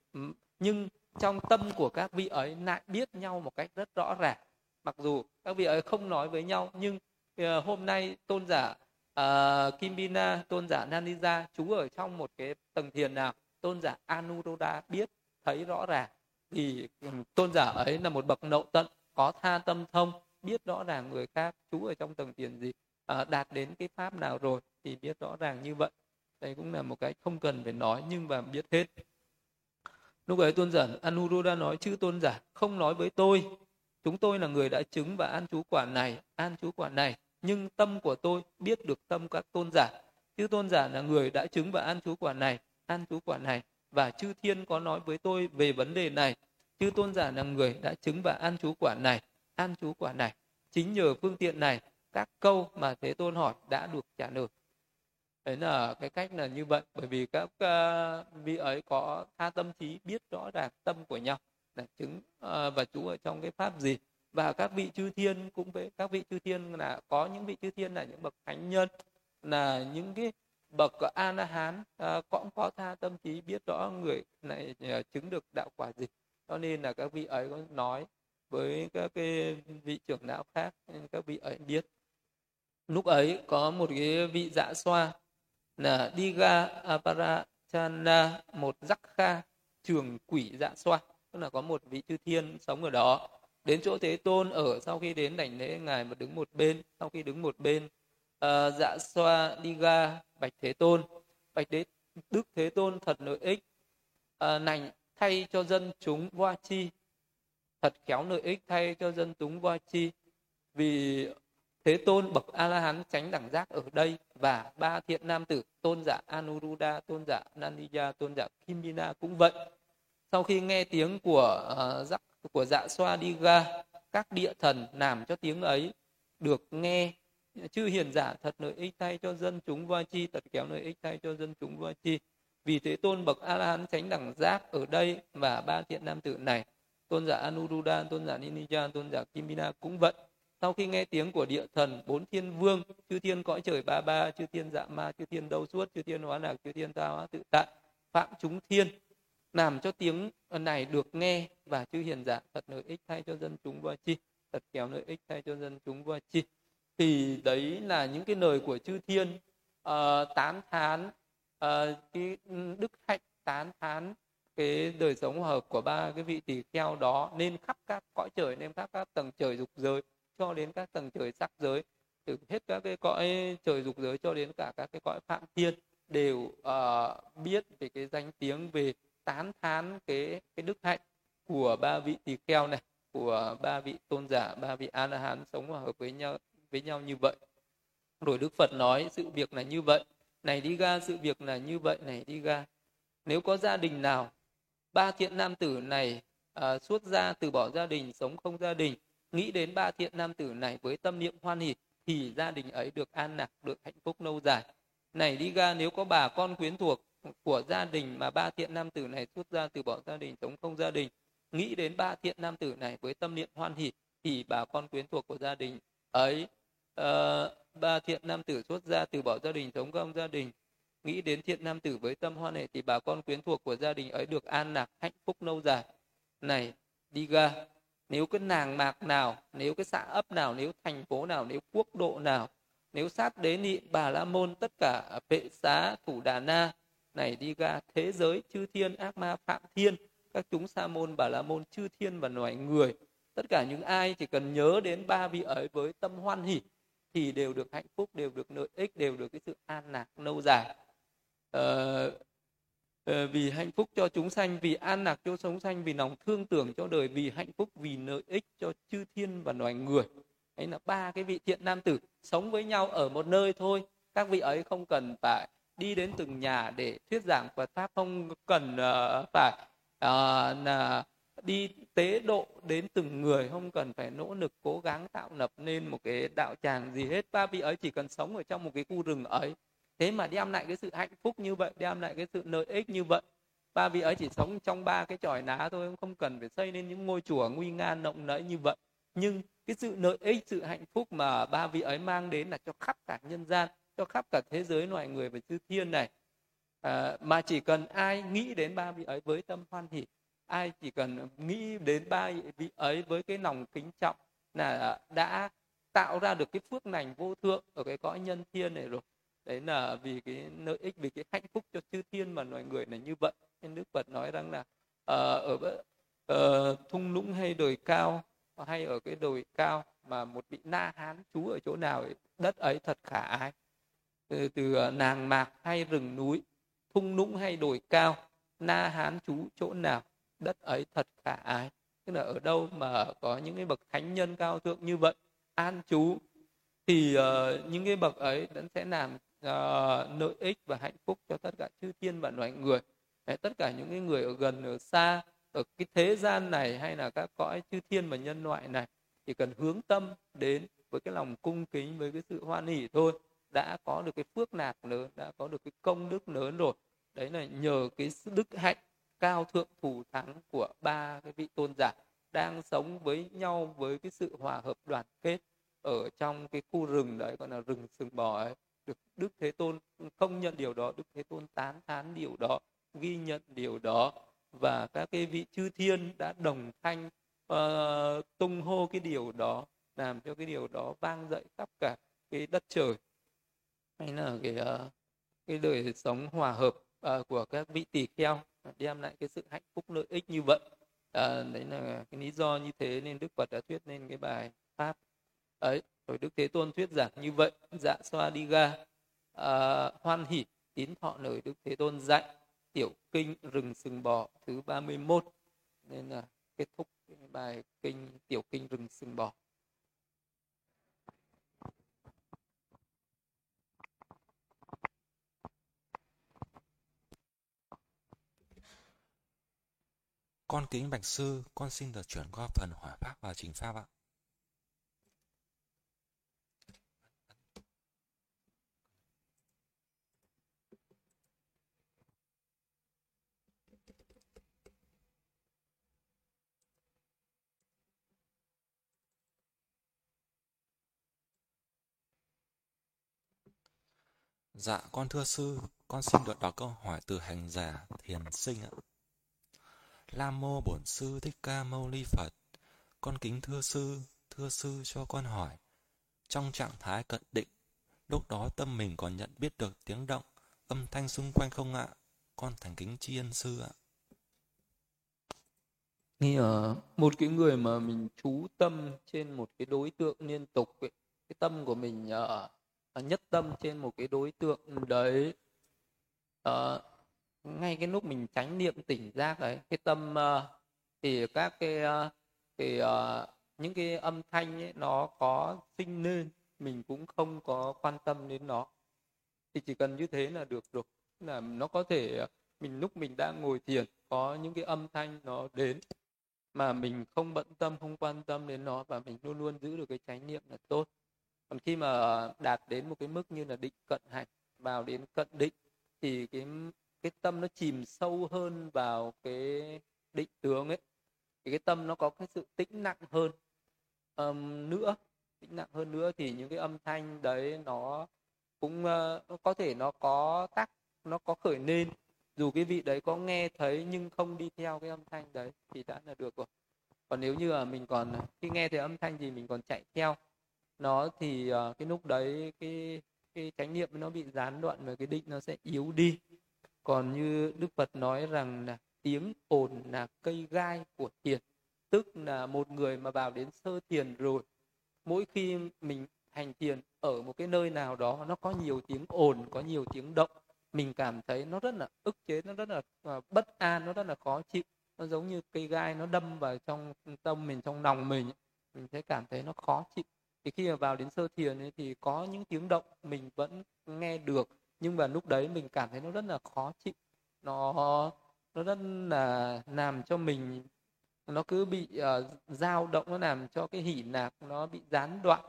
S1: nhưng trong tâm của các vị ấy lại biết nhau một cách rất rõ ràng. Mặc dù các vị ấy không nói với nhau nhưng uh, hôm nay tôn giả ờ, uh, Kimbina tôn giả Nanija chú ở trong một cái tầng thiền nào tôn giả Anuruddha biết thấy rõ ràng. Thì tôn giả ấy là một bậc nậu tận có tha tâm thông biết rõ ràng người khác chú ở trong tầng tiền gì à, đạt đến cái pháp nào rồi thì biết rõ ràng như vậy. Đây cũng là một cái không cần phải nói nhưng mà biết hết. Lúc ấy tôn giả Anuruddha nói chư tôn giả không nói với tôi. Chúng tôi là người đã chứng và an chú quả này an chú quả này nhưng tâm của tôi biết được tâm các tôn giả. Chư tôn giả là người đã chứng và an chú quả này an chú quả này và chư thiên có nói với tôi về vấn đề này. Chư tôn giả là người đã chứng và an chú quả này an chú quả này. Chính nhờ phương tiện này các câu mà thế tôn hỏi đã được trả lời. Đấy là cái cách là như vậy bởi vì các uh, vị ấy có tha tâm trí biết rõ ràng tâm của nhau. Là chứng uh, và chú ở trong cái pháp gì. Và các vị chư thiên cũng vậy. các vị chư thiên là có những vị chư thiên là những bậc thánh nhân là những cái bậc a la hán uh, ờ, cũng có tha tâm trí biết rõ người này uh, chứng được đạo quả gì. Cho nên là các vị ấy có nói với các cái vị trưởng lão khác các vị ấy biết. Lúc ấy có một cái vị dạ xoa là Diga Aparachana một giác kha trường quỷ dạ xoa. Tức là có một vị chư thiên sống ở đó. Đến chỗ thế tôn ở sau khi đến đảnh lễ ngài mà đứng một bên sau khi đứng một bên uh, dạ xoa Diga bạch thế tôn. Bạch đế đức thế tôn thật lợi ích ờ, uh, nành thay cho dân chúng voa chi thật khéo lợi ích thay cho dân chúng voa chi. Vì thế tôn bậc a la hán tránh đẳng giác ở đây và ba thiện nam tử tôn giả anuruddha tôn giả naniya tôn giả kimina cũng vậy. Sau khi nghe tiếng của uh, giác của dạ xoa đi ga các địa thần làm cho tiếng ấy được nghe chư hiền giả thật lợi ích thay cho dân chúng va chi thật kéo lợi ích thay cho dân chúng va chi. Vì thế tôn bậc a la hán tránh đẳng giác ở đây và ba thiện nam tử này tôn giả anuruddha tôn giả ninija tôn giả kimina cũng vậy. Sau khi nghe tiếng của địa thần bốn thiên vương chư thiên cõi trời ba ba chư thiên dạ ma chư thiên đâu suốt chư thiên hóa lạc chư thiên ta hóa tự tại phạm chúng thiên làm cho tiếng này được nghe và chư hiền giả thật lợi ích thay cho dân chúng và chi thật kéo lợi ích thay cho dân chúng và chi. Thì đấy là những cái lời của chư thiên uh, tán thán uh, cái ừ, đức hạnh tán thán cái đời sống hòa hợp của ba cái vị tỳ kheo đó nên khắp các cõi trời nên khắp các tầng trời dục giới cho đến các tầng trời sắc giới. Từ hết các cái cõi trời dục giới cho đến cả các cái cõi phạm thiên đều uh, biết về cái danh tiếng về tán thán cái cái đức hạnh của ba vị tỳ kheo này của ba vị tôn giả ba vị a la hán sống hòa hợp với nhau với nhau như vậy. Rồi đức phật nói sự việc là như vậy này đi ga sự việc là như vậy này đi ga. Nếu có gia đình nào ba thiện nam tử này uh, xuất gia từ bỏ gia đình sống không gia đình nghĩ đến ba thiện nam tử này với tâm niệm hoan hỷ thì gia đình ấy được an lạc được hạnh phúc lâu dài. Này đi ra nếu có bà con quyến thuộc của gia đình mà ba thiện nam tử này xuất ra từ bỏ gia đình sống không gia đình nghĩ đến ba thiện nam tử này với tâm niệm hoan hỷ thì bà con quyến thuộc của gia đình ấy uh, ba thiện nam tử xuất ra từ bỏ gia đình sống không gia đình nghĩ đến thiện nam tử với tâm hoan hệ thì bà con quyến thuộc của gia đình ấy được an lạc, hạnh phúc lâu dài. Này, đi ra nếu cái nàng mạc nào, nếu cái xã ấp nào, nếu thành phố nào, nếu quốc độ nào, nếu sát đế nị, bà la môn, tất cả vệ xá, thủ đà na, này đi ra thế giới chư thiên, ác ma phạm thiên, các chúng sa môn, bà la môn, chư thiên và loài người, tất cả những ai chỉ cần nhớ đến ba vị ấy với tâm hoan hỷ thì đều được hạnh phúc, đều được lợi ích, đều được cái sự an lạc lâu dài. Ờ, ờ, vì hạnh phúc cho chúng sanh vì an lạc cho sống sanh vì lòng thương tưởng cho đời vì hạnh phúc vì lợi ích cho chư thiên và loài người. Ấy là ba cái vị thiện nam tử sống với nhau ở một nơi thôi. Các vị ấy không cần phải đi đến từng nhà để thuyết giảng Phật pháp không cần uh, phải uh, là đi tế độ đến từng người không cần phải nỗ lực cố gắng tạo lập nên một cái đạo tràng gì hết. Ba vị ấy chỉ cần sống ở trong một cái khu rừng ấy thế mà đem lại cái sự hạnh phúc như vậy đem lại cái sự lợi ích như vậy. Ba vị ấy chỉ sống trong ba cái chòi ná thôi không cần phải xây nên những ngôi chùa nguy nga rộng lẫy như vậy. Nhưng cái sự lợi ích sự hạnh phúc mà ba vị ấy mang đến là cho khắp cả nhân gian cho khắp cả thế giới loài người và chư thiên này. À, mà chỉ cần ai nghĩ đến ba vị ấy với tâm hoan hỷ ai chỉ cần nghĩ đến ba vị ấy với cái lòng kính trọng là đã tạo ra được cái phước lành vô thượng ở cái cõi nhân thiên này rồi đấy là vì cái lợi ích vì cái hạnh phúc cho chư thiên mà loài người là như vậy. Nên đức phật nói rằng là uh, ở uh, thung lũng hay đồi cao hay ở cái đồi cao mà một vị na hán trú ở chỗ nào đất ấy thật khả ai từ, từ ờ, nàng mạc hay rừng núi thung lũng hay đồi cao na hán trú chỗ nào đất ấy thật khả ai tức là ở đâu mà có những cái bậc thánh nhân cao thượng như vậy an trú thì uh, những cái bậc ấy vẫn sẽ làm uh, lợi ích và hạnh phúc cho tất cả chư thiên và loài người. Đấy, tất cả những cái người ở gần ở xa ở cái thế gian này hay là các cõi chư thiên và nhân loại này chỉ cần hướng tâm đến với cái lòng cung kính với cái sự hoan hỷ thôi đã có được cái phước nạp lớn đã có được cái công đức lớn rồi. Đấy là nhờ cái đức hạnh cao thượng thủ thắng của ba cái vị tôn giả đang sống với nhau với cái sự hòa hợp đoàn kết ở trong cái khu rừng đấy gọi là rừng sừng bò ấy được đức thế tôn công nhận điều đó đức thế tôn tán thán điều đó ghi nhận điều đó. Và các cái vị chư thiên đã đồng thanh uh, tung hô cái điều đó làm cho cái điều đó vang dậy khắp cả cái đất trời. Hay là cái uh, cái đời sống hòa hợp uh, của các vị tỳ kheo đem lại cái sự hạnh phúc lợi ích như vậy. Uh, đấy là cái lý do như thế nên đức phật đã thuyết nên cái bài pháp. Ấy rồi đức thế tôn thuyết giảng như vậy dạ xoa đi ga à, hoan hỷ tín thọ lời đức thế tôn dạy tiểu kinh rừng sừng bò thứ 31 nên là kết thúc bài kinh tiểu kinh rừng sừng bò
S2: Con kính bạch sư, con xin được chuyển qua phần hỏa pháp và trình pháp ạ. Dạ, con thưa sư, con xin được đọc câu hỏi từ hành giả thiền sinh ạ. Lam mô bổn sư thích ca mâu ni Phật. Con kính thưa sư, thưa sư cho con hỏi. Trong trạng thái cận định, lúc đó tâm mình còn nhận biết được tiếng động, âm thanh xung quanh không ạ? Con thành kính tri ân sư ạ.
S1: nghĩ ở một cái người mà mình chú tâm trên một cái đối tượng liên tục ấy, cái tâm của mình ở uh, Ờ, nhất tâm trên một cái đối tượng đấy. Uh, ngay cái lúc mình tránh niệm tỉnh giác ấy cái tâm uh, thì các cái uh, thì uh, những cái âm thanh ấy, nó có sinh lên mình cũng không có quan tâm đến nó. Thì chỉ cần như thế là được rồi là nó có thể mình lúc mình đang ngồi thiền có những cái âm thanh nó đến mà mình không bận tâm không quan tâm đến nó và mình luôn luôn giữ được cái chánh niệm là tốt còn khi mà đạt đến một cái mức như là định cận hành vào đến cận định thì cái cái tâm nó chìm sâu hơn vào cái định tướng ấy. Thì cái tâm nó có cái sự tĩnh nặng hơn. Um, nữa tĩnh nặng hơn nữa thì những cái âm thanh đấy nó cũng uh, có thể nó có tác nó có khởi lên. Dù cái vị đấy có nghe thấy nhưng không đi theo cái âm thanh đấy thì đã là được rồi. Còn nếu như là mình còn khi nghe thấy âm thanh gì mình còn chạy theo nó thì uh, cái lúc đấy cái cái chánh niệm nó bị gián đoạn và cái định nó sẽ yếu đi. Còn như đức phật nói rằng là tiếng ồn là cây gai của thiền tức là một người mà vào đến sơ thiền rồi mỗi khi mình hành thiền ở một cái nơi nào đó nó có nhiều tiếng ồn có nhiều tiếng động mình cảm thấy nó rất là ức chế nó rất là ờ, bất an nó rất là khó chịu. Nó giống như cây gai nó đâm vào trong tâm mình trong lòng mình mình sẽ cảm thấy nó khó chịu thì khi mà vào đến sơ thiền ấy, thì có những tiếng động mình vẫn nghe được nhưng mà lúc đấy mình cảm thấy nó rất là khó chịu. Nó nó rất là làm cho mình nó cứ bị uh, dao động nó làm cho cái hỉ nạc nó bị gián đoạn.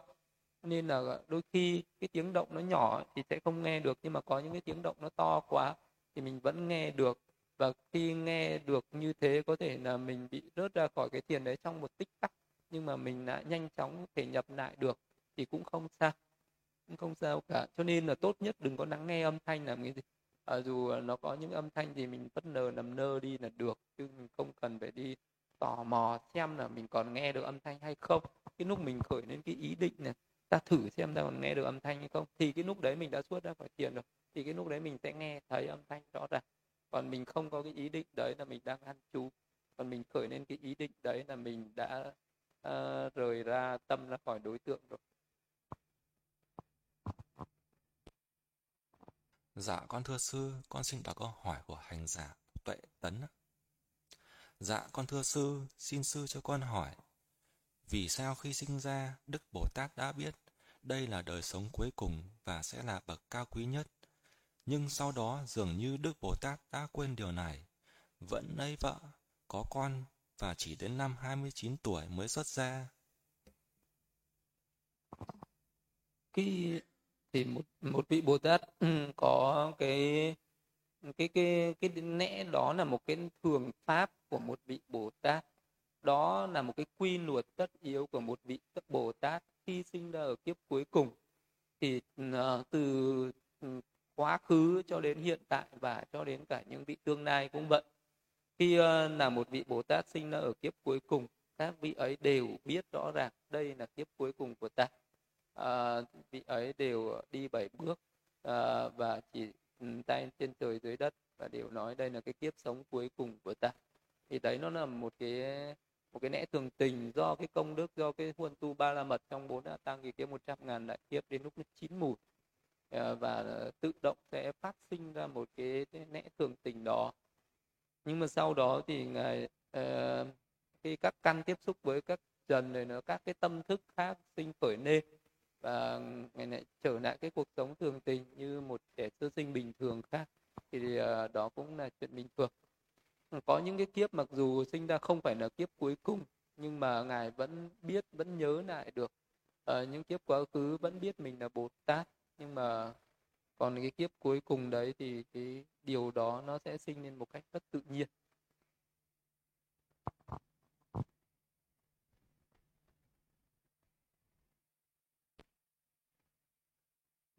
S1: Nên là đôi khi cái tiếng động nó nhỏ thì sẽ không nghe được nhưng mà có những cái tiếng động nó to quá thì mình vẫn nghe được. Và khi nghe được như thế có thể là mình bị rớt ra khỏi cái thiền đấy trong một tích tắc nhưng mà mình đã nhanh chóng thể nhập lại được thì cũng không sao. Cũng không sao cả. Cho nên là tốt nhất đừng có lắng nghe âm thanh làm cái gì. À, dù nó có những âm thanh thì mình bất ngờ nằm nơ đi là được chứ mình không cần phải đi tò mò xem là mình còn nghe được âm thanh hay không. Cái lúc mình khởi lên cái ý định này ta thử xem ta còn nghe được âm thanh hay không. Thì cái lúc đấy mình đã xuất ra khỏi tiền rồi. Thì cái lúc đấy mình sẽ nghe thấy âm thanh rõ ràng. Còn mình không có cái ý định đấy là mình đang ăn chú còn mình khởi lên cái ý định đấy là mình đã Ờ, uh, rời ra tâm ra khỏi đối tượng rồi
S2: Dạ con thưa sư, con xin đọc câu hỏi của hành giả Tuệ Tấn. Dạ con thưa sư, xin sư cho con hỏi. Vì sao khi sinh ra, Đức Bồ Tát đã biết đây là đời sống cuối cùng và sẽ là bậc cao quý nhất. Nhưng sau đó dường như Đức Bồ Tát đã quên điều này. Vẫn lấy vợ, có con và chỉ đến năm 29 tuổi mới xuất ra.
S1: Cái thì một một vị Bồ Tát ừ, có cái cái cái cái lẽ đó là một cái thường pháp của một vị Bồ Tát. Đó là một cái quy luật tất yếu của một vị Bồ Tát khi sinh ra ở kiếp cuối cùng. Thì uh, từ ừ, quá khứ cho đến hiện tại và cho đến cả những vị tương lai cũng vậy khi ờ, là một vị Bồ Tát sinh ra ở kiếp cuối cùng các vị ấy đều biết rõ ràng đây là kiếp cuối cùng của ta. À, vị ấy đều đi bảy bước à, và chỉ ừ, tay trên trời dưới đất và đều nói đây là cái kiếp sống cuối cùng của ta. Thì đấy nó là một cái một cái lẽ thường tình do cái công đức do cái huân tu ba la mật trong bốn đã tăng kỳ kiếp một trăm ngàn đại kiếp đến lúc nó chín mùi. À, và tự động sẽ phát sinh ra một cái, cái lẽ thường tình đó nhưng mà sau đó thì ngài uh, khi các căn tiếp xúc với các trần rồi nó các cái tâm thức khác sinh khởi lên và ngày lại trở lại cái cuộc sống thường tình như một trẻ sơ sinh bình thường khác thì uh, đó cũng là chuyện bình thường. Có những cái kiếp mặc dù sinh ra không phải là kiếp cuối cùng nhưng mà ngài vẫn biết vẫn nhớ lại được. Uh, những kiếp quá khứ vẫn biết mình là bồ tát nhưng mà còn cái kiếp cuối cùng đấy thì cái điều đó nó sẽ sinh lên một cách rất tự nhiên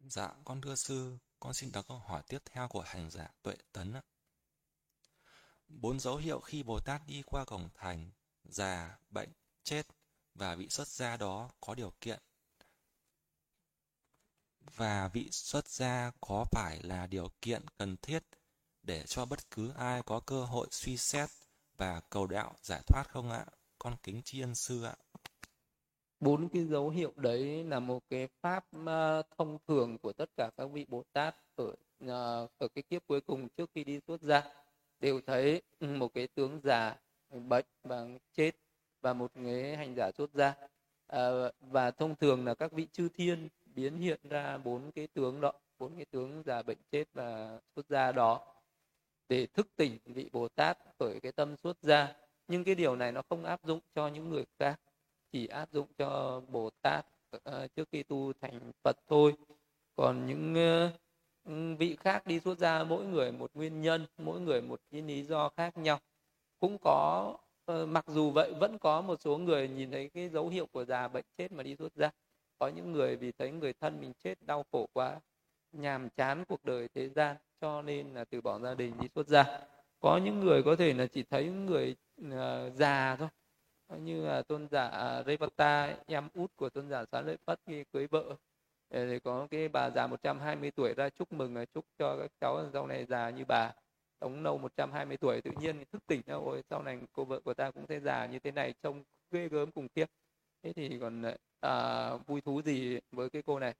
S2: Dạ, con thưa sư, con xin đọc câu hỏi tiếp theo của hành giả Tuệ Tấn ạ. Bốn dấu hiệu khi Bồ Tát đi qua cổng thành, già, bệnh, chết và bị xuất gia đó có điều kiện. Và vị xuất gia có phải là điều kiện cần thiết để cho bất cứ ai có cơ hội suy xét và cầu đạo giải thoát không ạ? Con kính tri ân sư ạ.
S1: Bốn cái dấu hiệu đấy là một cái pháp ờ, thông thường của tất cả các vị bồ tát ở ờ, ở cái kiếp cuối cùng trước khi đi xuất gia. Đều thấy ừ, một cái tướng già bệnh và chết và một cái hành giả xuất gia. À, và thông thường là các vị chư thiên biến hiện ra bốn cái tướng đó bốn cái tướng già bệnh chết và xuất gia đó để thức tỉnh vị bồ tát khởi cái tâm xuất gia. Nhưng cái điều này nó không áp dụng cho những người khác chỉ áp dụng cho Bồ Tát uh, trước khi tu thành phật thôi. Còn những uh, vị khác đi xuất gia mỗi người một nguyên nhân mỗi người một cái lý do khác nhau. Cũng có uh, mặc dù vậy vẫn có một số người nhìn thấy cái dấu hiệu của già bệnh chết mà đi xuất gia có những người vì thấy người thân mình chết đau khổ quá nhàm chán cuộc đời thế gian cho nên là từ bỏ gia đình đi xuất gia. Có những người có thể là chỉ thấy người uh, già thôi. Như là tôn giả Revata em út của tôn giả Xá Lợi Phất khi cưới vợ. Ờ, thì có cái bà già 120 tuổi ra chúc mừng chúc cho các cháu sau này già như bà. Sống lâu 120 tuổi tự nhiên thức tỉnh ra ôi sau này cô vợ của ta cũng sẽ già như thế này trông ghê gớm cùng kiếp thế thì còn ờ, à, vui thú gì với cái cô này?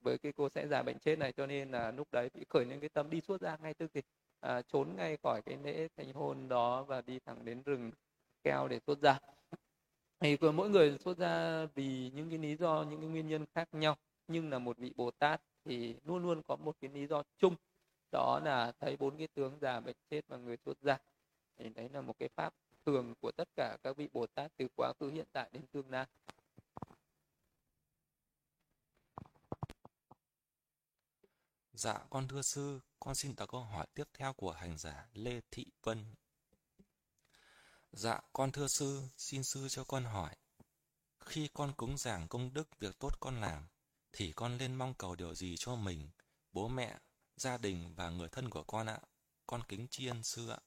S1: Với cái cô sẽ già bệnh chết này cho nên là lúc đấy bị khởi lên cái tâm đi suốt ra ngay tức thì à, trốn ngay khỏi cái lễ thành hôn đó và đi thẳng đến rừng keo để xuất ra thì mỗi người xuất ra vì những cái lý do những cái nguyên nhân khác nhau nhưng là một vị bồ tát thì luôn luôn có một cái lý do chung. Đó là thấy bốn cái tướng già bệnh chết và người xuất gia thì đấy là một cái pháp thường của tất cả các vị bồ tát từ quá khứ hiện tại đến tương lai.
S2: Dạ, con thưa sư, con xin đặt câu hỏi tiếp theo của hành giả Lê Thị Vân. Dạ, con thưa sư, xin sư cho con hỏi. Khi con cúng giảng công đức việc tốt con làm, thì con nên mong cầu điều gì cho mình, bố mẹ, gia đình và người thân của con ạ? Con kính tri ân sư ạ.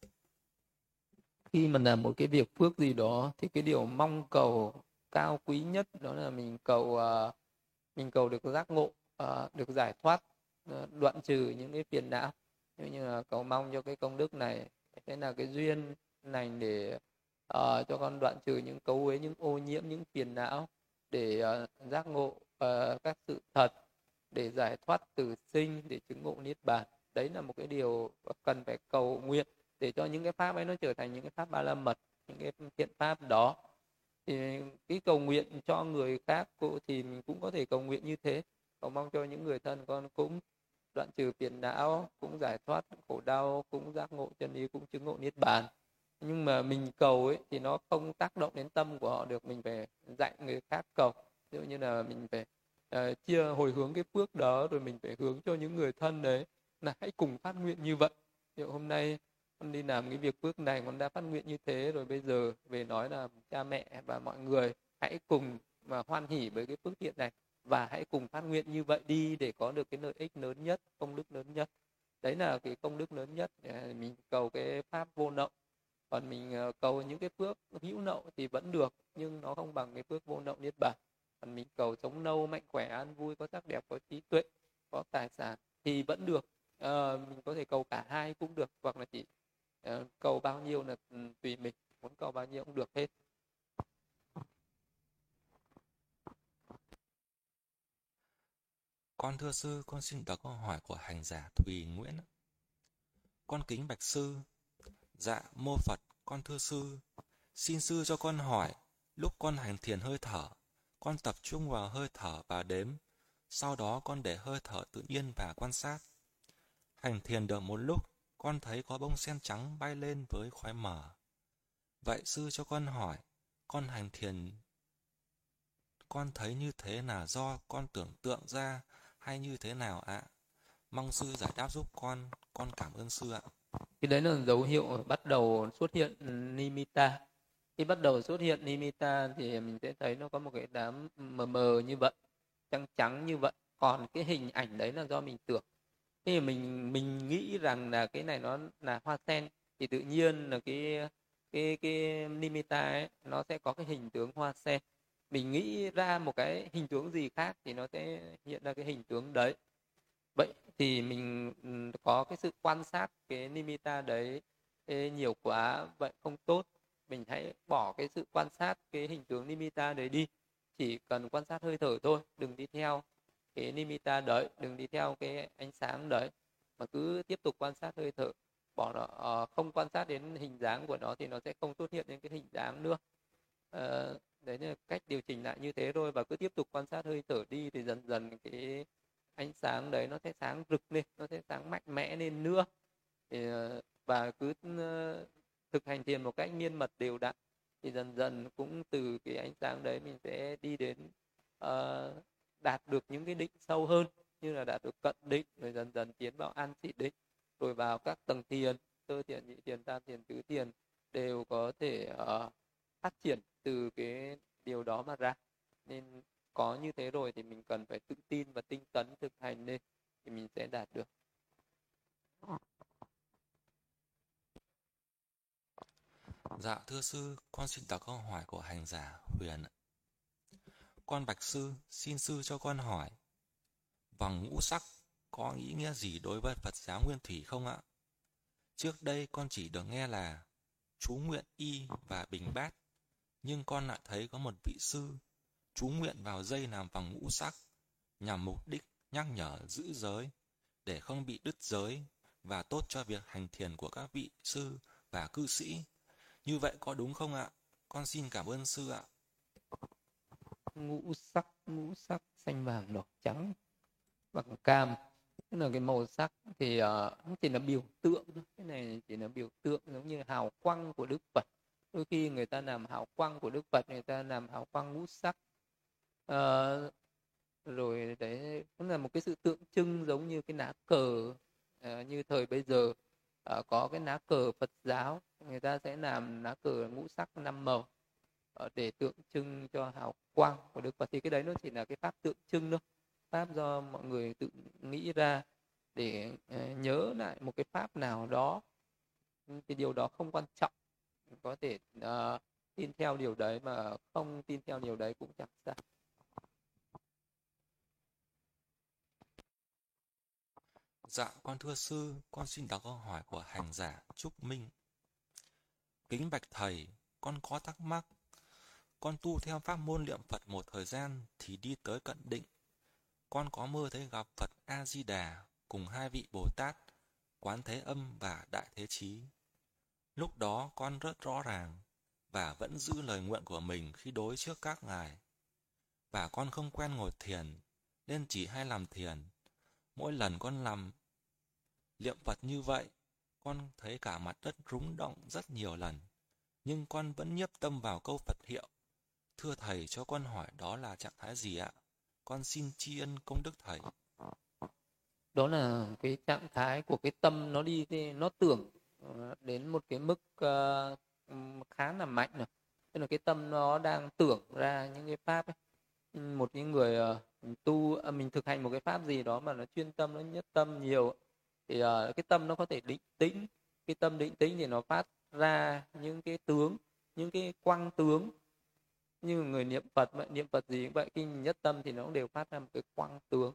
S1: Khi mà làm một cái việc phước gì đó, thì cái điều mong cầu cao quý nhất đó là mình cầu uh, mình cầu được giác ngộ, uh, được giải thoát đoạn trừ những cái phiền não. Như như là cầu mong cho cái công đức này thế là cái duyên này để uh, cho con đoạn trừ những cấu uế những ô nhiễm những phiền não để uh, giác ngộ uh, các sự thật để giải thoát từ sinh để chứng ngộ niết bàn. Đấy là một cái điều cần phải cầu nguyện để cho những cái pháp ấy nó trở thành những cái pháp ba la mật những cái thiện pháp đó. Thì cái cầu nguyện cho người khác thì mình cũng có thể cầu nguyện như thế. Cầu mong cho những người thân con cũng đoạn trừ phiền não cũng giải thoát khổ đau cũng giác ngộ chân lý cũng chứng ngộ niết bàn. Nhưng mà mình cầu ấy thì nó không tác động đến tâm của họ được. Mình phải dạy người khác cầu. Ví dụ như là mình phải uh, chia hồi hướng cái phước đó rồi mình phải hướng cho những người thân đấy là hãy cùng phát nguyện như vậy. Ví dụ hôm nay con đi làm cái việc phước này con đã phát nguyện như thế rồi bây giờ về nói là cha mẹ và mọi người hãy cùng mà hoan hỉ với cái phước thiện này và hãy cùng phát nguyện như vậy đi để có được cái lợi ích lớn nhất công đức lớn nhất. Đấy là cái công đức lớn nhất. À, mình cầu cái pháp vô nậu. Còn mình ờ, cầu những cái phước hữu nậu thì vẫn được nhưng nó không bằng cái phước vô nậu niết bàn. Còn mình cầu sống lâu mạnh khỏe an vui có sắc đẹp có trí tuệ có tài sản thì vẫn được. À, mình có thể cầu cả hai cũng được hoặc là chỉ uh, cầu bao nhiêu là ừ, tùy mình. Muốn cầu bao nhiêu cũng được hết.
S2: Con thưa sư, con xin đọc câu hỏi của hành giả Thùy Nguyễn. Con kính bạch sư. Dạ, mô Phật, con thưa sư. Xin sư cho con hỏi, lúc con hành thiền hơi thở, con tập trung vào hơi thở và đếm. Sau đó con để hơi thở tự nhiên và quan sát. Hành thiền được một lúc, con thấy có bông sen trắng bay lên với khói mờ. Vậy sư cho con hỏi, con hành thiền con thấy như thế là do con tưởng tượng ra hay như thế nào ạ? Mong sư giải đáp giúp con, con cảm ơn sư ạ.
S1: Cái đấy là dấu hiệu bắt đầu xuất hiện nimitta. Khi bắt đầu xuất hiện nimitta thì mình sẽ thấy nó có một cái đám mờ mờ như vậy, trắng trắng như vậy. Còn cái hình ảnh đấy là do mình tưởng. Khi mình mình nghĩ rằng là cái này nó là hoa sen thì tự nhiên là cái cái cái nimitta ấy nó sẽ có cái hình tướng hoa sen mình nghĩ ra một cái hình tướng gì khác thì nó sẽ hiện ra cái hình tướng đấy. Vậy thì mình ừ, có cái sự quan sát cái nimitta đấy nhiều quá vậy không tốt. Mình hãy bỏ cái sự quan sát cái hình tướng nimitta đấy đi. Chỉ cần quan sát hơi thở thôi đừng đi theo cái nimitta đấy đừng đi theo cái ánh sáng đấy mà cứ tiếp tục quan sát hơi thở. Bỏ nó ờ, không quan sát đến hình dáng của nó thì nó sẽ không xuất hiện những cái hình dáng nữa. Uh, đấy là cách điều chỉnh lại như thế thôi và cứ tiếp tục quan sát hơi thở đi thì dần dần cái ánh sáng đấy nó sẽ sáng rực lên nó sẽ sáng mạnh mẽ lên nữa. Thì, ờ, và cứ ờ, thực hành thiền một cách miên mật đều đặn thì dần dần cũng từ cái ánh sáng đấy mình sẽ đi đến uh, đạt được những cái định sâu hơn như là đạt được cận định rồi dần dần tiến vào an trị định rồi vào các tầng thiền sơ thiền nhị thiền tam thiền tứ thiền đều có thể uh, phát triển từ cái điều đó mà ra nên có như thế rồi thì mình cần phải tự tin và tinh tấn thực hành lên thì mình sẽ đạt được
S2: Dạ thưa sư, con xin đọc câu hỏi của hành giả Huyền. Con bạch sư, xin sư cho con hỏi. Vòng ngũ sắc có ý nghĩa gì đối với Phật giáo Nguyên Thủy không ạ? Trước đây con chỉ được nghe là chú nguyện y và bình bát, nhưng con lại thấy có một vị sư chú nguyện vào dây làm bằng ngũ sắc nhằm mục đích nhắc nhở giữ giới để không bị đứt giới và tốt cho việc hành thiền của các vị sư và cư sĩ. Như vậy có đúng không ạ? Con xin cảm ơn sư ạ.
S1: Ngũ sắc, ngũ sắc xanh vàng đỏ trắng bằng cam tức là cái màu sắc thì uh, nó chỉ là biểu tượng cái này chỉ là biểu tượng giống như hào quang của đức phật đôi khi người ta làm hào quang của đức phật người ta làm hào quang ngũ sắc. À, rồi đấy cũng là một cái sự tượng trưng giống như cái lá cờ à, như thời bây giờ. À, có cái lá cờ phật giáo người ta sẽ làm lá cờ ngũ sắc năm màu à, để tượng trưng cho hào quang của đức phật. Thì cái đấy nó chỉ là cái pháp tượng trưng thôi pháp do mọi người tự nghĩ ra để nhớ lại một cái pháp nào đó. Thì điều đó không quan trọng có thể uh, tin theo điều đấy mà không tin theo điều đấy cũng chẳng sao
S2: Dạ, con thưa sư, con xin đọc câu hỏi của hành giả Trúc Minh. Kính bạch thầy, con có thắc mắc. Con tu theo pháp môn niệm Phật một thời gian thì đi tới cận định con có mơ thấy gặp Phật A-di-đà cùng hai vị Bồ Tát, Quán Thế Âm và Đại Thế Chí. Lúc đó con rất rõ ràng và vẫn giữ lời nguyện của mình khi đối trước các ngài. Và con không quen ngồi thiền, nên chỉ hay làm thiền. Mỗi lần con làm niệm Phật như vậy, con thấy cả mặt đất rúng động rất nhiều lần. Nhưng con vẫn nhiếp tâm vào câu Phật hiệu. Thưa Thầy cho con hỏi đó là trạng thái gì ạ? con xin tri ân công đức thầy
S1: đó là cái trạng thái của cái tâm nó đi nó tưởng Ờ, đến một cái mức uh, khá là mạnh rồi tức là cái tâm nó đang tưởng ra những cái pháp ấy. một những người uh, tu uh, mình thực hành một cái pháp gì đó mà nó chuyên tâm nó nhất tâm nhiều thì uh, cái tâm nó có thể định tĩnh. Cái tâm định tĩnh thì nó phát ra những cái tướng những cái quang tướng. Như người niệm phật vậy niệm phật gì cũng vậy khi nhất tâm thì nó cũng đều phát ra một cái quang tướng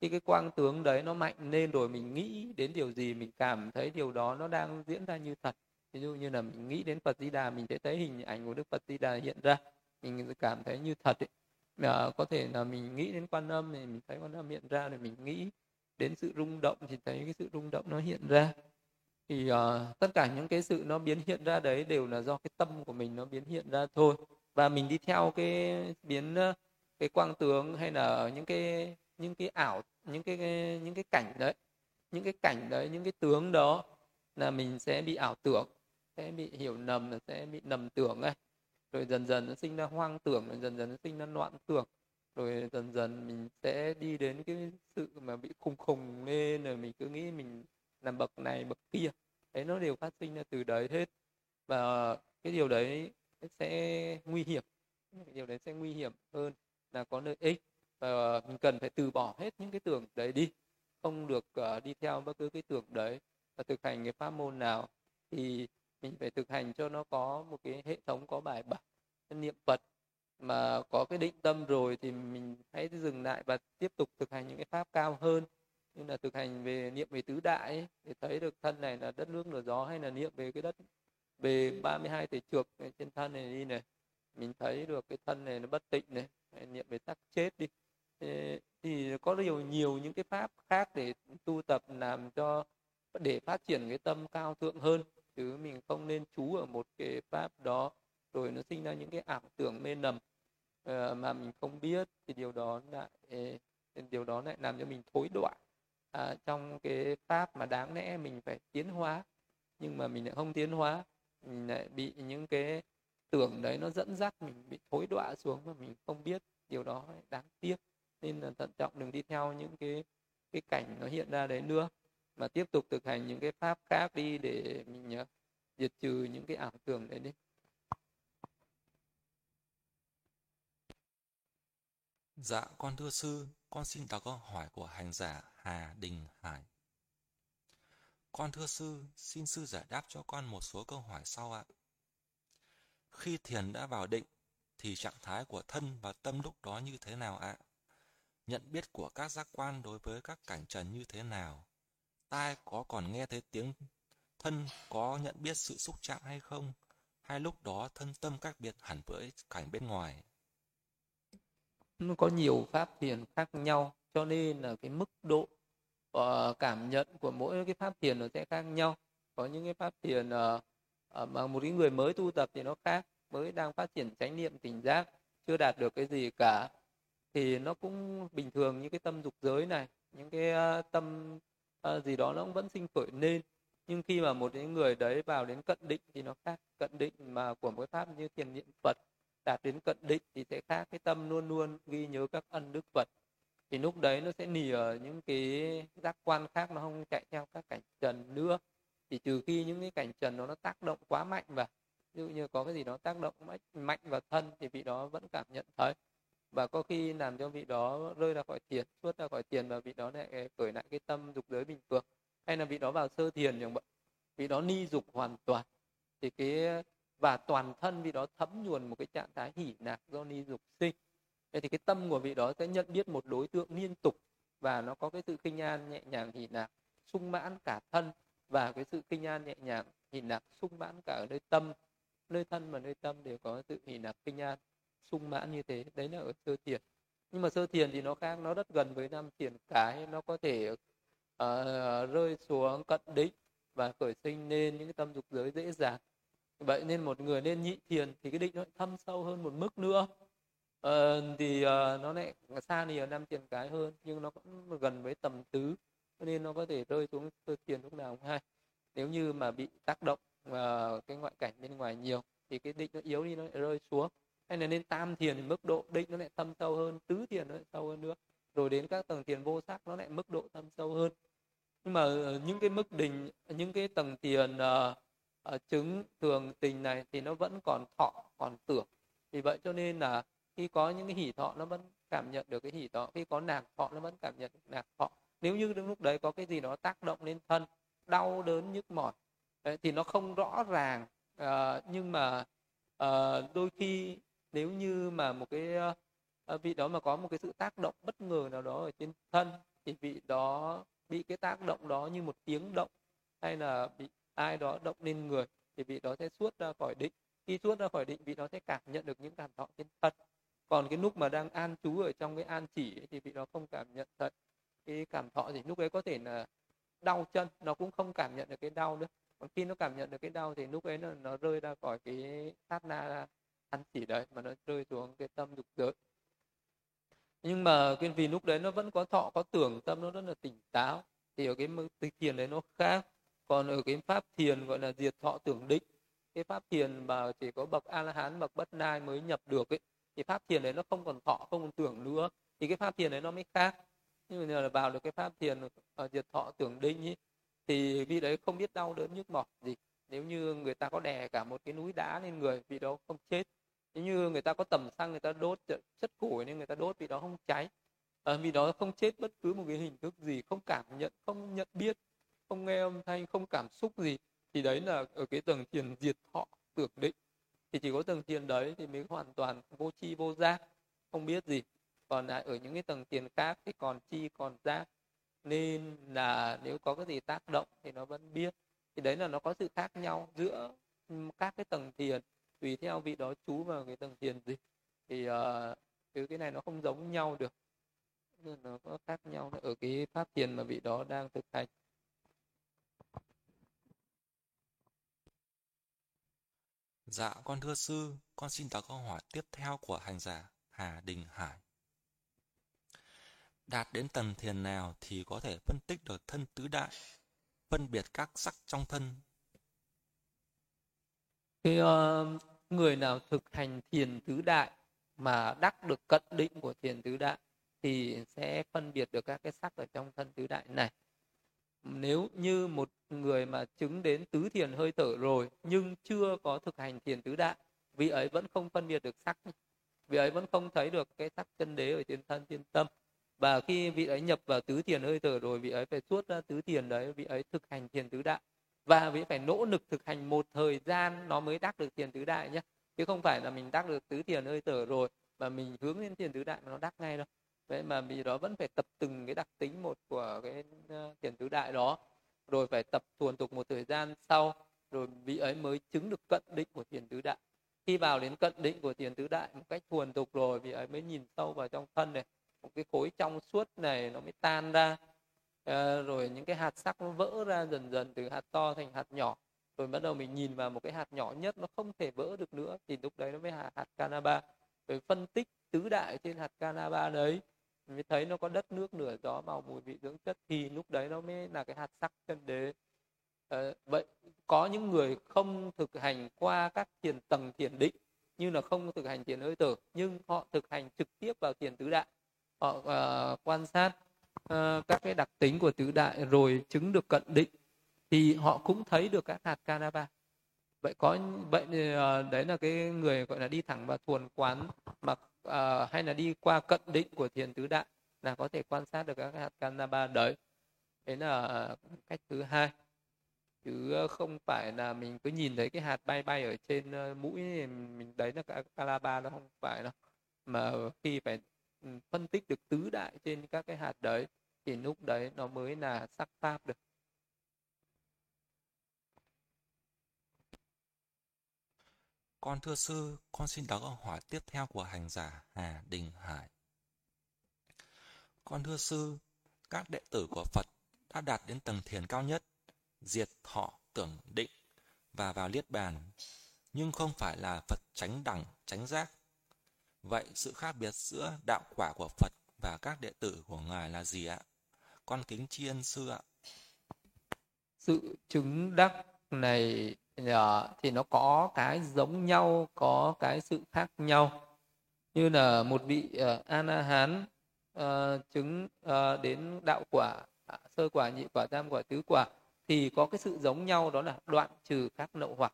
S1: khi cái quang tướng đấy nó mạnh lên rồi mình nghĩ đến điều gì mình cảm thấy điều đó nó đang diễn ra như thật. Ví dụ như là mình nghĩ đến phật di đà mình sẽ thấy hình ảnh của đức phật di đà hiện ra mình cảm thấy như thật ấy. À, có thể là mình nghĩ đến quan âm thì mình thấy quan âm hiện ra rồi mình nghĩ đến sự rung động thì thấy cái sự rung động nó hiện ra. Thì uh, tất cả những cái sự nó biến hiện ra đấy đều là do cái tâm của mình nó biến hiện ra thôi. Và mình đi theo cái biến ờ, cái quang tướng hay là những cái những cái ảo những cái những cái cảnh đấy, những cái cảnh đấy, những cái tướng đó là mình sẽ bị ảo tưởng, sẽ bị hiểu nầm sẽ bị nầm tưởng ấy. Rồi dần dần nó sinh ra hoang tưởng, rồi dần dần nó sinh ra loạn tưởng, rồi dần dần mình sẽ đi đến cái sự mà bị khùng khùng lên, rồi mình cứ nghĩ mình làm bậc này, bậc kia. Đấy, nó đều phát sinh ra từ đấy hết. Và cái điều đấy sẽ nguy hiểm điều đấy sẽ nguy hiểm hơn là có lợi ích và mình cần phải từ bỏ hết những cái tưởng đấy đi. Không được uh, đi theo bất cứ cái tưởng đấy và thực hành cái pháp môn nào. Thì mình phải thực hành cho nó có một cái hệ thống có bài bản niệm phật. Mà có cái định tâm rồi thì mình hãy dừng lại và tiếp tục thực hành những cái pháp cao hơn. Như là thực hành về niệm về tứ đại ấy, để thấy được thân này là đất nước lửa gió hay là niệm về cái đất về 32 thể trược trên thân này đi này. Mình thấy được cái thân này nó bất tịnh này niệm về tắc chết đi thì có nhiều nhiều những cái pháp khác để tu tập làm cho để phát triển cái tâm cao thượng hơn chứ mình không nên chú ở một cái pháp đó rồi nó sinh ra những cái ảo tưởng mê nầm ờ, mà mình không biết thì điều đó lại điều đó lại làm cho mình thối đoạn à, trong cái pháp mà đáng lẽ mình phải tiến hóa nhưng mà mình lại không tiến hóa mình lại bị những cái tưởng đấy nó dẫn dắt mình bị thối đọa xuống mà mình không biết điều đó đáng tiếc nên là thận trọng đừng đi theo những cái cái cảnh nó hiện ra đấy nữa mà tiếp tục thực hành những cái pháp khác đi để mình uh, diệt trừ những cái ảo tưởng đấy đi
S2: Dạ, con thưa sư, con xin đọc câu hỏi của hành giả Hà Đình Hải. Con thưa sư, xin sư giải đáp cho con một số câu hỏi sau ạ. Khi thiền đã vào định, thì trạng thái của thân và tâm lúc đó như thế nào ạ? Nhận biết của các giác quan đối với các cảnh trần như thế nào? Tai có còn nghe thấy tiếng thân có nhận biết sự xúc chạm hay không? Hay lúc đó thân tâm cách biệt hẳn với cảnh bên ngoài?
S1: nó có nhiều pháp thiền khác nhau cho nên là cái mức độ uh, cảm nhận của mỗi cái pháp thiền nó sẽ khác nhau có những cái pháp thiền uh, uh, mà một cái người mới tu tập thì nó khác mới đang phát triển chánh niệm tỉnh giác chưa đạt được cái gì cả thì nó cũng bình thường như cái tâm dục giới này, những cái ờ, tâm ờ, gì đó nó cũng vẫn sinh khởi lên. Nhưng khi mà một cái người đấy vào đến cận định thì nó khác. Cận định mà của một pháp như thiền niệm phật, đạt đến cận định thì sẽ khác. Cái tâm luôn luôn ghi nhớ các ân đức phật. Thì lúc đấy nó sẽ nỉ ở những cái giác quan khác, nó không chạy theo các cảnh trần nữa. Thì trừ khi những cái cảnh trần đó nó tác động quá mạnh và ví dụ như có cái gì đó tác động mạnh vào thân thì vị đó vẫn cảm nhận thấy và có khi làm cho vị đó rơi ra khỏi thiền xuất ra khỏi thiền và vị đó lại ờ, khởi lại cái tâm dục giới bình thường. Hay là vị đó vào sơ thiền chẳng vậy vị đó ni dục hoàn toàn, thì cái, và toàn thân vị đó thấm nhuần một cái trạng thái hỉ nạc do ni dục sinh. Thì cái tâm của vị đó sẽ nhận biết một đối tượng liên tục và nó có cái sự kinh an nhẹ nhàng hỉ nạc, sung mãn cả thân và cái sự kinh an nhẹ nhàng hỉ nạc, sung mãn cả ở nơi tâm, nơi thân và nơi tâm đều có sự hỉ nạc kinh an sung mãn như thế. Đấy là ở sơ thiền. Nhưng mà sơ thiền thì nó khác nó rất gần với năm thiền. Cái nó có thể uh, rơi xuống cận định và khởi sinh nên những cái tâm dục giới dễ dàng. Vậy nên một người nên nhị thiền thì cái định nó thâm sâu hơn một mức nữa. Uh, thì uh, nó lại xa thì ở năm thiền cái hơn nhưng nó cũng gần với tầm tứ. Nên nó có thể rơi xuống sơ thiền lúc nào cũng hay. Nếu như mà bị tác động uh, cái ngoại cảnh bên ngoài nhiều thì cái định nó yếu đi nó lại rơi xuống hay là nên tam thiền thì mức độ định nó lại thâm sâu hơn tứ thiền nó lại sâu hơn nữa. Rồi đến các tầng thiền vô sắc nó lại mức độ thâm sâu hơn. Nhưng mà ờ, những cái mức đỉnh những cái tầng thiền uh, uh, chứng thường tình này thì nó vẫn còn thọ còn tưởng. Vì vậy cho nên là khi có những cái hỷ thọ nó vẫn cảm nhận được cái hỷ thọ khi có nạc thọ nó vẫn cảm nhận được nạc thọ. Nếu như lúc đấy có cái gì đó tác động lên thân đau đớn nhức mỏi đấy, thì nó không rõ ràng uh, nhưng mà uh, đôi khi nếu như mà một cái uh, vị đó mà có một cái sự tác động bất ngờ nào đó ở trên thân thì vị đó bị cái tác động đó như một tiếng động hay là bị ai đó động lên người thì vị đó sẽ suốt ra khỏi định. Khi suốt ra khỏi định vị đó sẽ cảm nhận được những cảm thọ trên thân. Còn cái lúc mà đang an trú ở trong cái an chỉ ấy, thì vị đó không cảm nhận thật. Cái cảm thọ gì lúc ấy có thể là đau chân nó cũng không cảm nhận được cái đau nữa. Còn khi nó cảm nhận được cái đau thì lúc ấy nó, nó rơi ra khỏi cái sát na ăn chỉ đấy mà nó rơi xuống cái tâm dục giới. Nhưng mà cái vì lúc đấy nó vẫn có thọ có tưởng tâm nó rất là tỉnh táo. Thì ở cái thiền đấy nó khác. Còn ở cái pháp thiền gọi là diệt thọ tưởng định cái pháp thiền mà chỉ có bậc a la hán bậc bất nai mới nhập được ấy thì pháp thiền đấy nó không còn thọ không còn tưởng nữa. Thì cái pháp thiền đấy nó mới khác. Nhưng mà là vào được cái pháp thiền ở diệt thọ tưởng định ấy, thì vị đấy không biết đau đớn nhức mỏi gì. Nếu như người ta có đè cả một cái núi đá lên người vị đó không chết như người ta có tầm xăng người ta đốt chất củi nên người ta đốt vì đó không cháy. À, vì đó không chết bất cứ một cái hình thức gì không cảm nhận không nhận biết không nghe âm thanh không cảm xúc gì. Thì đấy là ở cái tầng thiền diệt thọ tưởng định. Thì chỉ có tầng thiền đấy thì mới hoàn toàn vô chi vô giác không biết gì. Còn lại ở những cái tầng thiền khác thì còn chi còn giác. Nên là nếu có cái gì tác động thì nó vẫn biết. Thì đấy là nó có sự khác nhau giữa ừ, các cái tầng thiền tùy theo vị đó chú vào cái tầng thiền gì thì uh, cái này nó không giống nhau được nó có khác nhau ở cái pháp thiền mà vị đó đang thực hành
S2: Dạ, con thưa sư, con xin đọc câu hỏi tiếp theo của hành giả Hà Đình Hải. Đạt đến tầng thiền nào thì có thể phân tích được thân tứ đại, phân biệt các sắc trong thân?
S1: Cái uh, người nào thực hành thiền tứ đại mà đắc được cận định của thiền tứ đại thì sẽ phân biệt được các cái sắc ở trong thân tứ đại này. Nếu như một người mà chứng đến tứ thiền hơi thở rồi nhưng chưa có thực hành thiền tứ đại, vị ấy vẫn không phân biệt được sắc vị ấy vẫn không thấy được cái sắc chân đế ở trên thân, trên tâm. Và khi vị ấy nhập vào tứ thiền hơi thở rồi, vị ấy phải suốt ra tứ thiền đấy, vị ấy thực hành thiền tứ đại và vị phải nỗ lực thực hành một thời gian nó mới đắc được thiền tứ đại nhé chứ không phải là mình đắc được tứ thiền hơi thở rồi, mà mình hướng đến thiền tứ đại mà nó đắc ngay đâu. Vậy mà vì đó vẫn phải tập từng cái đặc tính một của cái ờ, tiền thiền tứ đại đó. Rồi phải tập thuần tục một thời gian sau, rồi vị ấy mới chứng được cận định của thiền tứ đại. Khi vào đến cận định của thiền tứ đại một cách thuần tục rồi, vị ấy mới nhìn sâu vào trong thân này. Một cái khối trong suốt này nó mới tan ra à, rồi những cái hạt sắc nó vỡ ra dần dần từ hạt to thành hạt nhỏ. Rồi bắt đầu mình nhìn vào một cái hạt nhỏ nhất nó không thể vỡ được nữa thì lúc đấy nó mới hạt, hạt canaba. Rồi phân tích tứ đại trên hạt canaba đấy mới thấy nó có đất nước nửa gió màu mùi vị dưỡng chất thì lúc đấy nó mới là cái hạt sắc chân đế. À, vậy có những người không thực hành qua các thiền tầng thiền định như là không thực hành thiền hơi thở nhưng họ thực hành trực tiếp vào thiền tứ đại. Họ uh, quan sát uh, các cái đặc tính của tứ đại rồi chứng được cận định thì họ cũng thấy được các hạt canaba vậy có vậy uh, đấy là cái người gọi là đi thẳng vào thuần quán mà uh, ờ, hay là đi qua cận định của thiền tứ đại là có thể quan sát được các hạt canaba đấy. Đấy là cách thứ hai. Chứ không phải là mình cứ nhìn thấy cái hạt bay bay ở trên mũi mình đấy là canaba nó không phải đâu. Mà khi phải Ừ, phân tích được tứ đại trên các cái hạt đấy thì lúc đấy nó mới là sắc pháp được
S2: Con thưa sư, con xin đọc câu hỏi tiếp theo của hành giả Hà Đình Hải. Con thưa sư, các đệ tử của Phật đã đạt đến tầng thiền cao nhất, diệt thọ, tưởng định và vào liết bàn, nhưng không phải là Phật tránh đẳng, tránh giác. Vậy sự khác biệt giữa đạo quả của Phật và các đệ tử của Ngài là gì ạ? Con kính tri ân sư ạ.
S1: Sự chứng đắc này à, thì nó có cái giống nhau có cái sự khác nhau như là một vị à, uh, A Na Hán uh, à, chứng uh, đến đạo quả sơ quả nhị quả tam quả tứ quả thì có cái sự giống nhau đó là đoạn trừ các nậu hoặc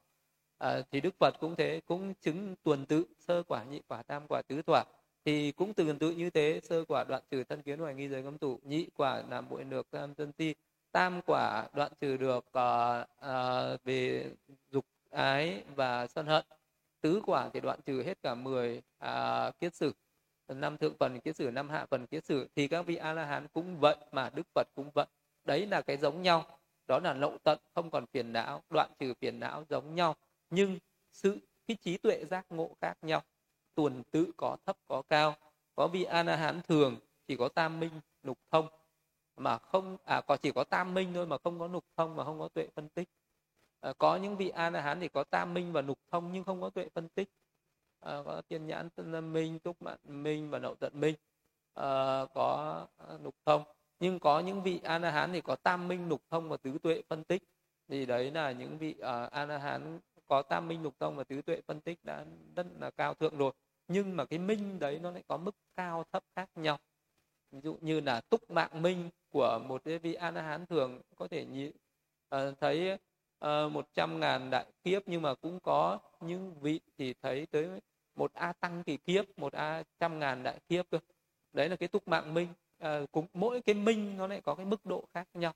S1: à, thì đức phật cũng thế cũng chứng tuần tự sơ quả nhị quả tam quả tứ quả thì cũng tuần tự như thế sơ quả đoạn trừ thân kiến hoài nghi giới cấm tụ, nhị quả làm bội được tam tân ti tam quả đoạn trừ được uh, uh, về dục ái và sân hận. Tứ quả thì đoạn trừ hết cả 10 uh, à, kiết sử. Năm thượng phần kiết sử năm hạ phần kiết sử. Thì các vị a la hán cũng vậy mà đức phật cũng vậy. Đấy là cái giống nhau. Đó là lậu tận không còn phiền não. Đoạn trừ phiền não giống nhau nhưng sự cái trí tuệ giác ngộ khác nhau. Tuần tự có thấp có cao. Có vị a hán thường chỉ có tam minh lục thông. Mà không à có chỉ có tam minh thôi mà không có lục thông mà không có tuệ phân tích. À, có những vị a la hán thì có tam minh và lục thông nhưng không có tuệ phân tích. À, có tiên nhãn tân minh túc mạng minh và nậu tận minh. À, có à, lục thông. Nhưng có những vị a la hán thì có tam minh lục thông và tứ tuệ phân tích. Thì đấy là những vị à, uh, a la hán có tam minh lục tông và tứ tuệ phân tích đã rất là cao thượng rồi. Nhưng mà cái minh đấy nó lại có mức cao thấp khác nhau. Ví dụ như là túc mạng minh của một cái vị a la hán thường có thể nhị, uh, thấy ờ, một trăm ngàn đại kiếp nhưng mà cũng có những vị thì thấy tới một a tăng kỳ kiếp một a trăm ngàn đại kiếp cơ. Đấy là cái túc mạng minh. À, cũng mỗi cái minh nó lại có cái mức độ khác nhau.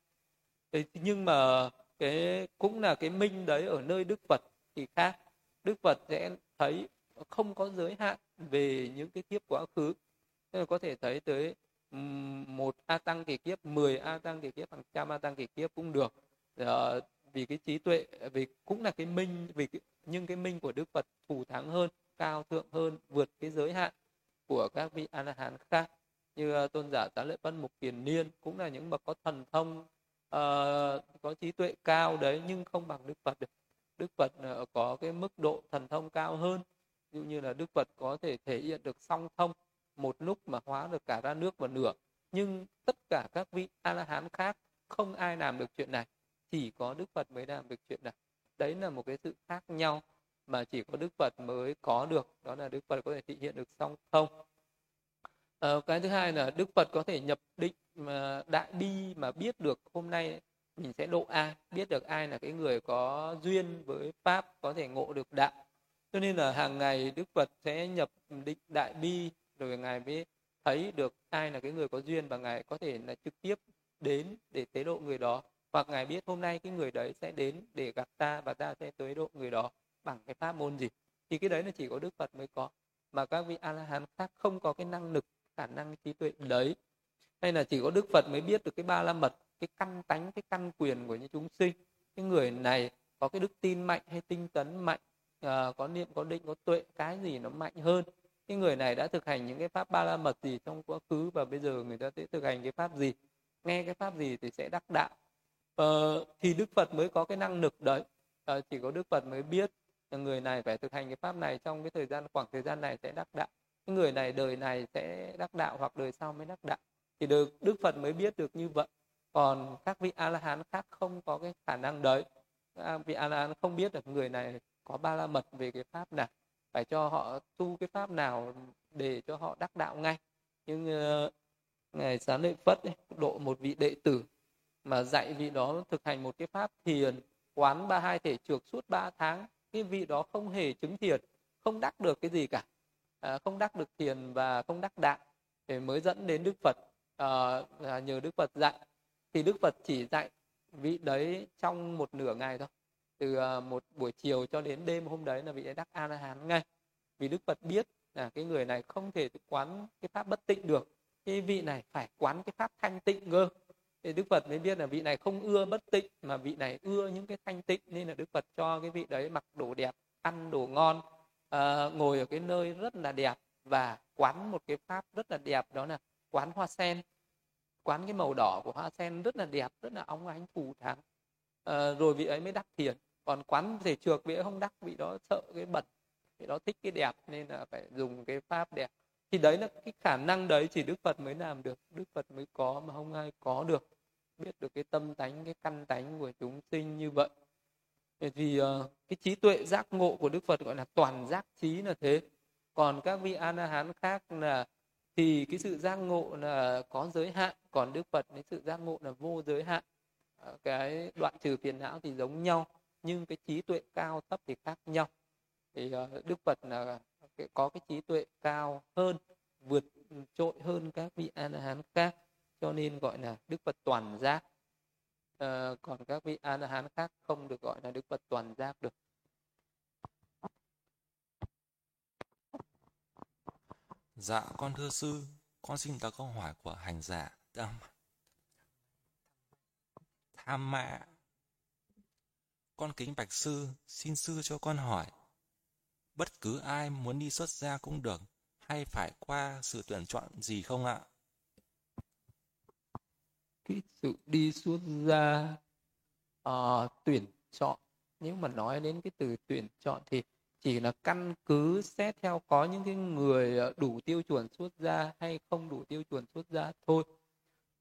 S1: Thế nhưng mà cái cũng là cái minh đấy ở nơi đức phật thì khác. Đức phật sẽ thấy không có giới hạn về những cái kiếp quá khứ. Nên là có thể thấy tới một a tăng kỳ kiếp 10 a tăng kỳ kiếp hàng trăm a tăng kỳ kiếp cũng được. À, vì cái trí tuệ vì cũng là cái minh vì cái, nhưng cái minh của đức phật thù thắng hơn cao thượng hơn vượt cái giới hạn của các vị a la hán khác. Như ờ, tôn giả tá lợi văn mục kiền niên cũng là những bậc có thần thông uh, có trí tuệ cao đấy nhưng không bằng đức phật được đức phật ờ, có cái mức độ thần thông cao hơn. Ví dụ như là đức phật có thể thể hiện được song thông một lúc mà hóa được cả ra nước và nửa nhưng tất cả các vị a la hán khác không ai làm được chuyện này. Chỉ có đức phật mới làm được chuyện này. Đấy là một cái sự khác nhau mà chỉ có Đức Phật mới có được. Đó là Đức Phật có thể thể hiện được song thông. à, cái thứ hai là Đức Phật có thể nhập định mà đại bi mà biết được hôm nay mình sẽ độ ai biết được ai là cái người có duyên với pháp, có thể ngộ được đạo. Cho nên là hàng ngày Đức Phật sẽ nhập định đại bi, rồi ngài mới thấy được ai là cái người có duyên và ngài có thể là trực tiếp đến để tế độ người đó. Hoặc ngài biết hôm nay cái người đấy sẽ đến để gặp ta và ta sẽ tới độ người đó bằng cái pháp môn gì. Thì cái đấy là chỉ có đức phật mới có. Mà các vị a la hán khác không có cái năng lực, khả năng trí tuệ đấy. Hay là chỉ có đức phật mới biết được cái ba la mật cái căn tánh cái căn quyền của những chúng sinh. Cái người này có cái đức tin mạnh hay tinh tấn mạnh à, có niệm có định có tuệ cái gì nó mạnh hơn. Cái người này đã thực hành những cái pháp ba la mật gì trong quá khứ và bây giờ người ta sẽ thực hành cái pháp gì? Nghe cái pháp gì thì sẽ đắc đạo. Ờ, thì đức phật mới có cái năng lực đấy. Ờ, chỉ có đức phật mới biết là người này phải thực hành cái pháp này trong cái thời gian khoảng thời gian này sẽ đắc đạo. Cái người này đời này sẽ đắc đạo hoặc đời sau mới đắc đạo. Thì được đức phật mới biết được như vậy còn các vị a la hán khác không có cái khả năng đấy các à, vị a la hán không biết được người này có ba la mật về cái pháp nào phải cho họ tu cái pháp nào để cho họ đắc đạo ngay. Nhưng uh, ngài sáng lợi phất ấy, độ một vị đệ tử mà dạy vị đó thực hành một cái pháp thiền quán ba hai thể trược suốt ba tháng. Cái vị đó không hề chứng thiền không đắc được cái gì cả. À, không đắc được thiền và không đắc đạo để mới dẫn đến đức phật. Ờ, à, nhờ đức phật dạy thì đức phật chỉ dạy vị đấy trong một nửa ngày thôi. Từ ờ, một buổi chiều cho đến đêm hôm đấy là vị ấy đắc a la hán ngay. Vì đức phật biết là cái người này không thể quán cái pháp bất tịnh được cái vị này phải quán cái pháp thanh tịnh cơ. Thì đức phật mới biết là vị này không ưa bất tịnh mà vị này ưa những cái thanh tịnh. Nên là đức phật cho cái vị đấy mặc đồ đẹp ăn đồ ngon uh, ngồi ở cái nơi rất là đẹp và quán một cái pháp rất là đẹp đó là quán hoa sen quán cái màu đỏ của hoa sen rất là đẹp rất là óng ánh phù thắng. À, rồi vị ấy mới đắc thiền. Còn quán thể trược vị ấy không đắc vị đó sợ cái bẩn vị đó thích cái đẹp nên là phải dùng cái pháp đẹp. Thì đấy là cái khả năng đấy chỉ đức phật mới làm được đức phật mới có mà không ai có được biết được cái tâm tánh cái căn tánh của chúng sinh như vậy. Thì uh, cái trí tuệ giác ngộ của đức phật gọi là toàn giác trí là thế. Còn các vị a la hán khác là thì cái sự giác ngộ là có giới hạn còn đức phật cái sự giác ngộ là vô giới hạn. Ờ, cái đoạn trừ phiền não thì giống nhau nhưng cái trí tuệ cao thấp thì khác nhau. Thì ờ, đức phật là có cái trí tuệ cao hơn vượt trội hơn các vị a la hán khác cho nên gọi là đức phật toàn giác. À, còn các vị a la hán khác không được gọi là đức phật toàn giác được.
S2: Dạ con thưa sư, con xin đặt câu hỏi của hành giả Tham, tham mạ. Con kính bạch sư, xin sư cho con hỏi bất cứ ai muốn đi xuất gia cũng được hay phải qua sự tuyển chọn gì không ạ?
S1: Cái sự đi xuất gia uh, tuyển chọn nếu mà nói đến cái từ tuyển chọn thì chỉ là căn cứ xét theo có những cái người ờ, đủ tiêu chuẩn xuất gia hay không đủ tiêu chuẩn xuất gia thôi.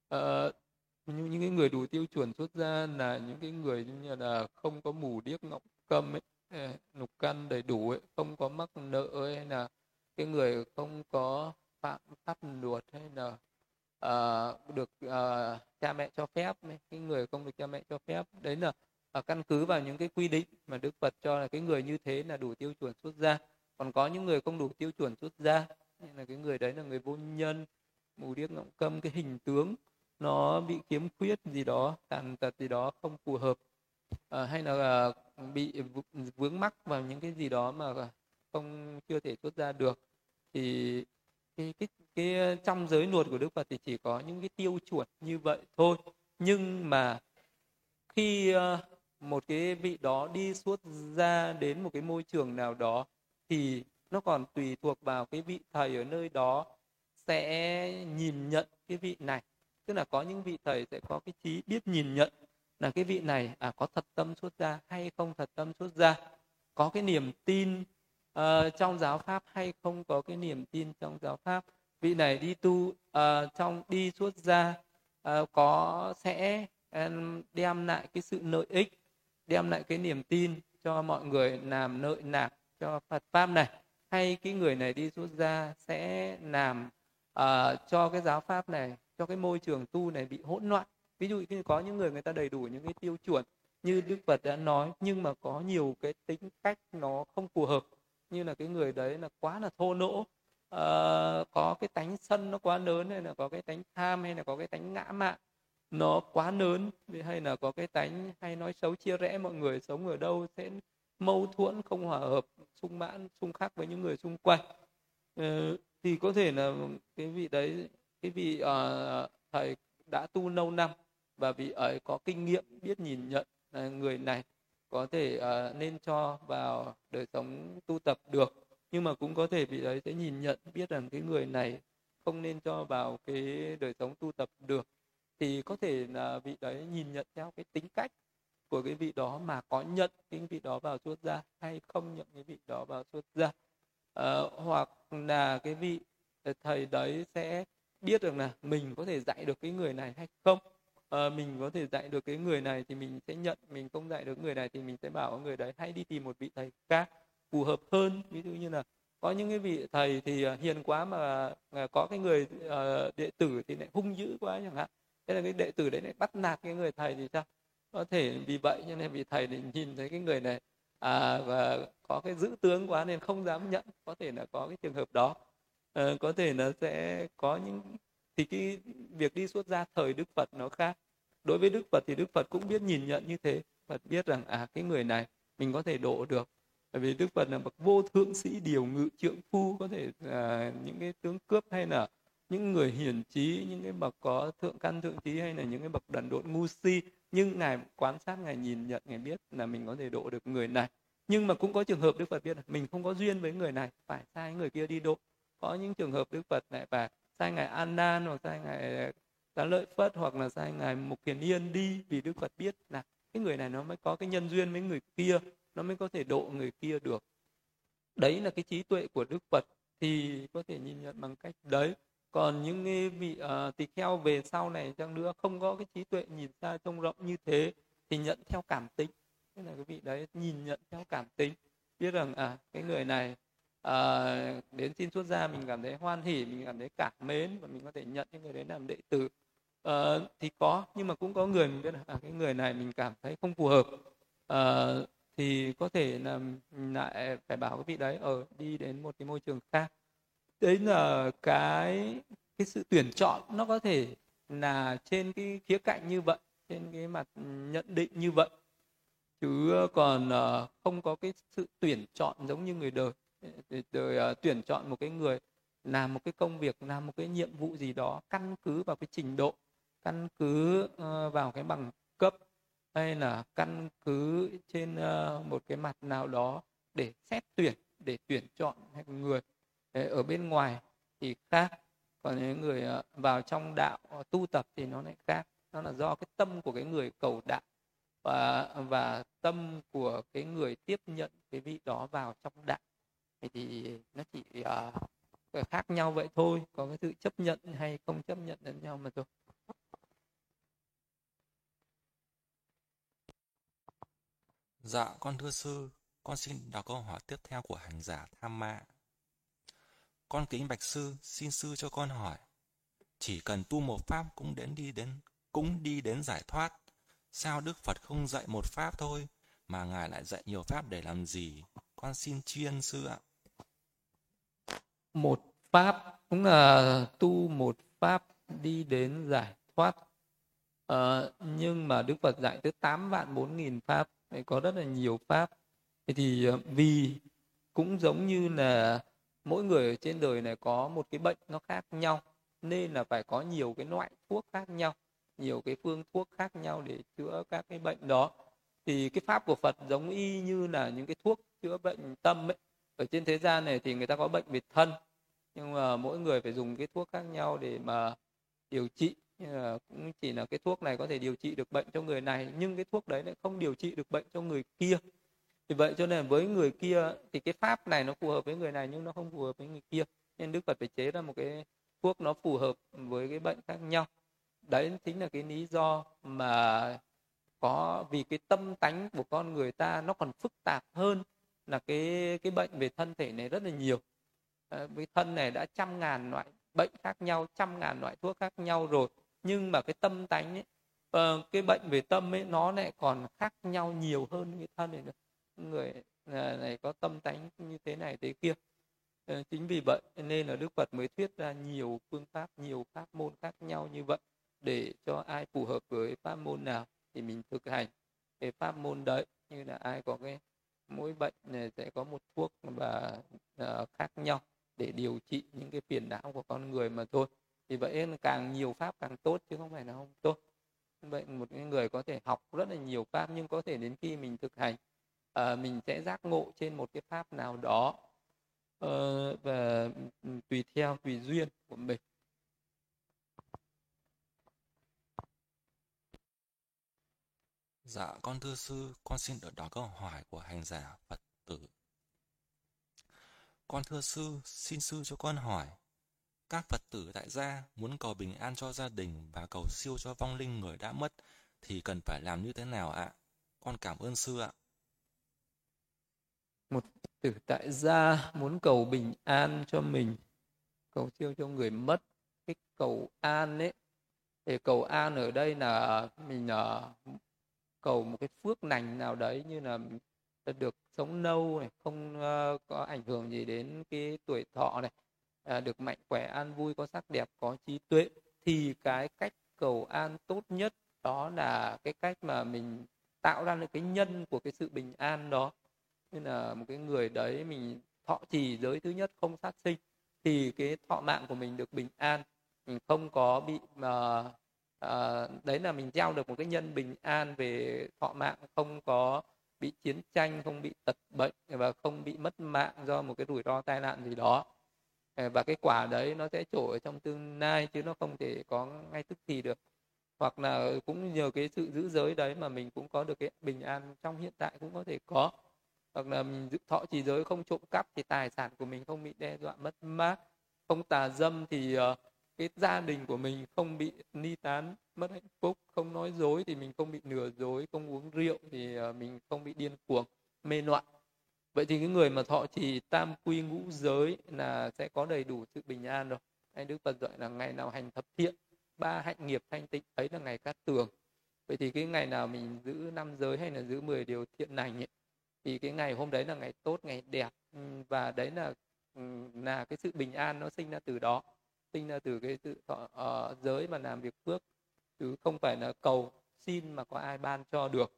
S1: Ờ, uh, những, những cái người đủ tiêu chuẩn xuất gia là những cái người như là không có mù điếc ngọng câm ấy lục căn đầy đủ ấy, không có mắc nợ ấy, hay là cái người không có phạm pháp luật hay là uh, được uh, cha mẹ cho phép cái người không được cha mẹ cho phép. Đấy là và căn cứ vào những cái quy định mà Đức Phật cho là cái người như thế là đủ tiêu chuẩn xuất gia. Còn có những người không đủ tiêu chuẩn xuất gia nên là cái người đấy là người vô nhân mù điếc ngọng câm cái hình tướng nó bị kiếm khuyết gì đó tàn tật gì đó không phù hợp. À, hay là à, bị vướng mắc vào những cái gì đó mà không chưa thể xuất ra được. Thì cái cái cái trong giới luật của Đức Phật thì chỉ có những cái tiêu chuẩn như vậy thôi. Nhưng mà khi à, một cái vị đó đi suốt ra đến một cái môi trường nào đó thì nó còn tùy thuộc vào cái vị thầy ở nơi đó sẽ nhìn nhận cái vị này. Tức là có những vị thầy sẽ có cái trí biết nhìn nhận là cái vị này à, có thật tâm xuất gia hay không thật tâm xuất gia có cái niềm tin uh, trong giáo pháp hay không có cái niềm tin trong giáo pháp. Vị này đi tu uh, trong đi xuất gia uh, ờ, có sẽ um, đem lại cái sự lợi ích đem lại cái niềm tin cho mọi người làm nợ nạp cho Phật pháp này. Hay cái người này đi xuất gia sẽ làm uh, cho cái giáo pháp này cho cái môi trường tu này bị hỗn loạn. Ví dụ như có những người người ta đầy đủ những cái tiêu chuẩn như Đức Phật đã nói nhưng mà có nhiều cái tính cách nó không phù hợp. Như là cái người đấy là quá là thô lỗ, uh, có cái tánh sân nó quá lớn hay là có cái tánh tham hay là có cái tánh ngã mạn nó quá lớn hay là có cái tánh hay nói xấu chia rẽ mọi người sống ở đâu sẽ mâu thuẫn không hòa hợp xung mãn xung khắc với những người xung quanh. Ờ, thì có thể là cái vị đấy cái vị uh, thầy đã tu lâu năm và vị ấy có kinh nghiệm biết nhìn nhận uh, người này có thể uh, nên cho vào đời sống tu tập được. Nhưng mà cũng có thể vị ấy sẽ nhìn nhận biết rằng cái người này không nên cho vào cái đời sống tu tập được thì có thể là vị đấy nhìn nhận theo cái tính cách của cái vị đó mà có nhận cái vị đó vào xuất gia hay không nhận cái vị đó vào xuất gia à, hoặc là cái vị thầy đấy sẽ biết được là mình có thể dạy được cái người này hay không. À, mình có thể dạy được cái người này thì mình sẽ nhận mình không dạy được người này thì mình sẽ bảo người đấy hãy đi tìm một vị thầy khác phù hợp hơn. Ví dụ như là có những cái vị thầy thì ờ, hiền quá mà ờ, có cái người uh, đệ tử thì lại hung dữ quá chẳng hạn thế là cái đệ tử đấy lại bắt nạt cái người thầy thì sao? Có thể vì vậy cho nên vị thầy thì nhìn thấy cái người này à, và có cái giữ tướng quá nên không dám nhận. Có thể là có cái trường hợp đó. À, có thể là sẽ có những thì cái việc đi xuất gia thời đức phật nó khác. Đối với đức phật thì đức phật cũng biết nhìn nhận như thế. Phật biết rằng à cái người này mình có thể độ được. Bởi vì đức phật là bậc vô thượng sĩ điều ngự trượng phu. Có thể à, những cái tướng cướp hay là những người hiển trí, những cái bậc có thượng căn thượng trí hay là những cái bậc đần độn ngu si, nhưng ngài quan sát, ngài nhìn nhận, ngài biết là mình có thể độ được người này. Nhưng mà cũng có trường hợp đức phật biết là mình không có duyên với người này, phải sai người kia đi độ. Có những trường hợp đức phật lại phải sai ngài an nan hoặc sai ngài giá lợi phất hoặc là sai ngài mục kiền yên đi, vì đức phật biết là cái người này nó mới có cái nhân duyên với người kia, nó mới có thể độ người kia được. Đấy là cái trí tuệ của đức phật, thì có thể nhìn nhận bằng cách đấy còn những vị uh, tỳ kheo về sau này chăng nữa không có cái trí tuệ nhìn xa trông rộng như thế thì nhận theo cảm tính. Thế là cái vị đấy nhìn nhận theo cảm tính. Biết rằng à cái người này à, đến xin xuất gia mình cảm thấy hoan hỉ mình cảm thấy cảm mến và mình có thể nhận những người đấy làm đệ tử. À, thì có nhưng mà cũng có người mình biết là à, cái người này mình cảm thấy không phù hợp. À, thì có thể là lại phải bảo cái vị đấy ở đi đến một cái môi trường khác đấy là cái cái sự tuyển chọn nó có thể là trên cái khía cạnh như vậy, trên cái mặt nhận định như vậy. Chứ ờ, còn ờ, không có cái sự tuyển chọn giống như người đời. Đời tuyển chọn một cái người, làm một cái công việc, làm một cái nhiệm vụ gì đó căn cứ vào cái trình độ, căn cứ vào cái bằng cấp, hay là căn cứ trên một cái mặt nào đó để xét tuyển, để tuyển chọn người ở bên ngoài thì khác. Còn những người ờ, vào trong đạo ờ, tu tập thì nó lại khác. Nó là do cái tâm của cái người cầu đạo và và tâm của cái người tiếp nhận cái vị đó vào trong đạo. Thì nó chỉ uh, khác nhau vậy thôi có cái sự chấp nhận hay không chấp nhận lẫn nhau mà thôi.
S2: Dạ, con thưa sư, con xin đọc câu hỏi tiếp theo của hành giả Tham Ma. Con kính bạch sư, xin sư cho con hỏi. Chỉ cần tu một pháp cũng đến đi đến cũng đi đến giải thoát. Sao Đức Phật không dạy một pháp thôi, mà Ngài lại dạy nhiều pháp để làm gì? Con xin chuyên sư ạ.
S1: Một pháp cũng là tu một pháp đi đến giải thoát. À, nhưng mà Đức Phật dạy tới 8 vạn 4 nghìn pháp, có rất là nhiều pháp. Thì ờ, vì cũng giống như là mỗi người ở trên đời này có một cái bệnh nó khác nhau, nên là phải có nhiều cái loại thuốc khác nhau, nhiều cái phương thuốc khác nhau để chữa các cái bệnh đó. Thì cái pháp của Phật giống y như là những cái thuốc chữa bệnh tâm ấy. Ở trên thế gian này thì người ta có bệnh về thân, nhưng mà mỗi người phải dùng cái thuốc khác nhau để mà điều trị. Cũng chỉ là cái thuốc này có thể điều trị được bệnh cho người này, nhưng cái thuốc đấy lại không điều trị được bệnh cho người kia vì vậy cho nên với người kia thì cái pháp này nó phù hợp với người này nhưng nó không phù hợp với người kia. Nên đức phật phải chế ra một cái thuốc nó phù hợp với cái bệnh khác nhau. Đấy chính là cái lý do mà có vì cái tâm tánh của con người ta nó còn phức tạp hơn là cái cái bệnh về thân thể này rất là nhiều. À, với thân này đã trăm ngàn loại bệnh khác nhau trăm ngàn loại thuốc khác nhau rồi. Nhưng mà cái tâm tánh ấy, ờ, cái bệnh về tâm ấy nó lại còn khác nhau nhiều hơn cái thân này nữa người à, này có tâm tánh như thế này thế kia. Ờ, chính vì vậy nên là đức phật mới thuyết ra nhiều phương pháp nhiều pháp môn khác nhau như vậy để cho ai phù hợp với pháp môn nào thì mình thực hành. Cái pháp môn đấy như là ai có cái mỗi bệnh này sẽ có một thuốc và uh, khác nhau để điều trị những cái phiền não của con người mà thôi. Thì vậy càng nhiều pháp càng tốt chứ không phải là không tốt. Vậy một người có thể học rất là nhiều pháp nhưng có thể đến khi mình thực hành à, mình sẽ giác ngộ trên một cái pháp nào đó à, và ừ, tùy theo tùy duyên của mình
S2: Dạ, con thưa sư, con xin được đọc câu hỏi của hành giả Phật tử. Con thưa sư, xin sư cho con hỏi. Các Phật tử tại gia muốn cầu bình an cho gia đình và cầu siêu cho vong linh người đã mất thì cần phải làm như thế nào ạ? Con cảm ơn sư ạ.
S1: Một tử tại gia muốn cầu bình an cho mình, cầu siêu cho người mất. Cái cầu an ấy, thì cầu an ở đây là mình uh, cầu một cái phước lành nào đấy như là được sống lâu này không ờ, có ảnh hưởng gì đến cái tuổi thọ này à, được mạnh khỏe an vui có sắc đẹp có trí tuệ thì cái cách cầu an tốt nhất đó là cái cách mà mình tạo ra được cái nhân của cái sự bình an đó nên là một cái người đấy mình thọ trì giới thứ nhất không sát sinh thì cái thọ mạng của mình được bình an. Mình không có bị uh, à, đấy là mình gieo được một cái nhân bình an về thọ mạng không có bị chiến tranh không bị tật bệnh và không bị mất mạng do một cái rủi ro tai nạn gì đó. Ờ, và cái quả đấy nó sẽ trổ ở trong tương lai chứ nó không thể có ngay tức thì được. Hoặc là cũng nhờ cái sự giữ giới đấy mà mình cũng có được cái bình an trong hiện tại cũng có thể có hoặc là mình giữ thọ trì giới không trộm cắp thì tài sản của mình không bị đe dọa mất mát không tà dâm thì uh, cái gia đình của mình không bị ni tán mất hạnh phúc không nói dối thì mình không bị nửa dối không uống rượu thì ờ, mình không bị điên cuồng mê loạn. Vậy thì cái người mà thọ trì tam quy ngũ giới là sẽ có đầy đủ sự bình an rồi. Anh đức phật dạy là ngày nào hành thập thiện ba hạnh nghiệp thanh tịnh ấy là ngày cát tường vậy thì cái ngày nào mình giữ năm giới hay là giữ 10 điều thiện lành ấy, thì cái ngày hôm đấy là ngày tốt ngày đẹp ừ, và đấy là ừ, là cái sự bình an nó sinh ra từ đó sinh ra từ cái sự thọ, uh, giới mà làm việc phước. Chứ không phải là cầu xin mà có ai ban cho được.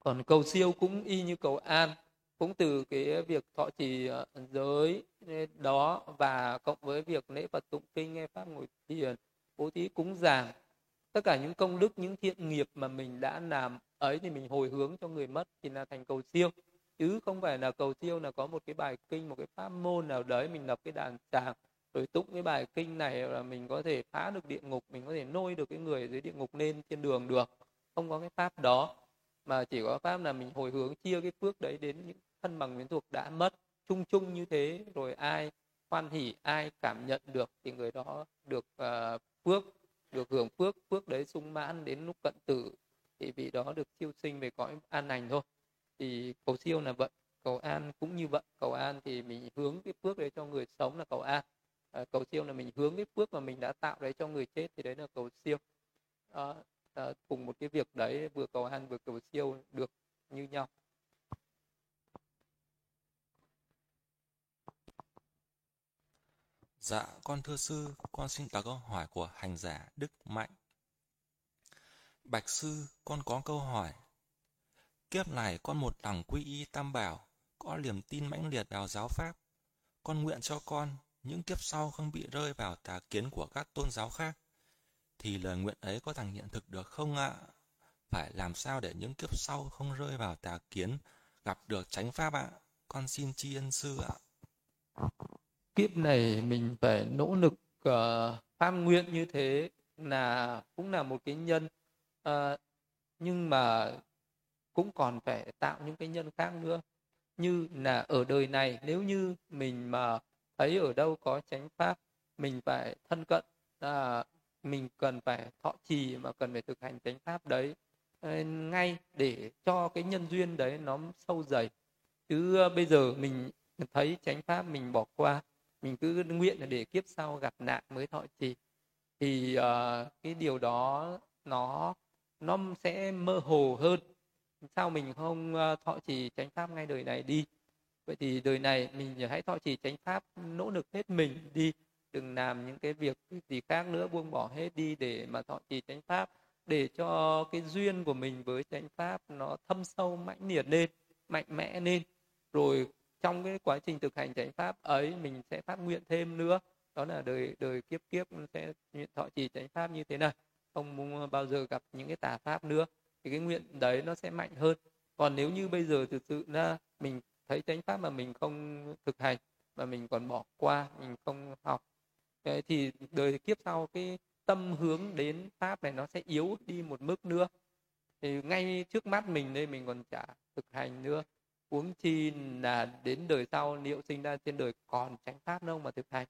S1: Còn cầu siêu cũng y như cầu an cũng từ cái việc thọ trì uh, giới ừ, đó và cộng với việc lễ Phật tụng kinh nghe pháp ngồi thiền bố thí cúng dường. Tất cả những công đức những thiện nghiệp mà mình đã làm ấy thì mình hồi hướng cho người mất thì là thành cầu siêu. Chứ không phải là cầu siêu là có một cái bài kinh một cái pháp môn nào đấy mình lập cái đàn tràng rồi tụng cái bài kinh này là mình có thể phá được địa ngục mình có thể nôi được cái người dưới địa ngục lên thiên đường được. Không có cái pháp đó. Mà chỉ có pháp là mình hồi hướng chia cái phước đấy đến những thân bằng quyến thuộc đã mất chung chung như thế rồi ai hoan hỉ ai cảm nhận được thì người đó được uh, phước được hưởng phước phước đấy sung mãn đến lúc cận tử thì vị đó được siêu sinh về cõi an lành thôi. Thì cầu siêu là vậy cầu an cũng như vậy cầu an thì mình hướng cái phước đấy cho người sống là cầu an. À, cầu siêu là mình hướng cái phước mà mình đã tạo đấy cho người chết thì đấy là cầu siêu. À, à, cùng một cái việc đấy vừa cầu an vừa cầu siêu được như nhau.
S2: Dạ, con thưa sư, con xin trả câu hỏi của hành giả Đức Mạnh. Bạch sư, con có câu hỏi. Kiếp này con một lòng quy y tam bảo, có niềm tin mãnh liệt vào giáo pháp. Con nguyện cho con những kiếp sau không bị rơi vào tà kiến của các tôn giáo khác, thì lời nguyện ấy có thành hiện thực được không ạ? Phải làm sao để những kiếp sau không rơi vào tà kiến, gặp được chánh pháp ạ? Con xin tri ân sư ạ.
S1: Kiếp này mình phải nỗ lực ờ, uh, phát nguyện như thế là cũng là một cái nhân à, nhưng mà cũng còn phải tạo những cái nhân khác nữa. Như là ở đời này nếu như mình mà thấy ở đâu có chánh pháp mình phải thân cận à, mình cần phải thọ trì mà cần phải thực hành chánh pháp đấy ờ, ngay để cho cái nhân duyên đấy nó sâu dày. Chứ ờ, bây giờ mình thấy chánh pháp mình bỏ qua mình cứ nguyện là để kiếp sau gặp nạn mới thọ trì thì uh, cái điều đó nó nó sẽ mơ hồ hơn. Sao mình không ờ, thọ trì chánh pháp ngay đời này đi? Vậy thì đời này mình hãy thọ trì chánh pháp, nỗ lực hết mình đi. Đừng làm những cái việc gì khác nữa, buông bỏ hết đi để mà thọ trì chánh pháp. Để cho cái duyên của mình với chánh pháp nó thâm sâu, mãnh liệt lên, mạnh mẽ lên. Rồi trong cái quá trình thực hành chánh pháp ấy, mình sẽ phát nguyện thêm nữa. Đó là đời đời kiếp kiếp sẽ nguyện thọ trì chánh pháp như thế này không ờ, bao giờ gặp những cái tà pháp nữa thì cái nguyện đấy nó sẽ mạnh hơn. Còn nếu như bây giờ thực sự là mình thấy chánh pháp mà mình không thực hành, mà mình còn bỏ qua, mình không học thì đời kiếp sau cái tâm hướng đến pháp này nó sẽ yếu đi một mức nữa. Thì ngay trước mắt mình đây mình còn chả thực hành nữa. Uống chi là đến đời sau, liệu sinh ra trên đời còn tránh pháp đâu mà thực hành.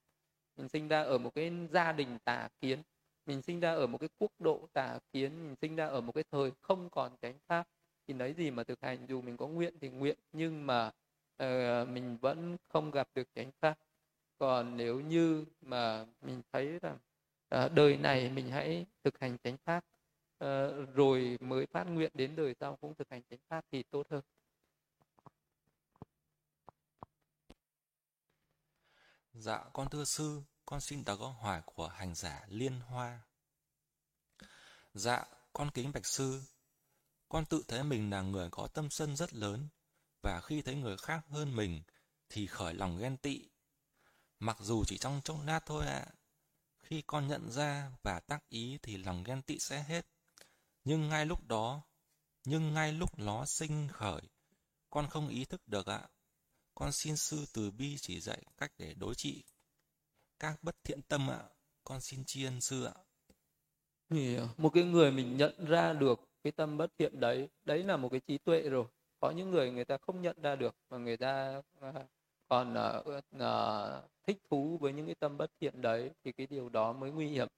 S1: Mình sinh ra ở một cái gia đình tà kiến mình sinh ra ở một cái quốc độ tà kiến mình sinh ra ở một cái thời không còn tránh pháp thì lấy gì mà thực hành? Dù mình có nguyện thì nguyện nhưng mà uh, mình vẫn không gặp được chánh pháp. Còn nếu như mà mình thấy rằng uh, đời này mình hãy thực hành chánh pháp uh, rồi mới phát nguyện đến đời sau cũng thực hành chánh pháp thì tốt hơn.
S2: Dạ con thưa sư, con xin đọc câu hỏi của hành giả Liên Hoa. Dạ, con kính bạch sư, con tự thấy mình là người có tâm sân rất lớn, và khi thấy người khác hơn mình thì khởi lòng ghen tị. Mặc dù chỉ trong chốc lát thôi ạ. À. Khi con nhận ra và tác ý thì lòng ghen tị sẽ hết. Nhưng ngay lúc đó, nhưng ngay lúc nó sinh khởi, con không ý thức được ạ. À. Con xin sư từ bi chỉ dạy cách để đối trị các bất thiện tâm ạ. Con xin tri ân sư ạ.
S1: Thì một cái người mình nhận ra được cái tâm bất thiện đấy, đấy là một cái trí tuệ rồi. Có những người người ta không nhận ra được mà người ta à, còn uh, uh, thích thú với những cái tâm bất thiện đấy thì cái điều đó mới nguy hiểm.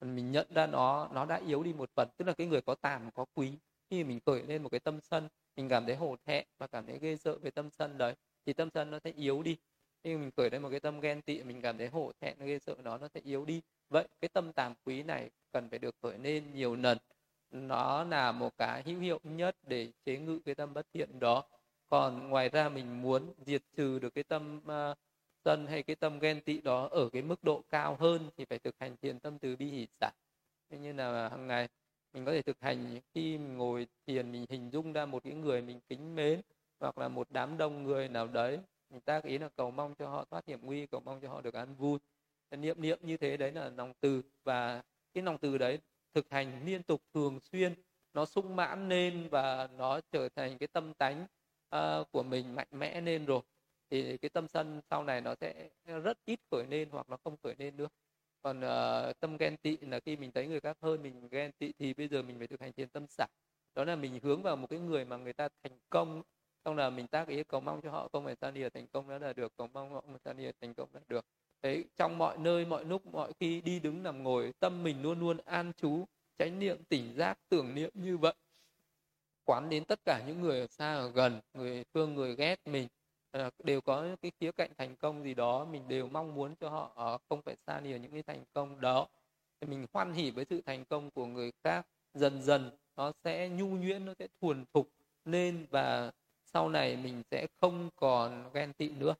S1: Mình nhận ra nó nó đã yếu đi một phần, tức là cái người có tàm có quý khi mình khởi lên một cái tâm sân mình cảm thấy hổ thẹn và cảm thấy ghê sợ về tâm sân đấy thì tâm sân nó sẽ yếu đi khi mình khởi lên một cái tâm ghen tị mình cảm thấy hổ thẹn ghê sợ nó nó sẽ yếu đi. Vậy cái tâm tàm quý này cần phải được khởi lên nhiều lần. Nó là một cái hữu hiệu nhất để chế ngự cái tâm bất thiện đó. Còn ngoài ra mình muốn diệt trừ được cái tâm uh, sân hay cái tâm ghen tị đó ở cái mức độ cao hơn thì phải thực hành thiền tâm từ bi hỷ xả như là hàng ngày mình có thể thực hành khi mình ngồi thiền mình hình dung ra một cái người mình kính mến hoặc là một đám đông người nào đấy người ta ý là cầu mong cho họ thoát hiểm nguy cầu mong cho họ được an vui. Niệm niệm như thế đấy là lòng từ và cái lòng từ đấy thực hành liên tục thường xuyên. Nó sung mãn lên và nó trở thành cái tâm tánh uh, của mình mạnh mẽ lên rồi. Thì cái tâm sân sau này nó sẽ rất ít khởi lên hoặc nó không khởi lên nữa. Còn uh, tâm ghen tị là khi mình thấy người khác hơn mình ghen tị thì bây giờ mình phải thực hành thiền tâm xả đó là mình hướng vào một cái người mà người ta thành công xong là mình tác ý cầu mong cho họ không phải ta lìa thành công đó là được, cầu mong họ không ta lìa thành công là được. Đấy, trong mọi nơi, mọi lúc, mọi khi đi đứng nằm ngồi, tâm mình luôn luôn an trú, chánh niệm, tỉnh giác, tưởng niệm như vậy. Quán đến tất cả những người ở xa, ở gần, người thương, người ghét mình à, đều có cái khía cạnh thành công gì đó, mình đều mong muốn cho họ à, không phải xa lìa những cái thành công đó. Mình hoan hỉ với sự thành công của người khác, dần dần nó sẽ nhu nhuyễn, nó sẽ thuần thục lên và sau này mình sẽ không còn ghen tị nữa.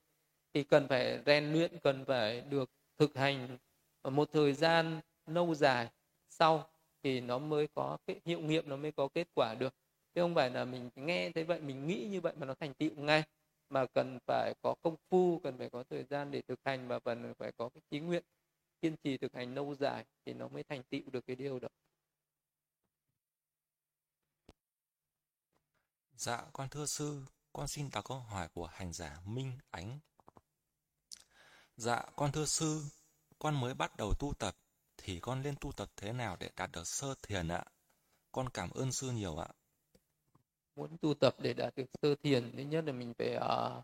S1: Thì cần phải rèn luyện, cần phải được thực hành. Một thời gian lâu dài sau thì nó mới có cái hiệu nghiệm, nó mới có kết quả được. Chứ không phải là mình nghe thấy vậy, mình nghĩ như vậy mà nó thành tựu ngay. Mà cần phải có công phu, cần phải có thời gian để thực hành và cần phải có cái chí nguyện kiên trì thực hành lâu dài thì nó mới thành tựu được cái điều đó.
S2: Dạ, con thưa sư, con xin đọc câu hỏi của hành giả Minh Ánh. Dạ, con thưa sư, con mới bắt đầu tu tập, thì con nên tu tập thế nào để đạt được sơ thiền ạ? Con cảm ơn sư nhiều ạ.
S1: Muốn tu tập để đạt được sơ thiền, thứ nhất là mình phải uh,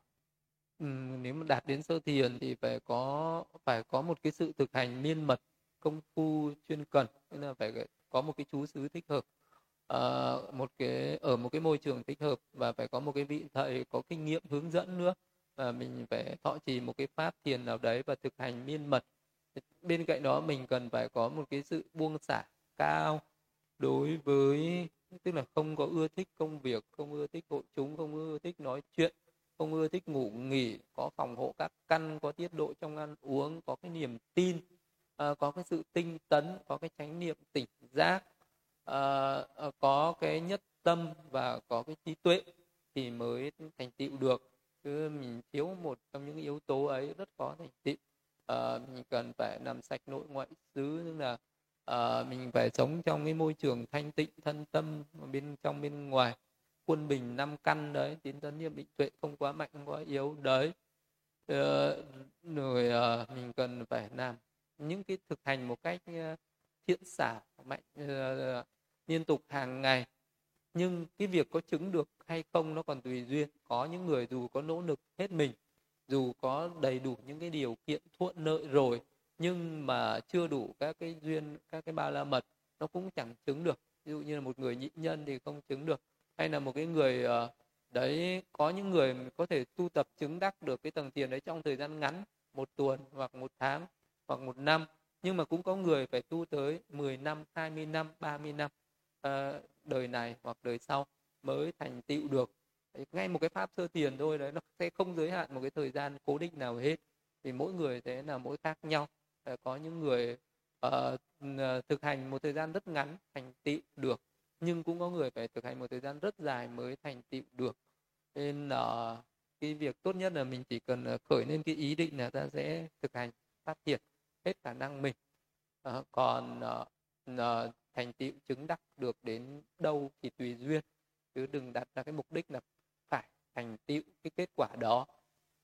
S1: nếu mà đạt đến sơ thiền thì phải có phải có một cái sự thực hành miên mật công phu chuyên cần nên là phải có một cái chú xứ thích hợp uh, một cái ở một cái môi trường thích hợp và phải có một cái vị thầy có kinh nghiệm hướng dẫn nữa. Và mình phải thọ trì một cái pháp thiền nào đấy và thực hành miên mật. Bên cạnh đó mình cần phải có một cái sự buông xả cao đối với tức là không có ưa thích công việc không ưa thích hội chúng không ưa thích nói chuyện không ưa thích ngủ nghỉ có phòng hộ các căn có tiết độ trong ăn uống có cái niềm tin ờ, có cái sự tinh tấn có cái chánh niệm tỉnh giác uh, có cái nhất tâm và có cái trí tuệ thì mới thành tựu được. Chứ mình thiếu một trong những yếu tố ấy rất khó thành tựu. Uh, mình cần phải làm sạch nội ngoại xứ tức là uh, mình phải sống trong cái môi trường thanh tịnh thân tâm bên trong bên ngoài. Quân bình năm căn đấy tín tấn niệm định tuệ không quá mạnh không quá yếu đấy. Uh, rồi uh, mình cần phải làm những cái thực hành một cách uh, thiện xảo mạnh uh, liên tục hàng ngày. Nhưng cái việc có chứng được hay không nó còn tùy duyên. Có những người dù có nỗ lực hết mình dù có đầy đủ những cái điều kiện thuận lợi rồi nhưng mà chưa đủ các cái duyên các cái ba la mật nó cũng chẳng chứng được. Ví dụ như là một người nhị nhân thì không chứng được. Hay là một cái người ờ, đấy có những người có thể tu tập chứng đắc được cái tầng tiền đấy trong thời gian ngắn một tuần hoặc một tháng hoặc một năm nhưng mà cũng có người phải tu tới 10 năm, 20 năm, 30 năm uh, đời này hoặc đời sau mới thành tựu được. Ngay một cái pháp sơ tiền thôi đấy nó sẽ không giới hạn một cái thời gian cố định nào hết. Vì mỗi người thế là mỗi khác nhau. Ờ, có những người uh, thực hành một thời gian rất ngắn thành tựu được nhưng cũng có người phải thực hành một thời gian rất dài mới thành tựu được. Nên là uh, cái việc tốt nhất là mình chỉ cần khởi lên cái ý định là ta sẽ thực hành phát triển hết khả năng mình. Uh, còn uh, uh, thành tựu chứng đắc được đến đâu thì tùy duyên chứ đừng đặt ra cái mục đích là phải thành tựu cái kết quả đó.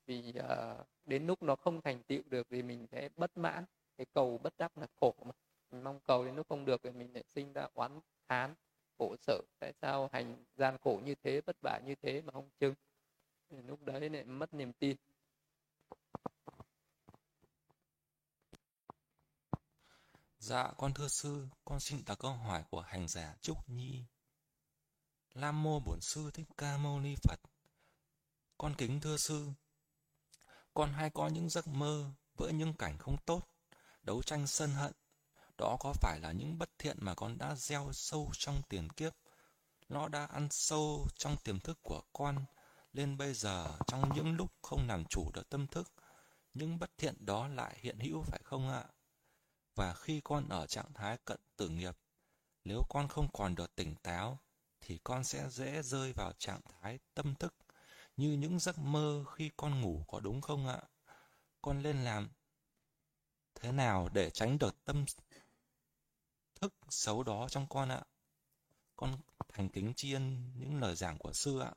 S1: Vì uh, đến lúc nó không thành tựu được thì mình sẽ bất mãn cái cầu bất đắc là khổ mà. Mình mong cầu đến lúc không được thì mình lại sinh ra oán thán khổ sở. Tại sao hành gian khổ như thế vất vả như thế mà không chứng thì lúc đấy lại mất niềm tin.
S2: Dạ, con thưa sư, con xin đặt câu hỏi của hành giả Trúc Nhi. Lam mô bổn sư thích ca mâu ni Phật. Con kính thưa sư, con hay có những giấc mơ với những cảnh không tốt, đấu tranh sân hận. Đó có phải là những bất thiện mà con đã gieo sâu trong tiền kiếp? Nó đã ăn sâu trong tiềm thức của con, nên bây giờ trong những lúc không làm chủ được tâm thức, những bất thiện đó lại hiện hữu phải không ạ? Và khi con ở trạng thái cận tử nghiệp, nếu con không còn được tỉnh táo, thì con sẽ dễ rơi vào trạng thái tâm thức như những giấc mơ khi con ngủ có đúng không ạ? Con nên làm thế nào để tránh được tâm thức xấu đó trong con ạ? Con thành kính tri ân những lời giảng của sư ạ.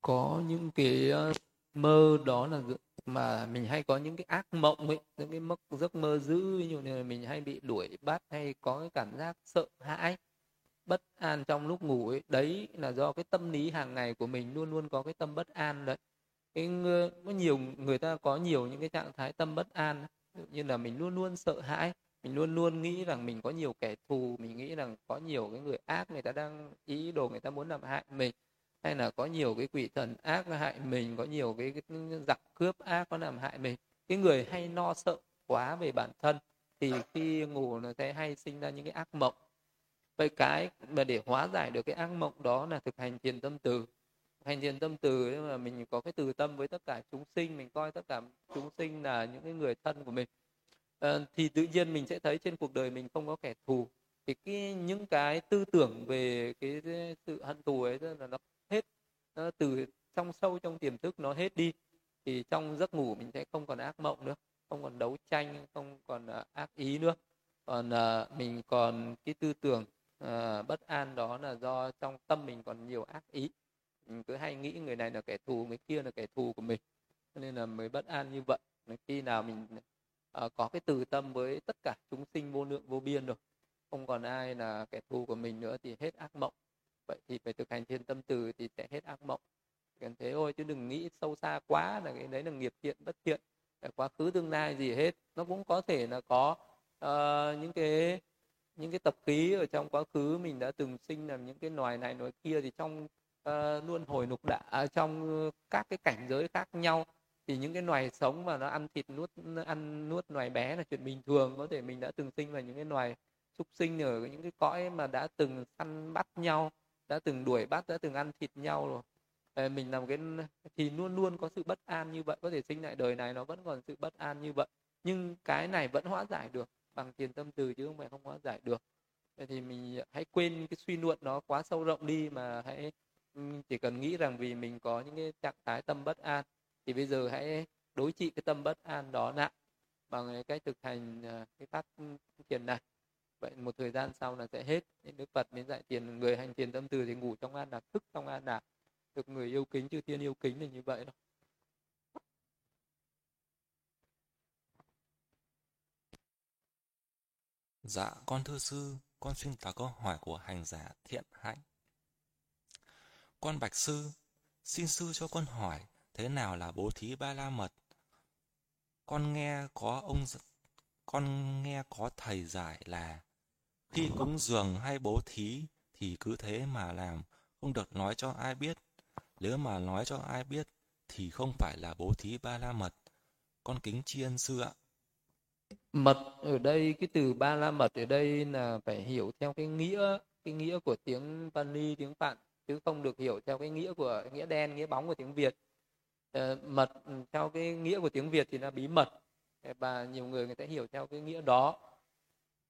S1: Có những cái ờ, mơ đó là mà mình hay có những cái ác mộng ấy những cái mơ, giấc mơ dữ như là mình hay bị đuổi bắt hay có cái cảm giác sợ hãi bất an trong lúc ngủ ấy. Đấy là do cái tâm lý hàng ngày của mình luôn luôn có cái tâm bất an đấy. Cái có nhiều người ta có nhiều những cái trạng thái tâm bất an như là mình luôn luôn sợ hãi mình luôn luôn nghĩ rằng mình có nhiều kẻ thù mình nghĩ rằng có nhiều cái người ác người ta đang ý đồ người ta muốn làm hại mình hay là có nhiều cái quỷ thần ác hại mình có nhiều cái, cái giặc cướp ác có làm hại mình. Cái người hay lo sợ quá về bản thân thì khi ngủ nó sẽ hay sinh ra những cái ác mộng. Vậy cái mà để hóa giải được cái ác mộng đó là thực hành thiền tâm từ. Hành thiền tâm từ nhưng mà mình có cái từ tâm với tất cả chúng sinh mình coi tất cả chúng sinh là những cái người thân của mình. À, thì tự nhiên mình sẽ thấy trên cuộc đời mình không có kẻ thù. Thì cái những cái tư tưởng về cái sự hận thù ấy là nó nó từ trong sâu trong tiềm thức nó hết đi thì trong giấc ngủ mình sẽ không còn ác mộng nữa không còn đấu tranh không còn uh, ác ý nữa. Còn uh, mình còn cái tư tưởng uh, bất an đó là do trong tâm mình còn nhiều ác ý. Mình cứ hay nghĩ người này là kẻ thù người kia là kẻ thù của mình nên là mới bất an như vậy. Khi nào mình uh, có cái từ tâm với tất cả chúng sinh vô lượng vô biên rồi không còn ai là kẻ thù của mình nữa thì hết ác mộng vậy thì phải thực hành thiền tâm từ thì sẽ hết ác mộng. Cần thế thôi chứ đừng nghĩ sâu xa quá là cái đấy là nghiệp thiện bất thiện. Quá khứ tương lai gì hết. Nó cũng có thể là có uh, những cái những cái tập khí ở trong quá khứ mình đã từng sinh làm những cái loài này loài kia thì trong ờ, uh, luôn hồi lục đã à, trong các cái cảnh giới khác nhau thì những cái loài sống mà nó ăn thịt nuốt ăn nuốt loài bé là chuyện bình thường. Có thể mình đã từng sinh vào những cái loài súc sinh ở những cái cõi mà đã từng săn bắt nhau đã từng đuổi bắt, đã từng ăn thịt nhau rồi. Mình làm cái thì luôn luôn có sự bất an như vậy, có thể sinh lại đời này nó vẫn còn sự bất an như vậy. Nhưng cái này vẫn hóa giải được, bằng tiền tâm từ chứ không phải không hóa giải được. Thì mình à, hãy quên cái suy luận nó quá sâu rộng đi mà hãy chỉ cần nghĩ rằng vì mình có những cái trạng thái tâm bất an, thì bây giờ hãy đối trị cái tâm bất an đó lại bằng cái cách thực hành à, cái pháp thiền này vậy một thời gian sau là sẽ hết đức phật đến dạy tiền người hành tiền tâm từ thì ngủ trong an lạc thức trong an lạc được người yêu kính chư tiên yêu kính là như vậy đó
S2: Dạ, con thưa sư, con xin trả câu hỏi của hành giả thiện hạnh. Con bạch sư, xin sư cho con hỏi thế nào là bố thí ba la mật? Con nghe có ông con nghe có thầy giải là khi cúng dường hay bố thí thì cứ thế mà làm, không được nói cho ai biết. Nếu mà nói cho ai biết thì không phải là bố thí ba la mật. Con kính tri ân sư ạ.
S1: Mật ở đây cái từ ba la mật ở đây là phải hiểu theo cái nghĩa cái nghĩa của tiếng Pali tiếng Phạn chứ không được hiểu theo cái nghĩa của nghĩa đen nghĩa bóng của tiếng Việt. Ờ, mật ừ, theo cái nghĩa của tiếng Việt thì là bí mật và nhiều người người ta hiểu theo cái nghĩa đó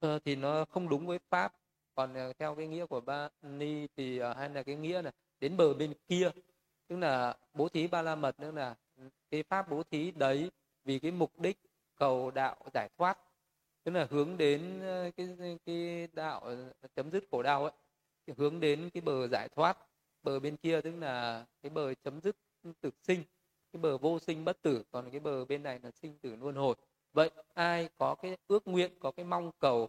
S1: Ờ, thì nó không đúng với pháp. Còn ờ, theo cái nghĩa của ba ni thì ờ, hay là cái nghĩa là đến bờ bên kia. Tức là bố thí ba la mật tức là cái pháp bố thí đấy vì cái mục đích cầu đạo giải thoát. Tức là hướng đến cái cái đạo chấm dứt khổ đau ấy hướng đến cái bờ giải thoát. Bờ bên kia tức là cái bờ chấm dứt tử sinh, cái bờ vô sinh bất tử. Còn cái bờ bên này là sinh tử luân hồi vậy ai có cái ước nguyện có cái mong cầu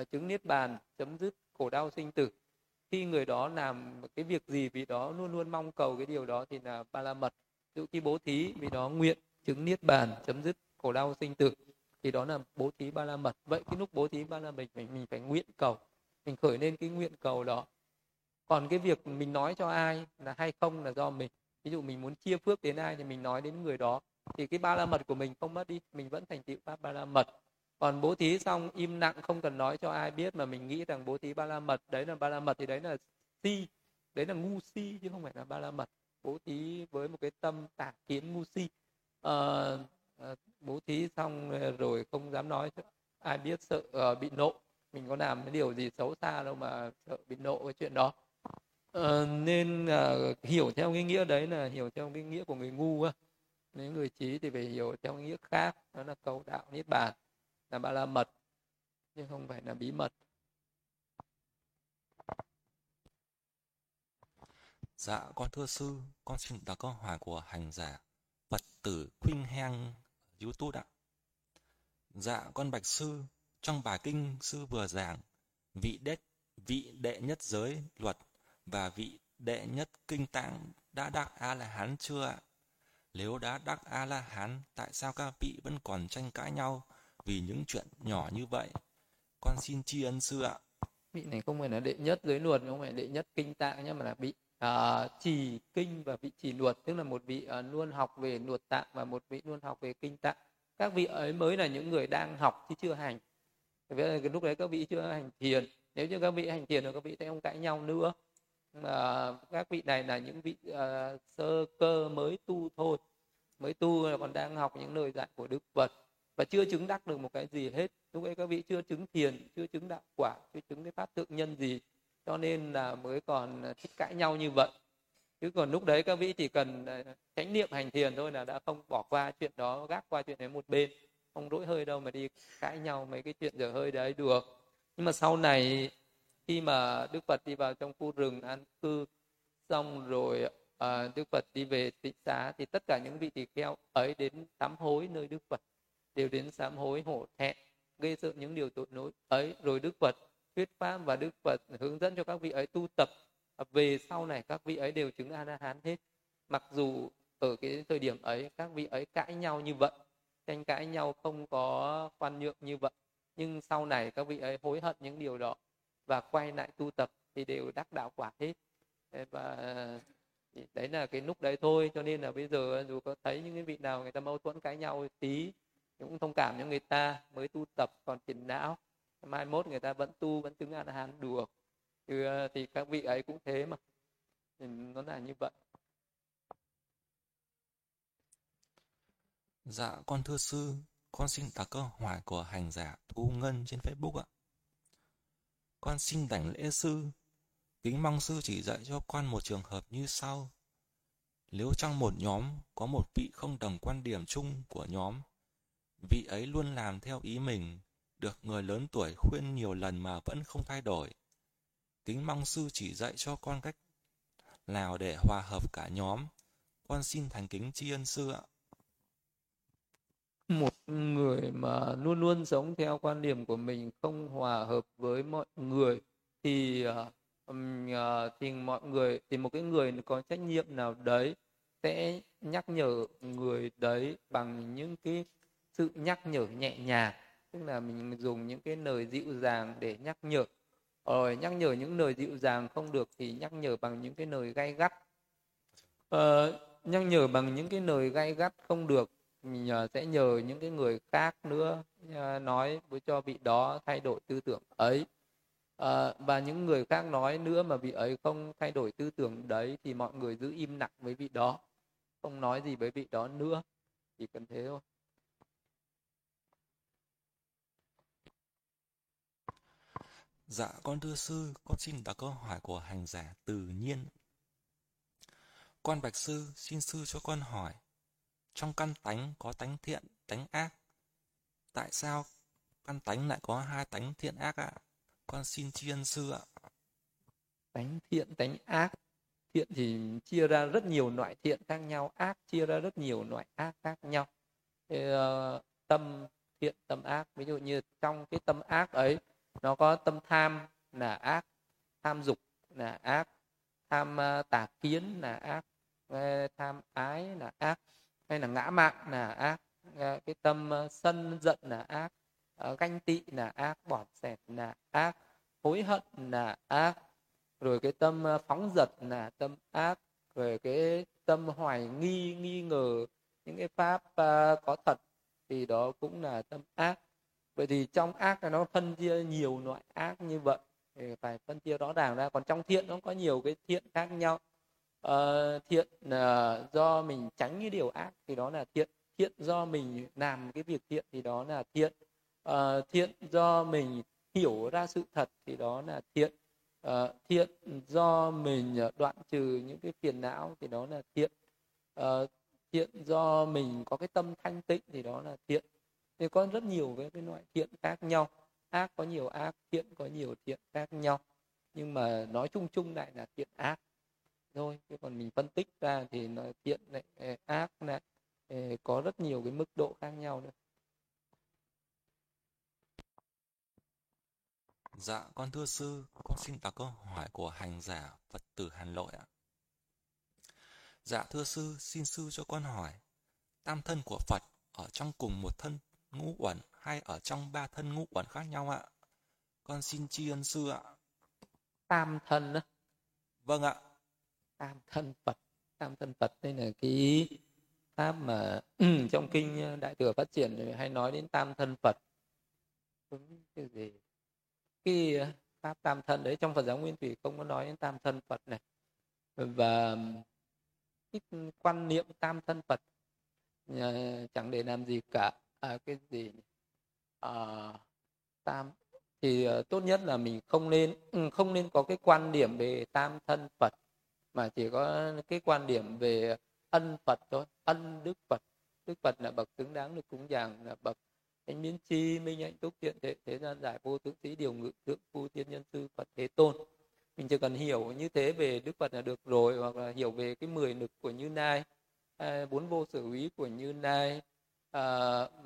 S1: uh, chứng niết bàn chấm dứt khổ đau sinh tử khi người đó làm cái việc gì vì đó luôn luôn mong cầu cái điều đó thì là ba la mật. Dụ khi bố thí vì đó nguyện chứng niết bàn chấm dứt khổ đau sinh tử thì đó là bố thí ba la mật. Vậy cái lúc bố thí ba la mình mình mình phải nguyện cầu mình khởi lên cái nguyện cầu đó. Còn cái việc mình nói cho ai là hay không là do mình. Ví dụ mình muốn chia phước đến ai thì mình nói đến người đó thì cái ba la mật của mình không mất đi mình vẫn thành tựu pháp ba la mật. Còn bố thí xong im lặng không cần nói cho ai biết mà mình nghĩ rằng bố thí ba la mật đấy là ba la mật thì đấy là si đấy là ngu si chứ không phải là ba la mật. Bố thí với một cái tâm tà kiến ngu si. À, bố thí xong rồi không dám nói ai biết sợ uh, bị nộ. Mình có làm cái điều gì xấu xa đâu mà sợ bị nộ cái chuyện đó. Uh, nên uh, hiểu theo cái nghĩa đấy là hiểu theo cái nghĩa của người ngu uh nếu người trí thì phải hiểu theo nghĩa khác đó là cầu đạo niết bàn là ba la mật chứ không phải là bí mật
S2: Dạ con thưa sư, con xin đọc câu hỏi của hành giả Phật tử Khuynh Heng YouTube ạ. Dạ con bạch sư, trong bài kinh sư vừa giảng vị đệ vị đệ nhất giới luật và vị đệ nhất kinh tạng đã đắc a la hán chưa ạ? Nếu đã đắc a la hán, tại sao các vị vẫn còn tranh cãi nhau vì những chuyện nhỏ như vậy. Con xin tri ân sư ạ.
S1: Vị này không phải là đệ nhất giới luật, không phải đệ nhất kinh tạng nhé, mà là vị uh, trì kinh và vị trì luật, tức là một vị uh, luôn học về luật tạng và một vị luôn học về kinh tạng. Các vị ấy mới là những người đang học chứ chưa hành. Vì lúc đấy các vị chưa hành thiền. Nếu như các vị hành thiền rồi các vị sẽ không cãi nhau nữa. À, các vị này là những vị à, sơ cơ mới tu thôi. Mới tu còn đang học những lời dạy của đức phật. Và chưa chứng đắc được một cái gì hết. Lúc ấy các vị chưa chứng thiền chưa chứng đạo quả chưa chứng cái pháp tượng nhân gì. Cho nên là mới còn thích cãi nhau như vậy. Chứ còn lúc đấy các vị chỉ cần ờ, chánh niệm hành thiền thôi là đã không bỏ qua chuyện đó gác qua chuyện đấy một bên. Không rỗi hơi đâu mà đi cãi nhau mấy cái chuyện dở hơi đấy được. Nhưng mà sau này khi mà đức phật đi vào trong khu rừng an cư xong rồi uh, đức phật đi về tịnh xá thì tất cả những vị tỳ kheo ấy đến sám hối nơi đức phật đều đến sám hối hổ thẹn gây sợ những điều tội lỗi ấy. Rồi đức phật thuyết pháp và đức phật hướng dẫn cho các vị ấy tu tập. Về sau này các vị ấy đều chứng a la hán hết. Mặc dù ở cái thời điểm ấy các vị ấy cãi nhau như vậy tranh cãi nhau không có khoan nhượng như vậy nhưng sau này các vị ấy hối hận những điều đó và quay lại tu tập thì đều đắc đạo quả hết. Và đấy là cái lúc đấy thôi. Cho nên là bây giờ dù có thấy những cái vị nào người ta mâu thuẫn cãi nhau tí cũng thông cảm cho người ta mới tu tập còn tiền não. Mai mốt người ta vẫn tu vẫn chứng an la hán được. Thì, ờ, thì các vị ấy cũng thế mà. Thì nó là như vậy.
S2: Dạ, con thưa sư, con xin đặt câu hỏi của hành giả Thu Ngân trên Facebook ạ. Con xin đảnh lễ sư, kính mong sư chỉ dạy cho con một trường hợp như sau. Nếu trong một nhóm có một vị không đồng quan điểm chung của nhóm, vị ấy luôn làm theo ý mình, được người lớn tuổi khuyên nhiều lần mà vẫn không thay đổi. Kính mong sư chỉ dạy cho con cách nào để hòa hợp cả nhóm. Con xin thành kính tri ân sư ạ
S1: một người mà luôn luôn sống theo quan điểm của mình không hòa hợp với mọi người thì uh, thì mọi người thì một cái người có trách nhiệm nào đấy sẽ nhắc nhở người đấy bằng những cái sự nhắc nhở nhẹ nhàng. Tức là mình dùng những cái lời dịu dàng để nhắc nhở. Rồi nhắc nhở những lời dịu dàng không được thì nhắc nhở bằng những cái lời gay gắt. Uh, nhắc nhở bằng những cái lời gay gắt không được mình ờ, sẽ nhờ những cái người khác nữa ờ, nói với cho vị đó thay đổi tư tưởng ấy. À, và những người khác nói nữa mà vị ấy không thay đổi tư tưởng đấy thì mọi người giữ im lặng với vị đó không nói gì với vị đó nữa. Chỉ cần thế thôi.
S2: Dạ con thưa sư, con xin đặt câu hỏi của hành giả tự nhiên. Con bạch sư, xin sư cho con hỏi, trong căn tánh có tánh thiện, tánh ác. Tại sao căn tánh lại có hai tánh thiện ác ạ? Con xin tri ân sư ạ.
S1: Tánh thiện, tánh ác. Thiện thì chia ra rất nhiều loại thiện khác nhau, ác chia ra rất nhiều loại ác khác nhau. Thì, uh, ờ, tâm thiện, tâm ác. Ví dụ như trong cái tâm ác ấy, nó có tâm tham là ác, tham dục là ác, tham uh, tà kiến là ác, tham ái là ác hay là ngã mạn là ác cái tâm sân giận là ác ờ, ganh tị là ác bỏ xẹt là ác, hối hận là ác, rồi cái tâm phóng dật là tâm ác, rồi cái tâm hoài nghi nghi ngờ những cái pháp có thật, thì đó cũng là tâm ác. Vậy thì trong ác là nó phân chia nhiều loại ác như vậy, thì phải phân chia rõ ràng ra. Còn trong thiện nó có nhiều cái thiện khác nhau uh, thiện uh, do mình tránh cái điều ác thì đó là thiện. Thiện do mình làm cái việc thiện thì đó là thiện. Uh, thiện do mình hiểu ra sự thật thì đó là thiện. Uh, thiện do mình đoạn trừ những cái phiền não thì đó là thiện. Uh, thiện do mình có cái tâm thanh tịnh thì đó là thiện. Thì có rất nhiều cái, cái loại thiện khác nhau. Ác có nhiều ác thiện có nhiều thiện khác nhau. Nhưng mà nói chung chung lại là thiện ác thôi chứ còn mình phân tích ra thì nó thiện này ác này có rất nhiều cái mức độ khác nhau nữa
S2: Dạ, con thưa sư, con xin đặt câu hỏi của hành giả Phật tử Hàn Lội ạ. Dạ thưa sư, xin sư cho con hỏi, tam thân của Phật ở trong cùng một thân ngũ uẩn hay ở trong ba thân ngũ uẩn khác nhau ạ? Con xin tri ân sư ạ.
S1: Tam thân đó.
S2: Vâng ạ
S1: tam thân phật. Tam thân phật đây là cái pháp mà [CLEARS THROAT] trong kinh ờ, đại thừa phát triển hay nói đến tam thân phật. Cái gì? Cái ờ, pháp tam thân đấy trong phật giáo nguyên thủy không có nói đến tam thân phật này. Và cái quan niệm tam thân phật ờ, chẳng để làm gì cả. À, cái gì à, tam thì uh, tốt nhất là mình không nên ừ, không nên có cái quan điểm về tam thân phật mà chỉ có cái quan điểm về ân phật thôi ân đức phật. Đức phật là bậc xứng đáng được cúng dường là bậc anh biến chi minh hạnh túc thiện thế thế gian giải vô tướng sĩ điều ngự thượng phu tiên nhân sư phật thế tôn. Mình chỉ cần hiểu như thế về đức phật là được rồi hoặc là hiểu về cái mười lực của như lai à, bốn vô sở úy của như lai à,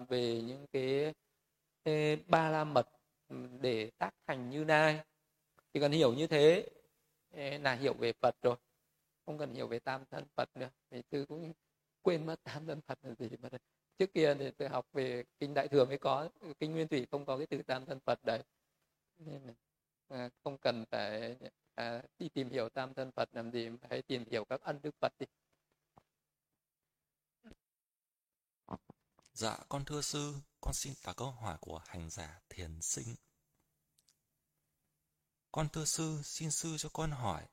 S1: về những cái, cái ba la mật để tác thành như lai. Chỉ cần hiểu như thế eh, là hiểu về phật rồi không cần hiểu về tam thân phật nữa. Vì tư cũng quên mất tam thân phật là gì mà trước kia thì tôi học về kinh đại thừa mới có. Kinh nguyên thủy không có cái từ tam thân phật đấy. Nên là à, không cần phải à, đi tìm hiểu tam thân phật làm gì hãy tìm hiểu các ân đức phật đi.
S2: Dạ, con thưa sư, con xin trả câu hỏi của hành giả thiền sinh. Con thưa sư, xin sư cho con hỏi,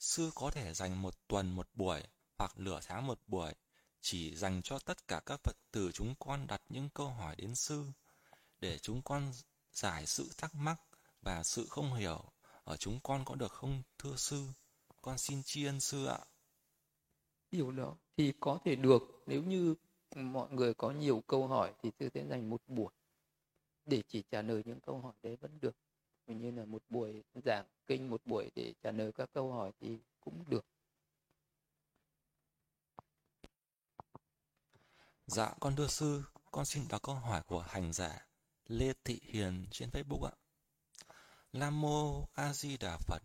S2: sư có thể dành một tuần một buổi hoặc nửa tháng một buổi chỉ dành cho tất cả các Phật tử chúng con đặt những câu hỏi đến sư để chúng con giải sự thắc mắc và sự không hiểu ở chúng con có được không, thưa sư? Con xin tri ân sư ạ.
S1: Điều đó thì có thể được nếu như mọi người có nhiều câu hỏi thì sư sẽ dành một buổi để chỉ trả lời những câu hỏi đấy vẫn được như là một buổi giảng kinh một buổi để trả lời các câu hỏi thì cũng được
S2: Dạ con thưa sư, con xin đọc câu hỏi của hành giả Lê Thị Hiền trên Facebook ạ. Nam mô A Di Đà Phật.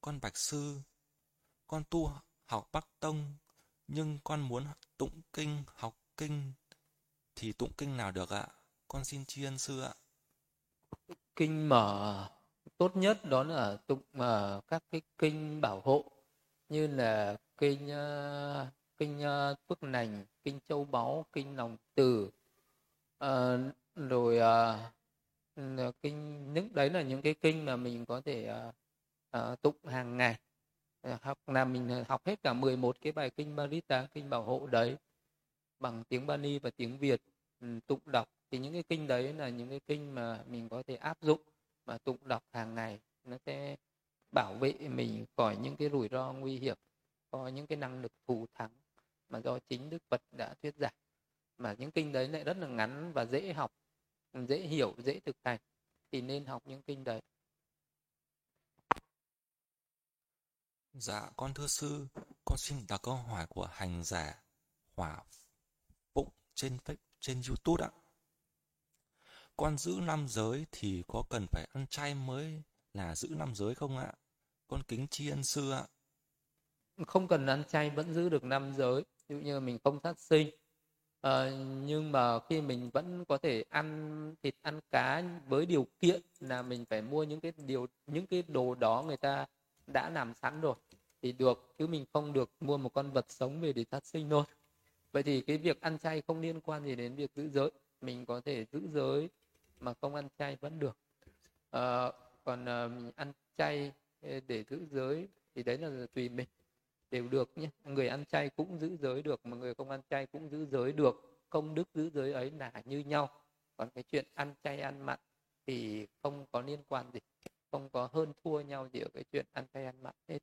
S2: Con bạch sư, con tu học Bắc Tông nhưng con muốn tụng kinh, học kinh thì tụng kinh nào được ạ? Con xin tri ân sư ạ.
S1: Kinh mở tốt nhất đó là tụng uh, các cái kinh bảo hộ như là kinh uh, kinh uh, phước lành, kinh châu báu, kinh lòng từ uh, rồi uh, kinh những đấy là những cái kinh mà mình có thể uh, uh, tụng hàng ngày. Học là mình học hết cả 11 cái bài kinh Marita kinh bảo hộ đấy bằng tiếng Bani và tiếng Việt ừ, tụng đọc. Thì những cái kinh đấy là những cái kinh mà mình có thể áp dụng mà tụng đọc hàng ngày. Nó sẽ bảo vệ mình khỏi những cái rủi ro nguy hiểm có những cái năng lực thù thắng mà do chính Đức Phật đã thuyết giảng. Mà những kinh đấy lại rất là ngắn và dễ học dễ hiểu dễ thực hành thì nên học những kinh đấy.
S2: Dạ con thưa sư, con xin đặt câu hỏi của hành giả Hỏa Phụng trên trên YouTube ạ. Con giữ năm giới thì có cần phải ăn chay mới là giữ năm giới không ạ? Con kính tri ân sư ạ.
S1: Không cần ăn chay vẫn giữ được năm giới, ví dụ như mình không sát sinh. À, nhưng mà khi mình vẫn có thể ăn thịt ăn cá với điều kiện là mình phải mua những cái điều những cái đồ đó người ta đã làm sẵn rồi thì được chứ mình không được mua một con vật sống về để sát sinh thôi vậy thì cái việc ăn chay không liên quan gì đến việc giữ giới mình có thể giữ giới mà không ăn chay vẫn được. À, còn à, mình ăn chay ờ, để giữ giới thì đấy là tùy mình đều được nhé. Người ăn chay cũng giữ giới được mà người không ăn chay cũng giữ giới được. Công đức giữ giới ấy là như nhau. Còn cái chuyện ăn chay ăn mặn thì không có liên quan gì. Không có hơn thua nhau gì ở cái chuyện ăn chay ăn mặn hết.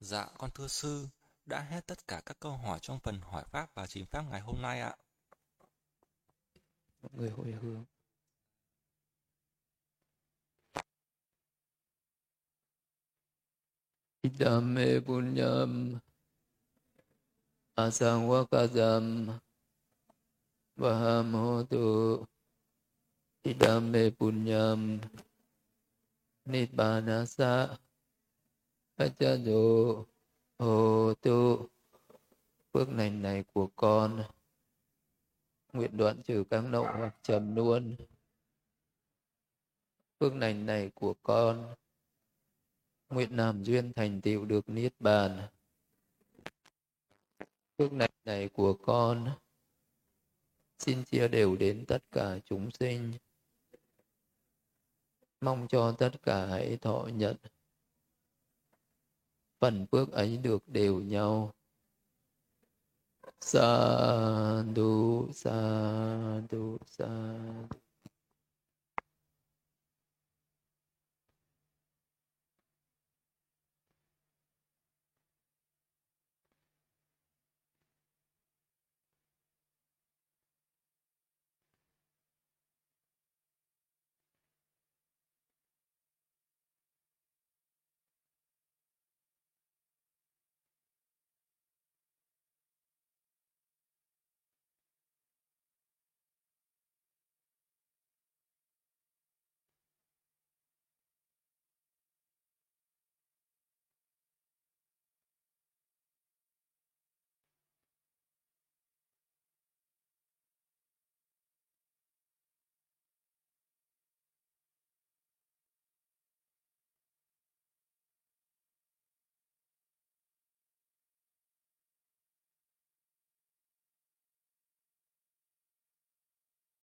S2: Dạ con thưa sư, đã hết tất cả các câu hỏi trong phần hỏi pháp và chính pháp ngày hôm nay ạ.
S1: Mọi người hồi hướng. Idame punyam asangwakadam vahamotu Idame punyam nibbanasa Achadu hotu tu Phước lành này của con Nguyện đoạn trừ các nộ hoặc trầm luôn Phước lành này của con, Nguyện làm duyên thành tựu được Niết Bàn. Phước lành này của con, Xin chia đều đến tất cả chúng sinh. Mong cho tất cả hãy thọ nhận. Phần phước ấy được đều nhau. 三度三度三。